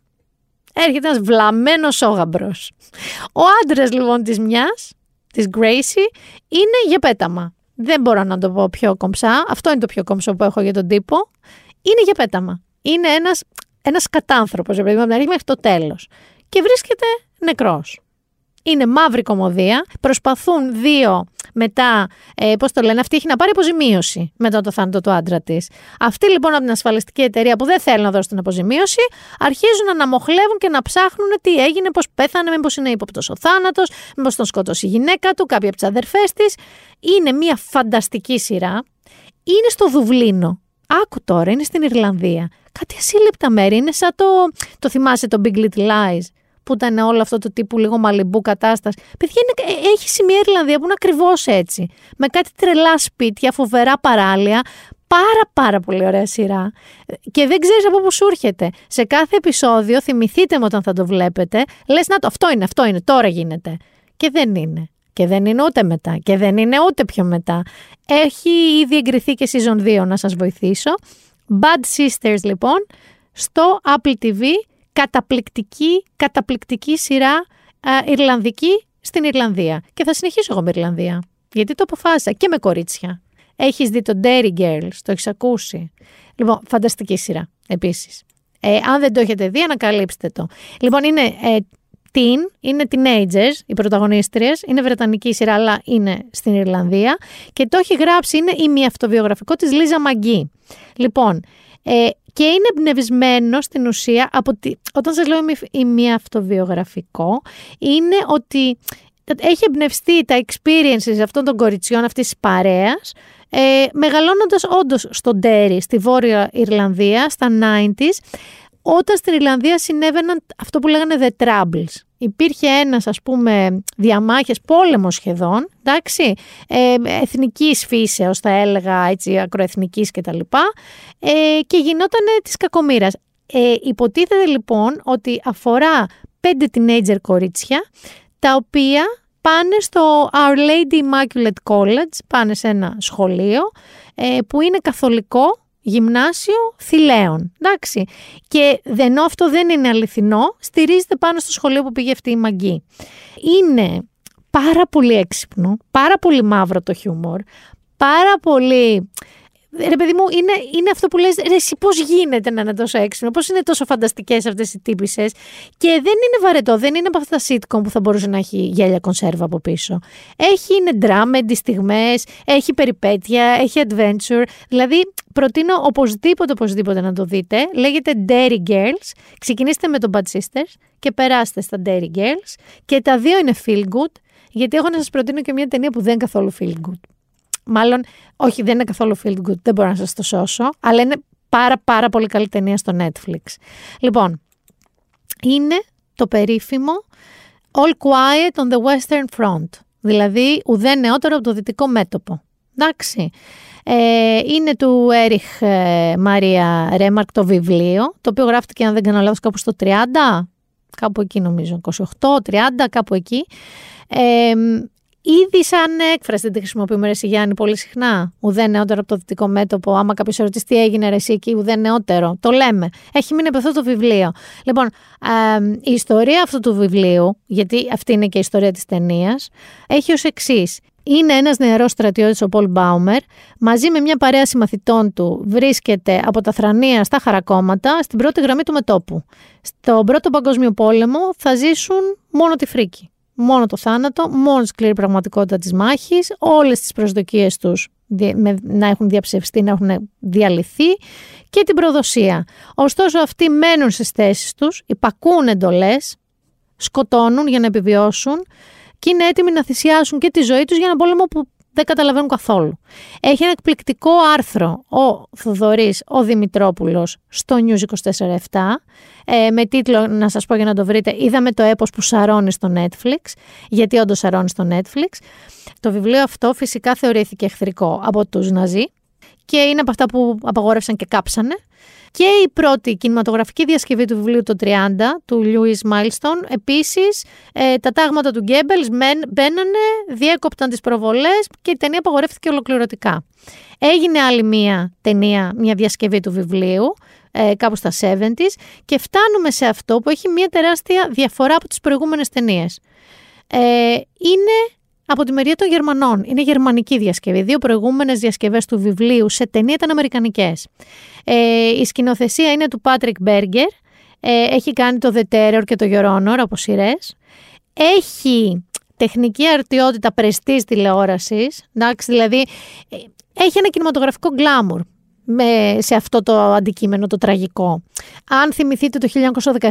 έρχεται ένας βλαμμένος όγαμπρος. Ο άντρας λοιπόν της μιας, της Gracie, είναι για πέταμα. Δεν μπορώ να το πω πιο κομψά. Αυτό είναι το πιο κομψό που έχω για τον τύπο. Είναι για πέταμα. Είναι ένας, ένας κατάνθρωπος, επειδή από την αρχή μέχρι το τέλος. Και βρίσκεται νεκρός είναι μαύρη κομμωδία. Προσπαθούν δύο μετά, ε, πώς το λένε, αυτή έχει να πάρει αποζημίωση μετά το θάνατο του άντρα της. Αυτή λοιπόν από την ασφαλιστική εταιρεία που δεν θέλει να δώσει την αποζημίωση, αρχίζουν να αναμοχλεύουν και να ψάχνουν τι έγινε, πώς πέθανε, μήπως είναι ύποπτος ο θάνατος, μήπως τον σκότωσε η γυναίκα του, κάποια από τις αδερφές της. Είναι μια φανταστική σειρά. Είναι στο Δουβλίνο. Άκου τώρα, είναι στην Ιρλανδία. Κάτι ασύλληπτα μέρη. Είναι σαν το. Το θυμάσαι το Big Little Lies που ήταν όλο αυτό το τύπου λίγο μαλλιμπού κατάσταση. Παιδιά, είναι, ε, έχει σημεία Ιρλανδία που είναι ακριβώς έτσι. Με κάτι τρελά σπίτια, φοβερά παράλια. Πάρα πάρα πολύ ωραία σειρά. Και δεν ξέρεις από πού σου έρχεται. Σε κάθε επεισόδιο, θυμηθείτε με όταν θα το βλέπετε, λες να το, αυτό είναι, αυτό είναι, τώρα γίνεται. Και δεν είναι. Και δεν είναι ούτε μετά. Και δεν είναι ούτε πιο μετά. Έχει ήδη εγκριθεί και season 2 να σας βοηθήσω. Bad Sisters λοιπόν, στο Apple TV καταπληκτική, καταπληκτική σειρά α, Ιρλανδική στην Ιρλανδία. Και θα συνεχίσω εγώ με Ιρλανδία. Γιατί το αποφάσισα και με κορίτσια. Έχεις δει το Dairy Girls, το έχεις ακούσει; Λοιπόν, φανταστική σειρά επίσης. Ε, αν δεν το έχετε δει, ανακαλύψτε το. Λοιπόν, είναι ε, teen, είναι teenagers, οι πρωταγωνίστριες, είναι βρετανική σειρά, αλλά είναι στην Ιρλανδία και το έχει γράψει, είναι η μη αυτοβιογραφικό της Λίζα Μαγκή. Λοιπόν, ε, και είναι εμπνευσμένο στην ουσία από τη, όταν σας λέω ημι- ημιαυτοβιογραφικό είναι ότι έχει εμπνευστεί τα experiences αυτών των κοριτσιών αυτής της παρέας ε, μεγαλώνοντας όντως στον Τέρι στη Βόρεια Ιρλανδία στα 90s όταν στην Ιρλανδία συνέβαιναν αυτό που λέγανε the troubles. Υπήρχε ένας ας πούμε διαμάχες, πόλεμος σχεδόν, εντάξει, ε, εθνικής φύσεως θα έλεγα έτσι ακροεθνικής και τα λοιπά ε, και γινόταν της κακομήρας. Ε, υποτίθεται λοιπόν ότι αφορά πέντε teenager κορίτσια τα οποία πάνε στο Our Lady Immaculate College, πάνε σε ένα σχολείο ε, που είναι καθολικό γυμνάσιο θηλαίων. Εντάξει. Και ενώ αυτό δεν είναι αληθινό, στηρίζεται πάνω στο σχολείο που πήγε αυτή η μαγκή. Είναι πάρα πολύ έξυπνο, πάρα πολύ μαύρο το χιούμορ, πάρα πολύ ρε παιδί μου, είναι, είναι αυτό που λες, ρε εσύ πώς γίνεται να είναι τόσο έξυπνο, πώς είναι τόσο φανταστικές αυτές οι τύπησες και δεν είναι βαρετό, δεν είναι από αυτά τα sitcom που θα μπορούσε να έχει γέλια κονσέρβα από πίσω. Έχει είναι ντράμε, στιγμές, έχει περιπέτεια, έχει adventure, δηλαδή προτείνω οπωσδήποτε, οπωσδήποτε να το δείτε. Λέγεται Dairy Girls. Ξεκινήστε με το Bad Sisters και περάστε στα Dairy Girls. Και τα δύο είναι feel good, γιατί έχω να σας προτείνω και μια ταινία που δεν είναι καθόλου feel good. Μάλλον, όχι, δεν είναι καθόλου feel good, δεν μπορώ να σας το σώσω, αλλά είναι πάρα πάρα πολύ καλή ταινία στο Netflix. Λοιπόν, είναι το περίφημο All Quiet on the Western Front, δηλαδή ουδέ νεότερο από το δυτικό μέτωπο. Εντάξει. Ε, είναι του Έριχ ε, Μαρία Ρέμαρκ το βιβλίο, το οποίο γράφτηκε αν δεν κάνω λάθος κάπου στο 30, κάπου εκεί νομίζω, 28, 30, κάπου εκεί. Ε, Ήδη σαν έκφραση δεν τη χρησιμοποιούμε ρε εσύ, Γιάννη πολύ συχνά. Ουδέ νεότερο από το δυτικό μέτωπο. Άμα κάποιος ερωτήσει τι έγινε ρε εσύ εκεί, ουδέ νεότερο. Το λέμε. Έχει μείνει από αυτό το βιβλίο. Λοιπόν, ε, η ιστορία αυτού του βιβλίου, γιατί αυτή είναι και η ιστορία της ταινίας, έχει ως εξής. Είναι ένας νεαρός στρατιώτης, ο Πολ Μπάουμερ, μαζί με μια παρέα συμμαθητών του, βρίσκεται από τα θρανία στα χαρακόμματα στην πρώτη γραμμή του μετόπου. Στον πρώτο παγκόσμιο πόλεμο θα ζήσουν μόνο τη φρίκη μόνο το θάνατο, μόνο τη σκληρή πραγματικότητα της μάχης, όλες τις προσδοκίες τους να έχουν διαψευστεί, να έχουν διαλυθεί και την προδοσία. Ωστόσο αυτοί μένουν στις θέσεις τους, υπακούν εντολές, σκοτώνουν για να επιβιώσουν και είναι έτοιμοι να θυσιάσουν και τη ζωή τους για ένα πόλεμο που δεν καταλαβαίνουν καθόλου. Έχει ένα εκπληκτικό άρθρο ο Θοδωρής, ο Δημητρόπουλος στο News 24-7 ε, με τίτλο, να σας πω για να το βρείτε, είδαμε το έπος που σαρώνει στο Netflix, γιατί όντως σαρώνει στο Netflix. Το βιβλίο αυτό φυσικά θεωρήθηκε εχθρικό από τους Ναζί και είναι από αυτά που απαγόρευσαν και κάψανε. Και η πρώτη κινηματογραφική διασκευή του βιβλίου το 30 του Λιούις Μάιλστον. Επίσης, ε, τα τάγματα του Γκέμπελς μπαίνανε, διέκοπταν τις προβολές και η ταινία απαγορεύτηκε ολοκληρωτικά. Έγινε άλλη μία ταινία, μία διασκευή του βιβλίου, ε, κάπου στα 70s και φτάνουμε σε αυτό που έχει μία τεράστια διαφορά από τις προηγούμενες ταινίες. Ε, είναι από τη μεριά των Γερμανών. Είναι γερμανική διασκευή. Δύο προηγούμενες διασκευές του βιβλίου σε ταινία ήταν αμερικανικές. Ε, η σκηνοθεσία είναι του Πάτρικ Μπέργκερ. Ε, έχει κάνει το The Terror και το Your Honor από σειρές. Έχει τεχνική αρτιότητα πρεστής τηλεόρασης, εντάξει, δηλαδή ε, έχει ένα κινηματογραφικό γκλάμουρ με, σε αυτό το αντικείμενο το τραγικό. Αν θυμηθείτε το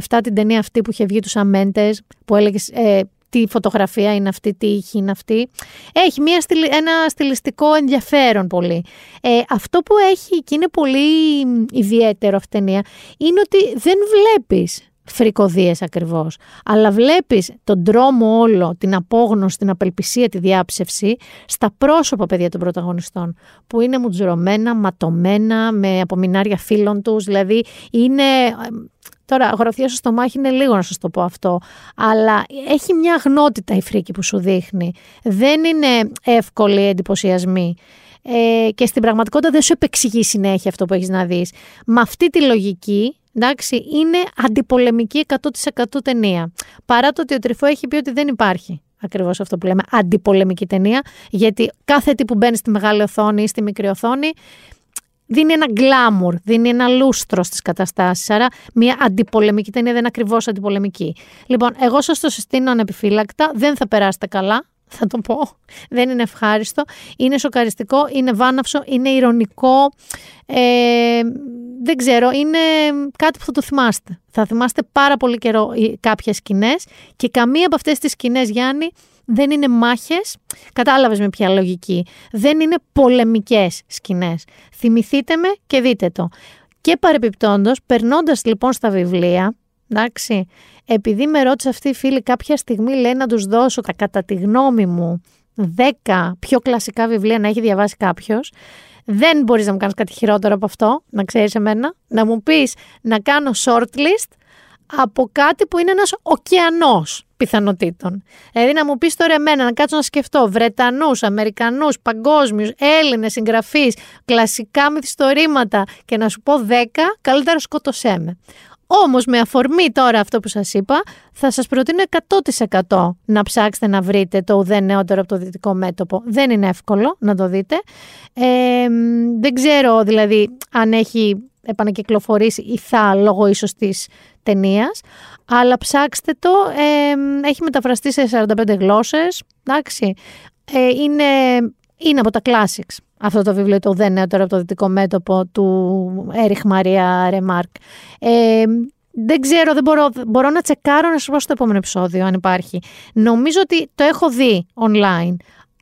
1917 την ταινία αυτή που είχε βγει του Αμέντες, που έλεγες ε, τι φωτογραφία είναι αυτή, τι ήχη είναι αυτή. Έχει μια, ένα στιλιστικό ενδιαφέρον πολύ. Ε, αυτό που έχει και είναι πολύ ιδιαίτερο αυτή η ταινία είναι ότι δεν βλέπεις φρικοδίες ακριβώς. Αλλά βλέπεις τον τρόμο όλο, την απόγνωση, την απελπισία, τη διάψευση στα πρόσωπα παιδιά των πρωταγωνιστών που είναι μουτζουρωμένα, ματωμένα, με απομεινάρια φίλων τους, δηλαδή είναι Τώρα, γροθιά στο μάχη είναι λίγο να σας το πω αυτό, αλλά έχει μια αγνότητα η φρίκη που σου δείχνει. Δεν είναι εύκολη εντυπωσιασμή. Ε, και στην πραγματικότητα δεν σου επεξηγεί συνέχεια αυτό που έχεις να δεις. Με αυτή τη λογική, εντάξει, είναι αντιπολεμική 100% ταινία. Παρά το ότι ο Τρυφό έχει πει ότι δεν υπάρχει ακριβώς αυτό που λέμε αντιπολεμική ταινία, γιατί κάθε τι που μπαίνει στη μεγάλη οθόνη ή στη μικρή οθόνη δίνει ένα γκλάμουρ, δίνει ένα λούστρο στις καταστάσεις. Άρα, μια αντιπολεμική ταινία δεν είναι ακριβώς αντιπολεμική. Λοιπόν, εγώ σας το συστήνω ανεπιφύλακτα. Δεν θα περάσετε καλά. Θα το πω. Δεν είναι ευχάριστο. Είναι σοκαριστικό, είναι βάναυσο, είναι ηρωνικό. Ε, δεν ξέρω, είναι κάτι που θα το θυμάστε. Θα θυμάστε πάρα πολύ καιρό κάποιες σκηνές και καμία από αυτές τις σκηνές, Γιάννη, δεν είναι μάχες. Κατάλαβες με ποια λογική. Δεν είναι πολεμικές σκηνές. Θυμηθείτε με και δείτε το. Και παρεπιπτόντως, περνώντας λοιπόν στα βιβλία, εντάξει, επειδή με ρώτησε αυτή η φίλη κάποια στιγμή, λέει να τους δώσω τα κατά τη γνώμη μου 10 πιο κλασικά βιβλία να έχει διαβάσει κάποιος. Δεν μπορείς να μου κάνεις κάτι χειρότερο από αυτό, να ξέρεις εμένα. Να μου πεις να κάνω shortlist από κάτι που είναι ένας ωκεανός πιθανότητων. Δηλαδή να μου πεις τώρα εμένα να κάτσω να σκεφτώ Βρετανούς, Αμερικανούς, παγκόσμιους, Έλληνες συγγραφείς, κλασικά μυθιστορήματα και να σου πω 10, καλύτερα σκότωσέ με. Όμως, με αφορμή τώρα αυτό που σας είπα, θα σας προτείνω 100% να ψάξετε να βρείτε το ουδέν νεότερο από το δυτικό μέτωπο. Δεν είναι εύκολο να το δείτε. Ε, δεν ξέρω δηλαδή αν έχει επανακυκλοφορήσει ή θα λόγω ίσως της ταινίας. αλλά ψάξτε το, ε, έχει μεταφραστεί σε 45 γλώσσες, εντάξει, ε, είναι, είναι από τα classics αυτό το βιβλίο το «Δεν νέο τώρα από το δυτικό μέτωπο» του Έριχ Μαρία Ρεμάρκ. Ε, δεν ξέρω, δεν μπορώ, μπορώ να τσεκάρω να σας πω στο επόμενο επεισόδιο αν υπάρχει. Νομίζω ότι το έχω δει online.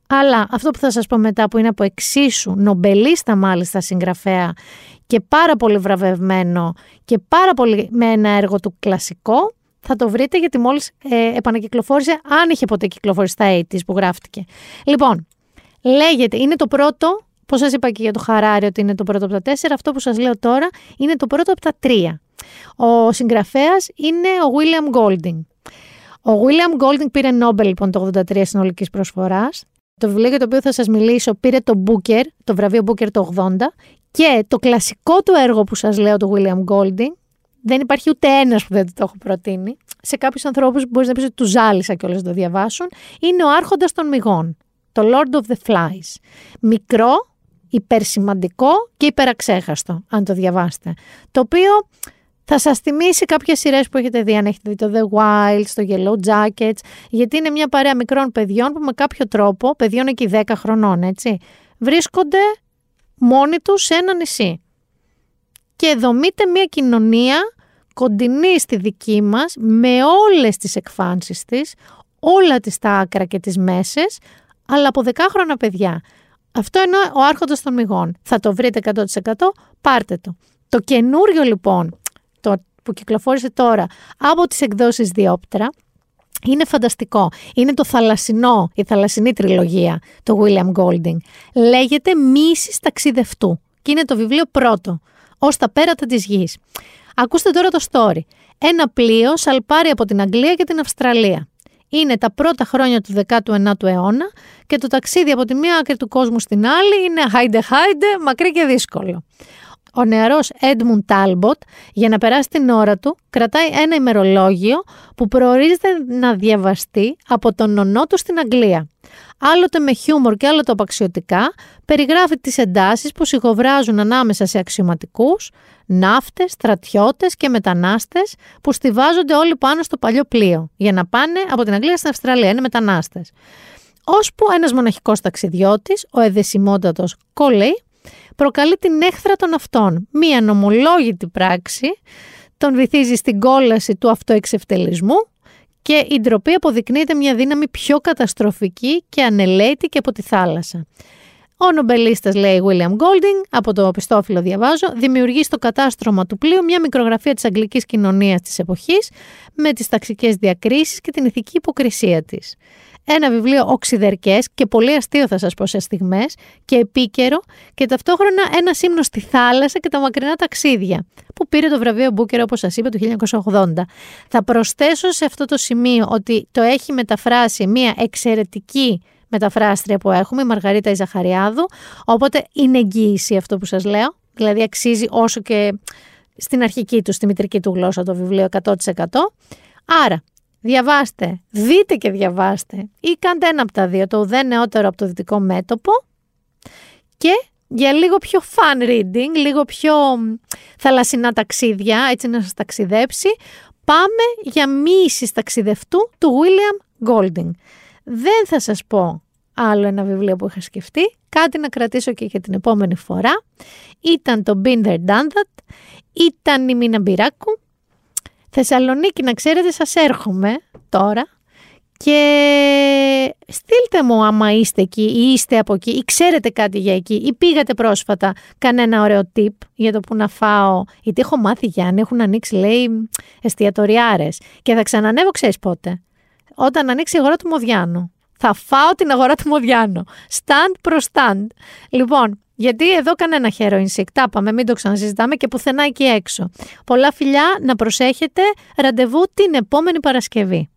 Αλλά αυτό που θα σας πω μετά που είναι από εξίσου, νομπελίστα μάλιστα συγγραφέα και πάρα πολύ βραβευμένο και πάρα πολύ με ένα έργο του κλασικό, θα το βρείτε γιατί μόλις ε, επανακυκλοφόρησε, αν είχε ποτέ κυκλοφορήσει στα 80's που γράφτηκε. Λοιπόν, λέγεται, είναι το πρώτο, πώς σας είπα και για το Χαράρι ότι είναι το πρώτο από τα τέσσερα, αυτό που σας λέω τώρα είναι το πρώτο από τα τρία. Ο συγγραφέας είναι ο William Golding. Ο William Golding πήρε Νόμπελ λοιπόν το 83 συνολικής προσφοράς. Το βιβλίο για το οποίο θα σας μιλήσω πήρε το Booker, το βραβείο Booker το 80 και το κλασικό του έργο που σας λέω, το William Golding, δεν υπάρχει ούτε ένας που δεν το έχω προτείνει. Σε κάποιους ανθρώπους μπορείς να πεις ότι του ζάλισα κιόλας να το διαβάσουν. Είναι ο Άρχοντας των Μυγών. Το Lord of the Flies. Μικρό, υπερσημαντικό και υπεραξέχαστο, αν το διαβάσετε. Το οποίο θα σας θυμίσει κάποιες σειρές που έχετε δει, αν έχετε δει το The Wild, το Yellow Jackets, γιατί είναι μια παρέα μικρών παιδιών που με κάποιο τρόπο, παιδιών εκεί 10 χρονών, έτσι, βρίσκονται μόνοι τους σε ένα νησί. Και δομείται μια κοινωνία κοντινή στη δική μας, με όλες τις εκφάνσεις της, όλα τις τα άκρα και τις μέσες, αλλά από δεκάχρονα παιδιά. Αυτό είναι ο άρχοντας των μυγών. Θα το βρείτε 100%, πάρτε το. Το καινούριο λοιπόν, το που κυκλοφόρησε τώρα από τις εκδόσεις Διόπτρα, είναι φανταστικό. Είναι το θαλασσινό, η θαλασσινή τριλογία του William Golding. Λέγεται «Μίσης ταξιδευτού» και είναι το βιβλίο πρώτο, ως τα πέρατα της γης. Ακούστε τώρα το story. Ένα πλοίο σαλπάρει από την Αγγλία και την Αυστραλία. Είναι τα πρώτα χρόνια του 19ου αιώνα και το ταξίδι από τη μία άκρη του κόσμου στην άλλη είναι χάιντε χάιντε, μακρύ και δύσκολο. Ο νεαρός Έντμουν Τάλμποτ, για να περάσει την ώρα του, κρατάει ένα ημερολόγιο που προορίζεται να διαβαστεί από τον νονό του στην Αγγλία. Άλλοτε με χιούμορ και άλλοτε απαξιωτικά, περιγράφει τις εντάσεις που σιγοβράζουν ανάμεσα σε αξιωματικούς, ναύτες, στρατιώτες και μετανάστες που στηβάζονται όλοι πάνω στο παλιό πλοίο για να πάνε από την Αγγλία στην Αυστραλία, είναι μετανάστες. Ώσπου ένας μοναχικός ταξιδιώτης, ο εδεσιμότατος Κόλεϊ, προκαλεί την έχθρα των αυτών. Μία νομολόγητη πράξη τον βυθίζει στην κόλαση του αυτοεξευτελισμού και η ντροπή αποδεικνύεται μια δύναμη πιο καταστροφική και ανελαίτη και από τη θάλασσα. Ο νομπελίστας, λέει William Golding, από το πιστόφυλλο διαβάζω, δημιουργεί στο κατάστρωμα του πλοίου μια μικρογραφία της αγγλικής κοινωνίας της εποχής με τις ταξικές διακρίσεις και την ηθική υποκρισία της. Ένα βιβλίο οξυδερκές και πολύ αστείο θα σας πω σε στιγμές και επίκαιρο και ταυτόχρονα ένα ύμνο στη θάλασσα και τα μακρινά ταξίδια που πήρε το βραβείο Μπούκερ όπως σας είπα το 1980. Θα προσθέσω σε αυτό το σημείο ότι το έχει μεταφράσει μια εξαιρετική μεταφράστρια που έχουμε, η Μαργαρίτα Ιζαχαριάδου, οπότε είναι εγγύηση αυτό που σας λέω, δηλαδή αξίζει όσο και στην αρχική του, στη μητρική του γλώσσα το βιβλίο 100%. Άρα, διαβάστε, δείτε και διαβάστε ή κάντε ένα από τα δύο, το ουδέ νεότερο από το δυτικό μέτωπο και για λίγο πιο fun reading, λίγο πιο θαλασσινά ταξίδια, έτσι να σας ταξιδέψει, πάμε για μίσεις ταξιδευτού του William Golding. Δεν θα σας πω άλλο ένα βιβλίο που είχα σκεφτεί, κάτι να κρατήσω και για την επόμενη φορά. Ήταν το Been There Done That, ήταν η Μίνα Μπυράκου. Θεσσαλονίκη, να ξέρετε, σας έρχομαι τώρα και στείλτε μου άμα είστε εκεί ή είστε από εκεί ή ξέρετε κάτι για εκεί ή πήγατε πρόσφατα κανένα ωραίο tip για το που να φάω. Γιατί έχω μάθει Γιάννη, έχουν ανοίξει λέει εστιατοριάρες και θα ξανανεύω ξέρεις πότε. Όταν ανοίξει η αγορά του Μοδιάνου. Θα φάω την αγορά του Μοδιάνου. Stand προς stand. Λοιπόν, γιατί εδώ κανένα heroin sick. Τα πάμε, μην το ξανασυζητάμε και πουθενά εκεί έξω. Πολλά φιλιά, να προσέχετε. Ραντεβού την επόμενη Παρασκευή.